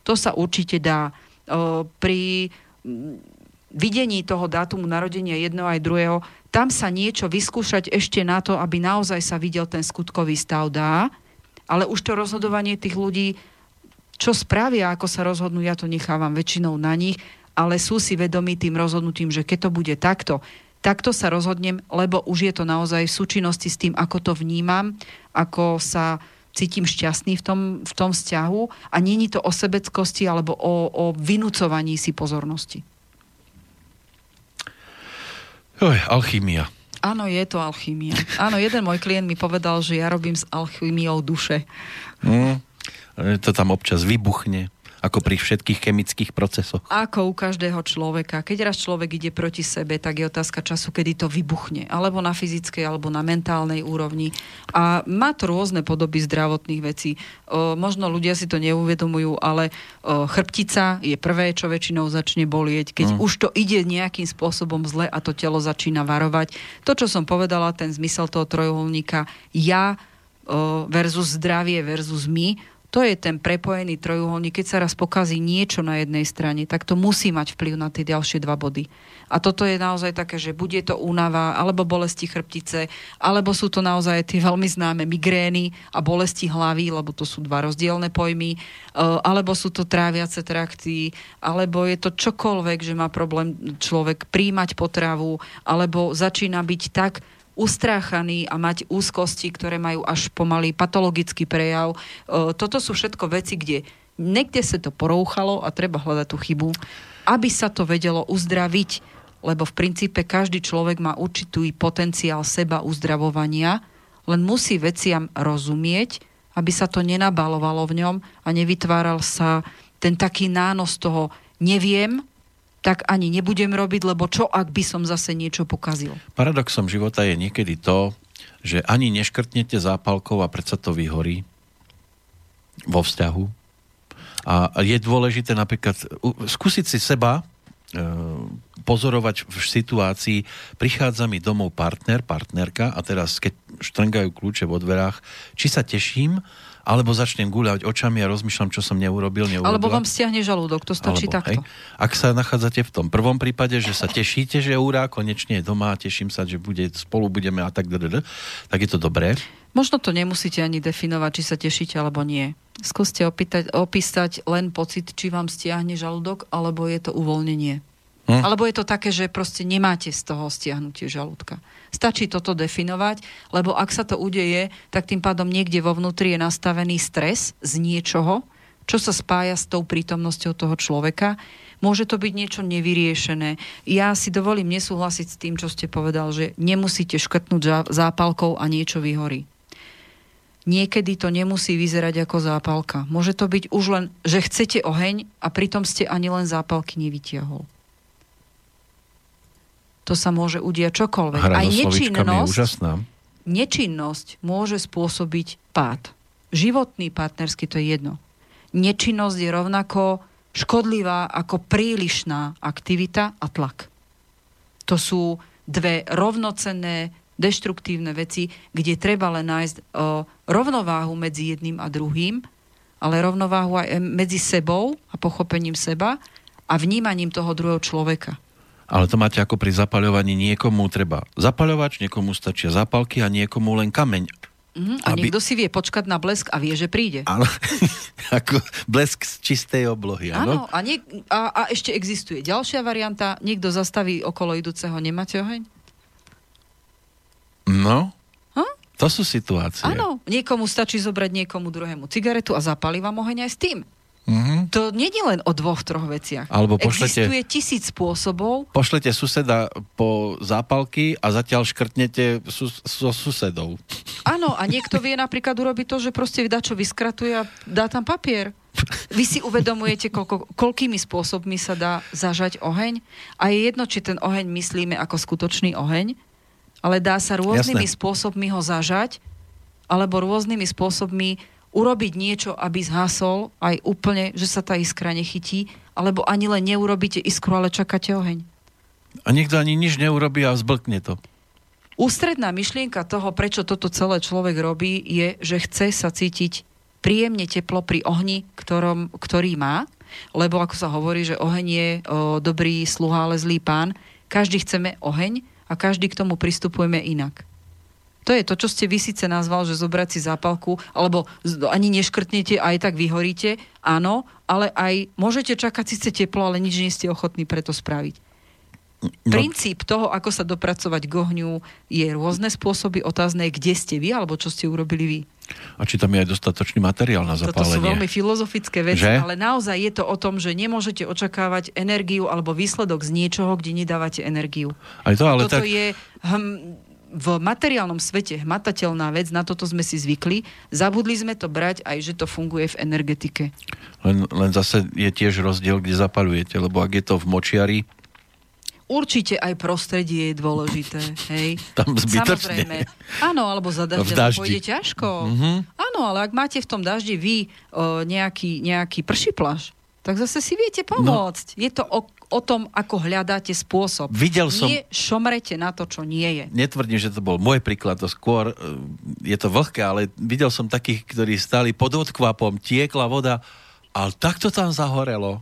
To sa určite dá. O, pri mm, videní toho dátumu narodenia jedného aj druhého, tam sa niečo vyskúšať ešte na to, aby naozaj sa videl ten skutkový stav dá, ale už to rozhodovanie tých ľudí, čo spravia, ako sa rozhodnú, ja to nechávam väčšinou na nich, ale sú si vedomí tým rozhodnutím, že keď to bude takto, takto sa rozhodnem, lebo už je to naozaj v súčinnosti s tým, ako to vnímam, ako sa cítim šťastný v tom, v tom vzťahu a není to o sebeckosti alebo o, o vynúcovaní si pozornosti. Oj, alchymia. Áno, je to alchymia. Áno, jeden môj klient mi povedal, že ja robím s alchymiou duše. Mm. To tam občas vybuchne, ako pri všetkých chemických procesoch. Ako u každého človeka. Keď raz človek ide proti sebe, tak je otázka času, kedy to vybuchne. Alebo na fyzickej, alebo na mentálnej úrovni. A má to rôzne podoby zdravotných vecí. O, možno ľudia si to neuvedomujú, ale o, chrbtica je prvé, čo väčšinou začne bolieť. Keď mm. už to ide nejakým spôsobom zle a to telo začína varovať. To, čo som povedala, ten zmysel toho trojuholníka, ja versus zdravie versus my, to je ten prepojený trojuholník. Keď sa raz pokazí niečo na jednej strane, tak to musí mať vplyv na tie ďalšie dva body. A toto je naozaj také, že bude to únava, alebo bolesti chrbtice, alebo sú to naozaj tie veľmi známe migrény a bolesti hlavy, lebo to sú dva rozdielne pojmy, e, alebo sú to tráviace trakty, alebo je to čokoľvek, že má problém človek príjmať potravu, alebo začína byť tak ustráchaný a mať úzkosti, ktoré majú až pomaly patologický prejav. E, Toto sú všetko veci, kde niekde sa to porouchalo a treba hľadať tú chybu, aby sa to vedelo uzdraviť, lebo v princípe každý človek má určitý potenciál seba uzdravovania, len musí veciam rozumieť, aby sa to nenabalovalo v ňom a nevytváral sa ten taký nános toho neviem, tak ani nebudem robiť, lebo čo ak by som zase niečo pokazil. Paradoxom života je niekedy to, že ani neškrtnete zápalkou a predsa to vyhorí vo vzťahu. A je dôležité napríklad skúsiť si seba e, pozorovať v situácii, prichádza mi domov partner, partnerka a teraz keď štrngajú kľúče vo dverách, či sa teším, alebo začnem guľať očami a rozmýšľam, čo som neurobil, neurobila. Alebo vám stiahne žalúdok, to stačí Alebo, takto. Hej, ak sa nachádzate v tom prvom prípade, že sa tešíte, že úra konečne je doma, teším sa, že bude, spolu budeme a tak, tak je to dobré. Možno to nemusíte ani definovať, či sa tešíte alebo nie. Skúste opýtať, opísať len pocit, či vám stiahne žalúdok, alebo je to uvoľnenie. Hm. Alebo je to také, že proste nemáte z toho stiahnutie žalúdka. Stačí toto definovať, lebo ak sa to udeje, tak tým pádom niekde vo vnútri je nastavený stres z niečoho, čo sa spája s tou prítomnosťou toho človeka. Môže to byť niečo nevyriešené. Ja si dovolím nesúhlasiť s tým, čo ste povedal, že nemusíte škrtnúť zápalkou a niečo vyhorí. Niekedy to nemusí vyzerať ako zápalka. Môže to byť už len, že chcete oheň a pritom ste ani len zápalky nevytiahol. To sa môže udiať čokoľvek. Hra Aj je nečinnosť, úžasná. nečinnosť môže spôsobiť pád. Životný partnerský to je jedno. Nečinnosť je rovnako škodlivá ako prílišná aktivita a tlak. To sú dve rovnocenné, deštruktívne veci, kde treba len nájsť o, rovnováhu medzi jedným a druhým, ale rovnováhu aj medzi sebou a pochopením seba a vnímaním toho druhého človeka. Ale to máte ako pri zapaľovaní. Niekomu treba zapaľovač, niekomu stačia zapalky a niekomu len kameň. Mhm, a Aby- niekto si vie počkať na blesk a vie, že príde. Áno, ako blesk z čistej oblohy, áno? A, nie, a, a ešte existuje ďalšia varianta. Niekto zastaví okolo idúceho, nemáte oheň? No, Hm? to sú situácie. Áno, niekomu stačí zobrať niekomu druhému cigaretu a zapali vám oheň aj s tým. Mhm. To nie je len o dvoch, troch veciach. Alebo pošlete- Existuje tisíc spôsobov. Pošlete suseda po zápalky a zatiaľ škrtnete so susedou. Áno, a niekto vie napríklad urobiť to, že proste dá čo vyskratuje a dá tam papier. Vy si uvedomujete, koľko, koľkými spôsobmi sa dá zažať oheň a je jedno, či ten oheň myslíme ako skutočný oheň, ale dá sa rôznymi Jasné. spôsobmi ho zažať alebo rôznymi spôsobmi urobiť niečo, aby zhasol aj úplne, že sa tá iskra nechytí, alebo ani len neurobíte iskru, ale čakáte oheň. A niekto ani nič neurobí a zblkne to. Ústredná myšlienka toho, prečo toto celé človek robí, je, že chce sa cítiť príjemne teplo pri ohni, ktorom, ktorý má, lebo ako sa hovorí, že oheň je o, dobrý sluha, ale zlý pán. Každý chceme oheň a každý k tomu pristupujeme inak. To je to, čo ste vy síce nazval, že zobrať si zápalku, alebo ani neškrtnete aj tak vyhoríte, áno, ale aj môžete čakať síce teplo, ale nič nie ste ochotní preto spraviť. No. Princíp toho, ako sa dopracovať k ohňu, je rôzne spôsoby. Otázne kde ste vy, alebo čo ste urobili vy. A či tam je aj dostatočný materiál na zapálenie. Toto sú veľmi filozofické veci, že? ale naozaj je to o tom, že nemôžete očakávať energiu alebo výsledok z niečoho, kde nedávate energiu. Aj to, ale toto tak... je hm, v materiálnom svete hmatateľná vec, na toto sme si zvykli. Zabudli sme to brať aj, že to funguje v energetike. Len, len zase je tiež rozdiel, kde zapalujete, lebo ak je to v močiari, Určite aj prostredie je dôležité, hej. Tam zbytočne. Samozrejme. Áno, alebo za dažďa pôjde ťažko. Mm-hmm. Áno, ale ak máte v tom daždi vy o, nejaký, nejaký pršiplaš, tak zase si viete pomôcť. No. Je to o, o tom, ako hľadáte spôsob. Videl som... Nie šomrete na to, čo nie je. Netvrdím, že to bol môj príklad, to skôr e, je to vlhké, ale videl som takých, ktorí stáli pod odkvapom, tiekla voda, ale takto tam zahorelo.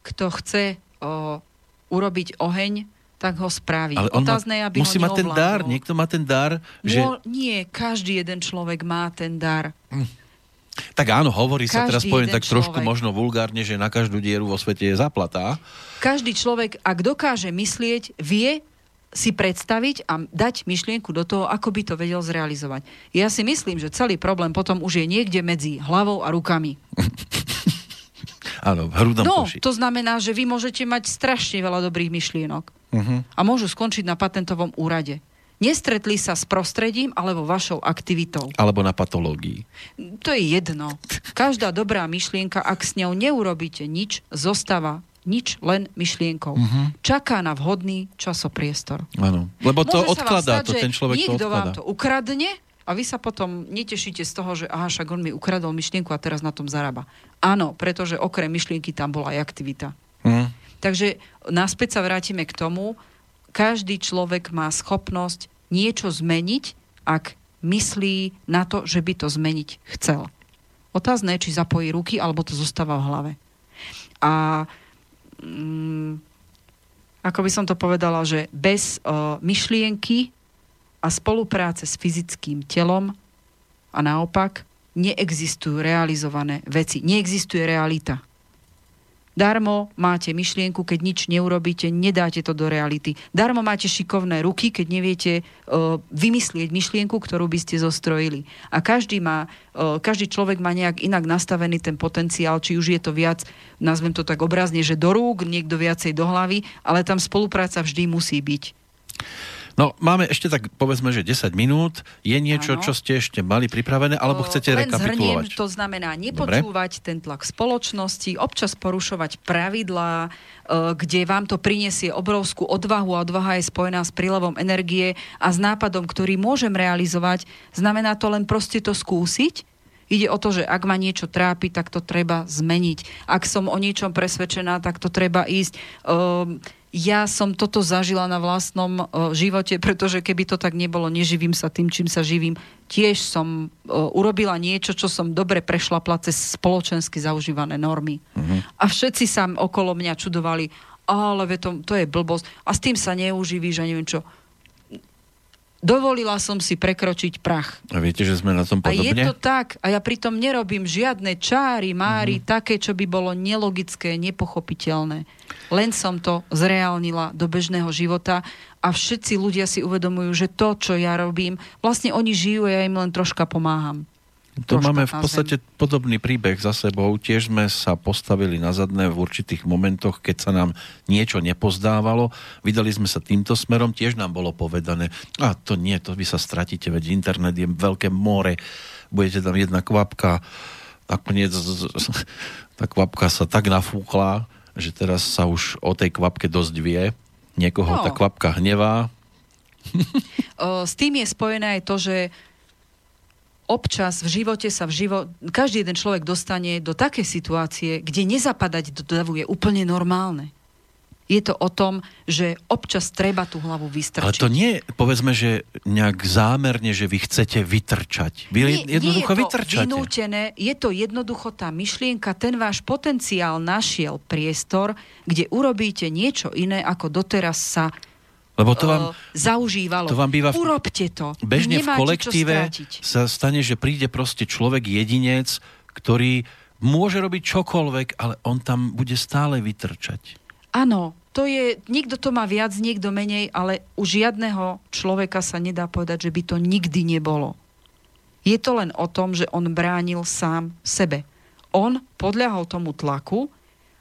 Kto chce o, urobiť oheň, tak ho spraví. Ale on Otázne, má, aby musí mať ten dar, niekto má ten dar, že... No, nie, každý jeden človek má ten dar. Hm. Tak áno, hovorí každý sa, teraz poviem tak človek. trošku možno vulgárne, že na každú dieru vo svete je zaplatá. Každý človek, ak dokáže myslieť, vie si predstaviť a dať myšlienku do toho, ako by to vedel zrealizovať. Ja si myslím, že celý problém potom už je niekde medzi hlavou a rukami. Áno, v hrudnom No, koši. to znamená, že vy môžete mať strašne veľa dobrých myšlienok. Uh-huh. A môžu skončiť na patentovom úrade. Nestretli sa s prostredím alebo vašou aktivitou. Alebo na patológii. To je jedno. Každá dobrá myšlienka, ak s ňou neurobíte nič, zostáva nič, len myšlienkou. Uh-huh. Čaká na vhodný časopriestor. Áno, lebo to Môže odkladá, stať, to ten človek to odkladá. vám to ukradne a vy sa potom netešíte z toho, že aha, však on mi ukradol myšlienku a teraz na tom zarába. Áno, pretože okrem myšlienky tam bola aj aktivita. Mm. Takže naspäť sa vrátime k tomu, každý človek má schopnosť niečo zmeniť, ak myslí na to, že by to zmeniť chcel. Otázne či zapojí ruky, alebo to zostáva v hlave. A mm, ako by som to povedala, že bez uh, myšlienky a spolupráce s fyzickým telom a naopak neexistujú realizované veci. Neexistuje realita. Darmo máte myšlienku, keď nič neurobíte, nedáte to do reality. Darmo máte šikovné ruky, keď neviete uh, vymyslieť myšlienku, ktorú by ste zostrojili. A každý, má, uh, každý človek má nejak inak nastavený ten potenciál, či už je to viac, nazvem to tak obrazne, že do rúk, niekto viacej do hlavy, ale tam spolupráca vždy musí byť. No, máme ešte tak, povedzme, že 10 minút. Je niečo, ano. čo ste ešte mali pripravené, alebo chcete Len rekapitulovať? Zhrniem, to znamená nepočúvať Dobre. ten tlak spoločnosti, občas porušovať pravidlá, kde vám to prinesie obrovskú odvahu a odvaha je spojená s prílevom energie a s nápadom, ktorý môžem realizovať. Znamená to len proste to skúsiť, Ide o to, že ak ma niečo trápi, tak to treba zmeniť. Ak som o niečom presvedčená, tak to treba ísť. Um, ja som toto zažila na vlastnom uh, živote, pretože keby to tak nebolo, neživím sa tým, čím sa živím. Tiež som uh, urobila niečo, čo som dobre prešla cez spoločensky zaužívané normy. Uh-huh. A všetci sa okolo mňa čudovali, ale to, to je blbosť. A s tým sa neuživíš a neviem čo dovolila som si prekročiť prach. A viete, že sme na tom podobne? A je to tak. A ja pritom nerobím žiadne čáry, máry, mm-hmm. také, čo by bolo nelogické, nepochopiteľné. Len som to zreálnila do bežného života a všetci ľudia si uvedomujú, že to, čo ja robím, vlastne oni žijú a ja im len troška pomáham. To máme v podstate podobný príbeh za sebou. Tiež sme sa postavili na zadné v určitých momentoch, keď sa nám niečo nepozdávalo. Vydali sme sa týmto smerom, tiež nám bolo povedané, a to nie, to vy sa stratíte, veď internet je veľké more, budete tam jedna kvapka, nakoniec tá kvapka sa tak nafúkla, že teraz sa už o tej kvapke dosť vie. Niekoho no. tá kvapka hnevá. S tým je spojené aj to, že občas v živote sa v život, každý jeden človek dostane do takej situácie, kde nezapadať do davu je úplne normálne. Je to o tom, že občas treba tú hlavu vystrčiť. Ale to nie, povedzme, že nejak zámerne, že vy chcete vytrčať. Vy nie, jednoducho nie je to vytrčate. vynútené, je to jednoducho tá myšlienka, ten váš potenciál našiel priestor, kde urobíte niečo iné, ako doteraz sa Lebo to vám, uh, zaužívalo. to vám býva v- Urobte to. bežne v Nemáte kolektíve čo strátiť. sa stane, že príde proste človek, jedinec, ktorý môže robiť čokoľvek, ale on tam bude stále vytrčať. Áno, to je, niekto to má viac, niekto menej, ale u žiadneho človeka sa nedá povedať, že by to nikdy nebolo. Je to len o tom, že on bránil sám sebe. On podľahol tomu tlaku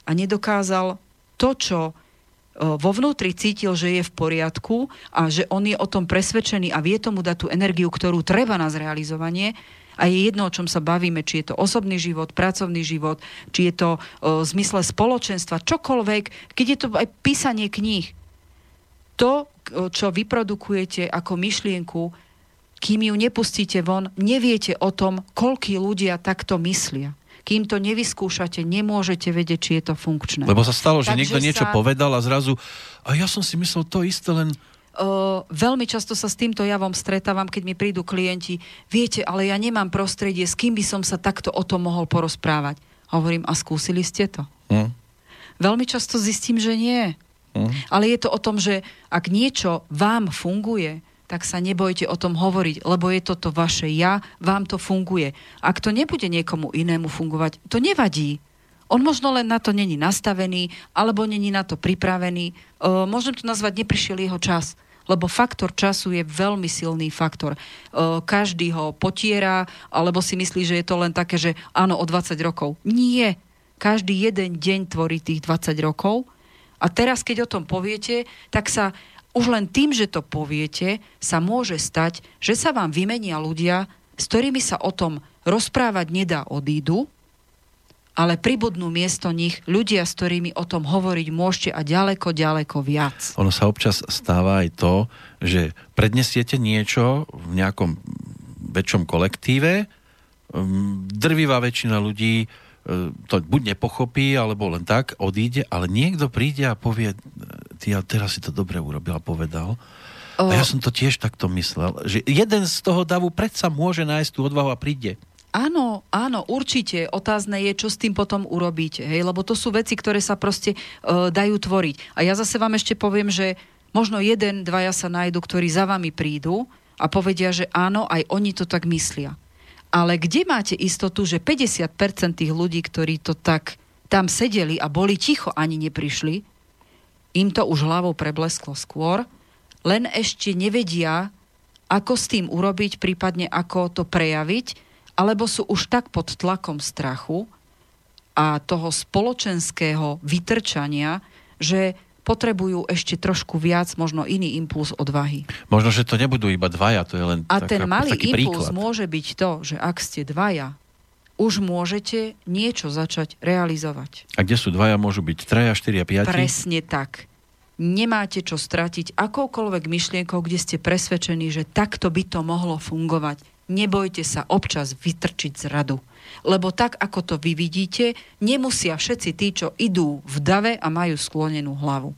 a nedokázal to, čo e, vo vnútri cítil, že je v poriadku a že on je o tom presvedčený a vie tomu dať tú energiu, ktorú treba na zrealizovanie, a je jedno, o čom sa bavíme, či je to osobný život, pracovný život, či je to o, v zmysle spoločenstva, čokoľvek, keď je to aj písanie kníh. To, k- čo vyprodukujete ako myšlienku, kým ju nepustíte von, neviete o tom, koľkí ľudia takto myslia. Kým to nevyskúšate, nemôžete vedieť, či je to funkčné. Lebo sa stalo, že Takže niekto niečo sa- povedal a zrazu, a ja som si myslel to isté, len Uh, veľmi často sa s týmto javom stretávam, keď mi prídu klienti. Viete, ale ja nemám prostredie, s kým by som sa takto o tom mohol porozprávať. Hovorím, a skúsili ste to? hm, Veľmi často zistím, že nie. hm. Ale je to o tom, že ak niečo vám funguje, tak sa nebojte o tom hovoriť, lebo je to to vaše ja, vám to funguje. Ak to nebude niekomu inému fungovať, to nevadí. On možno len na to není nastavený, alebo není na to pripravený. E, môžem to nazvať, neprišiel jeho čas. Lebo faktor času je veľmi silný faktor. Každý ho potiera, alebo si myslí, že je to len také, že áno, o 20 rokov. Nie. Každý jeden deň tvorí tých 20 rokov a teraz, keď o tom poviete, tak sa už len tým, že to poviete, sa môže stať, že sa vám vymenia ľudia, s ktorými sa o tom rozprávať nedá, odídu, ale pribudnú miesto nich ľudia, s ktorými o tom hovoriť môžete a ďaleko, ďaleko viac. Ono sa občas stáva aj to, že prednesiete niečo v nejakom väčšom kolektíve, um, drvivá väčšina ľudí to buď nepochopí, alebo len tak odíde, ale niekto príde a povie, ty a teraz si to dobre urobil a povedal. A ja som to tiež takto myslel, že jeden z toho davu predsa môže nájsť tú odvahu a príde. Áno, áno, určite. Otázne je, čo s tým potom urobíte. Hej? Lebo to sú veci, ktoré sa proste uh, dajú tvoriť. A ja zase vám ešte poviem, že možno jeden, dvaja sa nájdu, ktorí za vami prídu a povedia, že áno, aj oni to tak myslia. Ale kde máte istotu, že 50% tých ľudí, ktorí to tak tam sedeli a boli ticho, ani neprišli, im to už hlavou preblesklo skôr, len ešte nevedia, ako s tým urobiť, prípadne ako to prejaviť, alebo sú už tak pod tlakom strachu a toho spoločenského vytrčania, že potrebujú ešte trošku viac, možno iný impuls odvahy. Možno, že to nebudú iba dvaja, to je len A taká, ten malý taký impuls príklad. môže byť to, že ak ste dvaja, už môžete niečo začať realizovať. A kde sú dvaja, môžu byť traja, štyria, piati. Presne tak. Nemáte čo stratiť akoukoľvek myšlienkou, kde ste presvedčení, že takto by to mohlo fungovať. Nebojte sa občas vytrčiť z radu. Lebo tak, ako to vy vidíte, nemusia všetci tí, čo idú v dave a majú sklonenú hlavu.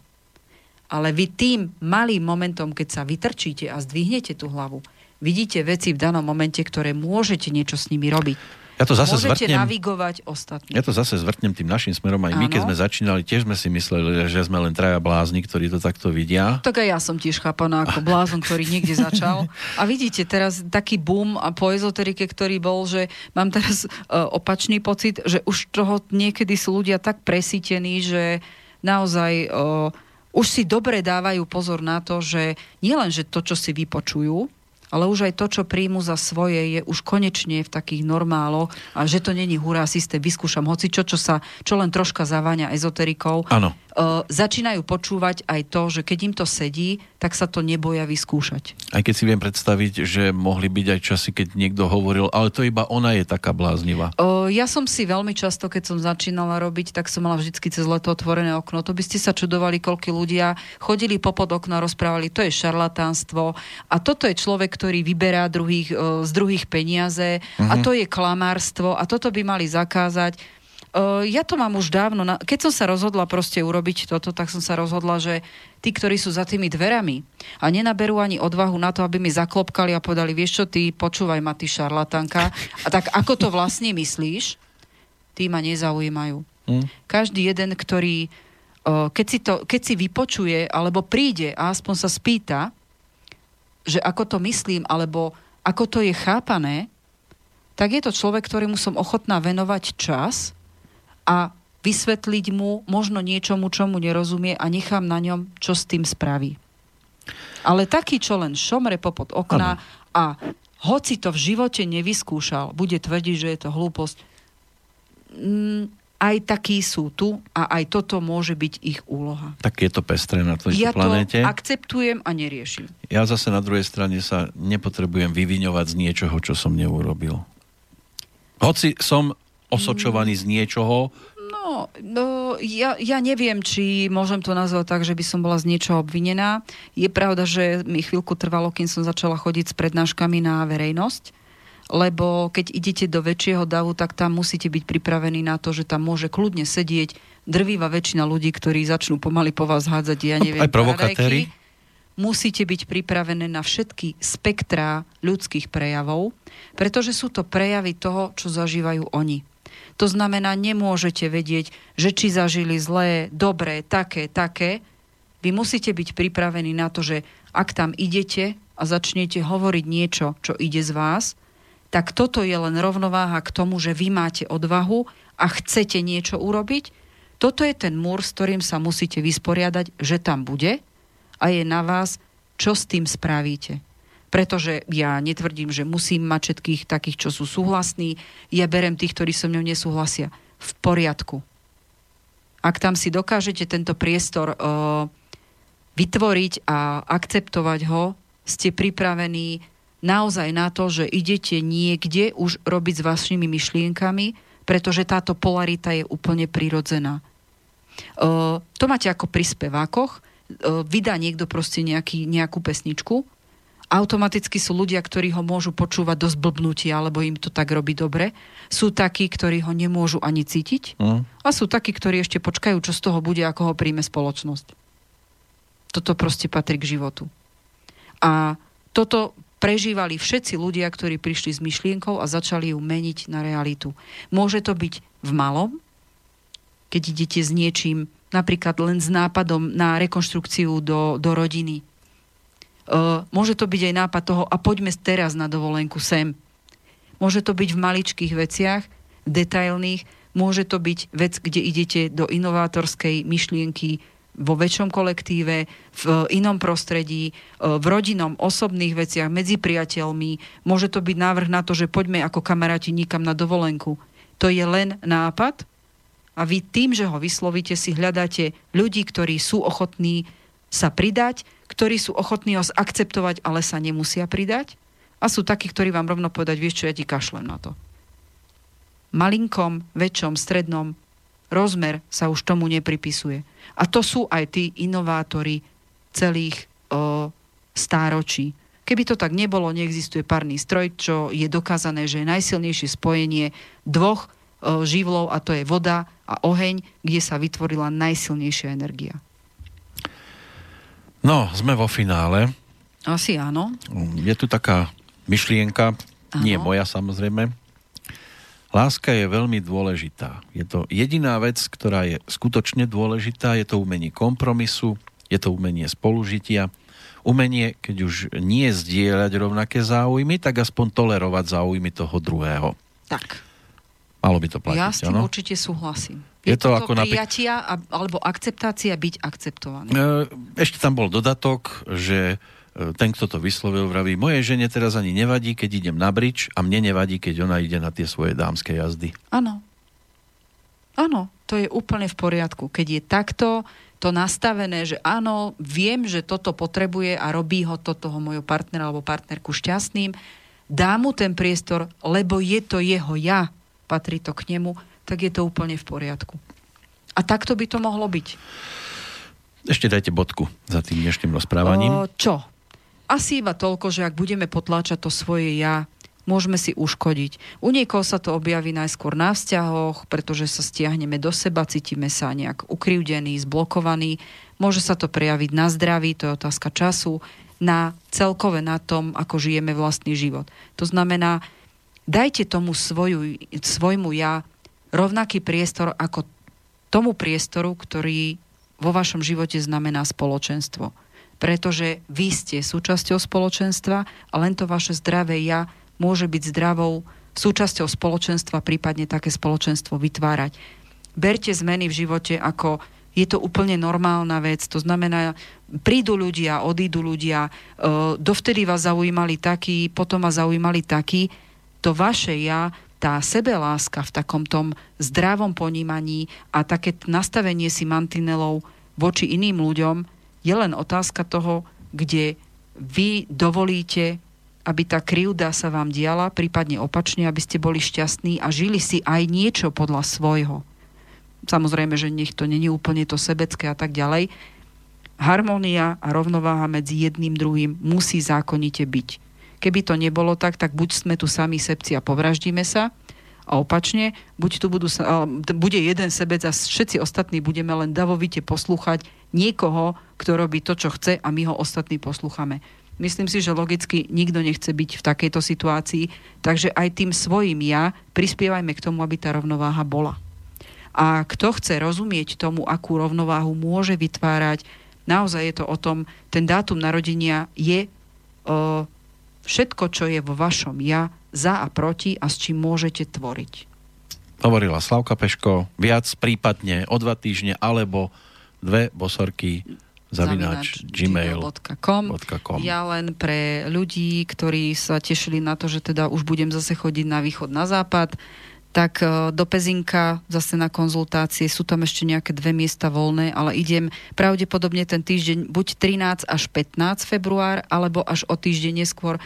Ale vy tým malým momentom, keď sa vytrčíte a zdvihnete tú hlavu, vidíte veci v danom momente, ktoré môžete niečo s nimi robiť. Ja to zase môžete zvrtnem. navigovať ostatní. Ja to zase zvrtnem tým našim smerom. Aj my, Áno. keď sme začínali, tiež sme si mysleli, že sme len traja blázni, ktorí to takto vidia. Tak aj ja som tiež chápaná ako blázon, ktorý niekde začal. A vidíte, teraz taký boom a po ezoterike, ktorý bol, že mám teraz uh, opačný pocit, že už toho niekedy sú ľudia tak presítení, že naozaj uh, už si dobre dávajú pozor na to, že nielen, že to, čo si vypočujú, ale už aj to, čo príjmu za svoje, je už konečne v takých normáloch a že to není hurá systém, vyskúšam hoci čo, čo sa, čo len troška zaváňa ezoterikou. Áno. Uh, začínajú počúvať aj to, že keď im to sedí, tak sa to neboja vyskúšať. Aj keď si viem predstaviť, že mohli byť aj časy, keď niekto hovoril, ale to iba ona je taká bláznivá. O, ja som si veľmi často, keď som začínala robiť, tak som mala vždycky cez leto otvorené okno. To by ste sa čudovali, koľko ľudia chodili popod okna rozprávali, to je šarlatánstvo a toto je človek, ktorý vyberá druhých, o, z druhých peniaze uh-huh. a to je klamárstvo a toto by mali zakázať. Uh, ja to mám už dávno. Na... Keď som sa rozhodla proste urobiť toto, tak som sa rozhodla, že tí, ktorí sú za tými dverami a nenaberú ani odvahu na to, aby mi zaklopkali a povedali, vieš čo, ty počúvaj ma, ty šarlatanka. A tak ako to vlastne myslíš, tí ma nezaujímajú. Hmm. Každý jeden, ktorý uh, keď, si to, keď si vypočuje alebo príde a aspoň sa spýta, že ako to myslím, alebo ako to je chápané, tak je to človek, ktorému som ochotná venovať čas, a vysvetliť mu možno niečomu, čomu nerozumie a nechám na ňom, čo s tým spraví. Ale taký, čo len šomre popod okna ano. a hoci to v živote nevyskúšal, bude tvrdiť, že je to hlúposť, mm, aj takí sú tu a aj toto môže byť ich úloha. Tak je to pestré na tejto ja planete. Ja to akceptujem a neriešim. Ja zase na druhej strane sa nepotrebujem vyviňovať z niečoho, čo som neurobil. Hoci som osočovaný z niečoho? No, no ja, ja neviem, či môžem to nazvať tak, že by som bola z niečoho obvinená. Je pravda, že mi chvíľku trvalo, kým som začala chodiť s prednáškami na verejnosť, lebo keď idete do väčšieho davu, tak tam musíte byť pripravení na to, že tam môže kľudne sedieť drvíva väčšina ľudí, ktorí začnú pomaly po vás hádzať, ja neviem, Aj provokatéri? musíte byť pripravené na všetky spektrá ľudských prejavov, pretože sú to prejavy toho, čo zažívajú oni. To znamená, nemôžete vedieť, že či zažili zlé, dobré, také, také. Vy musíte byť pripravení na to, že ak tam idete a začnete hovoriť niečo, čo ide z vás, tak toto je len rovnováha k tomu, že vy máte odvahu a chcete niečo urobiť. Toto je ten múr, s ktorým sa musíte vysporiadať, že tam bude a je na vás, čo s tým spravíte pretože ja netvrdím, že musím mať všetkých takých, čo sú súhlasní. Ja berem tých, ktorí so mnou nesúhlasia. V poriadku. Ak tam si dokážete tento priestor uh, vytvoriť a akceptovať ho, ste pripravení naozaj na to, že idete niekde už robiť s vašimi myšlienkami, pretože táto polarita je úplne prirodzená. To máte ako pri spevákoch. Vydá niekto proste nejaký, nejakú pesničku automaticky sú ľudia, ktorí ho môžu počúvať do zblbnutia, alebo im to tak robí dobre. Sú takí, ktorí ho nemôžu ani cítiť. Mm. A sú takí, ktorí ešte počkajú, čo z toho bude, ako ho príjme spoločnosť. Toto proste patrí k životu. A toto prežívali všetci ľudia, ktorí prišli s myšlienkou a začali ju meniť na realitu. Môže to byť v malom, keď idete s niečím, napríklad len s nápadom na rekonštrukciu do, do rodiny, môže to byť aj nápad toho, a poďme teraz na dovolenku sem. Môže to byť v maličkých veciach, detailných, môže to byť vec, kde idete do inovátorskej myšlienky vo väčšom kolektíve, v inom prostredí, v rodinnom, osobných veciach, medzi priateľmi. Môže to byť návrh na to, že poďme ako kamaráti nikam na dovolenku. To je len nápad a vy tým, že ho vyslovíte, si hľadáte ľudí, ktorí sú ochotní sa pridať, ktorí sú ochotní ho akceptovať, ale sa nemusia pridať. A sú takí, ktorí vám rovno povedať, vieš čo, ja ti kašlem na to. Malinkom, väčšom, strednom rozmer sa už tomu nepripisuje. A to sú aj tí inovátori celých o, stáročí. Keby to tak nebolo, neexistuje párny stroj, čo je dokázané, že je najsilnejšie spojenie dvoch o, živlov, a to je voda a oheň, kde sa vytvorila najsilnejšia energia. No, sme vo finále. Asi áno. Je tu taká myšlienka, áno. nie moja samozrejme. Láska je veľmi dôležitá. Je to jediná vec, ktorá je skutočne dôležitá. Je to umenie kompromisu, je to umenie spolužitia. Umenie, keď už nie zdieľať rovnaké záujmy, tak aspoň tolerovať záujmy toho druhého. Tak. Malo by to platiť, Ja s tým ano? určite súhlasím. Je, je to ako prijatia napríklad... alebo akceptácia byť akceptovaný. E, ešte tam bol dodatok, že ten, kto to vyslovil, vraví, moje žene teraz ani nevadí, keď idem na brič a mne nevadí, keď ona ide na tie svoje dámske jazdy. Áno. Áno, to je úplne v poriadku. Keď je takto to nastavené, že áno, viem, že toto potrebuje a robí ho to toho môjho partnera alebo partnerku šťastným, dá mu ten priestor, lebo je to jeho ja patrí to k nemu, tak je to úplne v poriadku. A takto by to mohlo byť. Ešte dajte bodku za tým dnešným rozprávaním. O, čo? Asi iba toľko, že ak budeme potláčať to svoje ja, môžeme si uškodiť. U niekoho sa to objaví najskôr na vzťahoch, pretože sa stiahneme do seba, cítime sa nejak ukrivdení, zblokovaní. Môže sa to prejaviť na zdraví, to je otázka času, na celkové na tom, ako žijeme vlastný život. To znamená, dajte tomu svoju, svojmu ja rovnaký priestor ako tomu priestoru, ktorý vo vašom živote znamená spoločenstvo. Pretože vy ste súčasťou spoločenstva a len to vaše zdravé ja môže byť zdravou súčasťou spoločenstva, prípadne také spoločenstvo vytvárať. Berte zmeny v živote ako je to úplne normálna vec. To znamená, prídu ľudia, odídu ľudia, e, dovtedy vás zaujímali takí, potom vás zaujímali takí. To vaše ja tá sebeláska v takom tom zdravom ponímaní a také nastavenie si mantinelov voči iným ľuďom je len otázka toho, kde vy dovolíte, aby tá krivda sa vám diala, prípadne opačne, aby ste boli šťastní a žili si aj niečo podľa svojho. Samozrejme, že nech to není úplne to sebecké a tak ďalej. Harmónia a rovnováha medzi jedným druhým musí zákonite byť Keby to nebolo tak, tak buď sme tu sami sebci a povraždíme sa, a opačne, buď tu budú, bude jeden sebec a všetci ostatní budeme len davovite poslúchať niekoho, kto robí to, čo chce a my ho ostatní poslúchame. Myslím si, že logicky nikto nechce byť v takejto situácii, takže aj tým svojim ja prispievajme k tomu, aby tá rovnováha bola. A kto chce rozumieť tomu, akú rovnováhu môže vytvárať, naozaj je to o tom, ten dátum narodenia je uh, všetko, čo je vo vašom ja, za a proti a s čím môžete tvoriť. Hovorila Slavka Peško, viac prípadne o dva týždne alebo dve bosorky zavináč gmail.com. Ja len pre ľudí, ktorí sa tešili na to, že teda už budem zase chodiť na východ, na západ, tak e, do Pezinka zase na konzultácie sú tam ešte nejaké dve miesta voľné, ale idem pravdepodobne ten týždeň buď 13 až 15 február, alebo až o týždeň neskôr. E,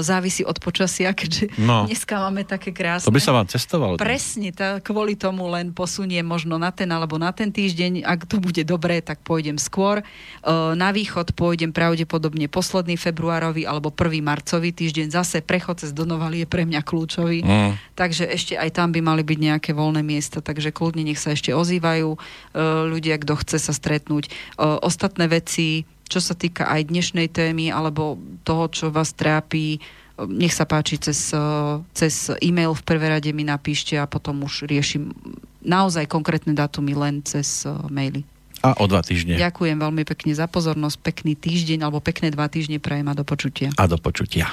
závisí od počasia, keďže no. dneska máme také krásne. To by sa vám cestovalo. Presne, tá, kvôli tomu len posuniem možno na ten alebo na ten týždeň. Ak to bude dobré, tak pôjdem skôr. E, na východ pôjdem pravdepodobne posledný februárový alebo prvý marcový týždeň. Zase prechod cez Donovali je pre mňa kľúčový. Mm. Takže ešte aj tam tam by mali byť nejaké voľné miesta, takže kľudne nech sa ešte ozývajú e, ľudia, kto chce sa stretnúť. E, ostatné veci, čo sa týka aj dnešnej témy alebo toho, čo vás trápi, e, nech sa páči cez, cez e-mail v prvé rade mi napíšte a potom už riešim naozaj konkrétne dátumy len cez maily. A o dva týždne. Ďakujem veľmi pekne za pozornosť, pekný týždeň alebo pekné dva týždne prajem a do počutia. A do počutia.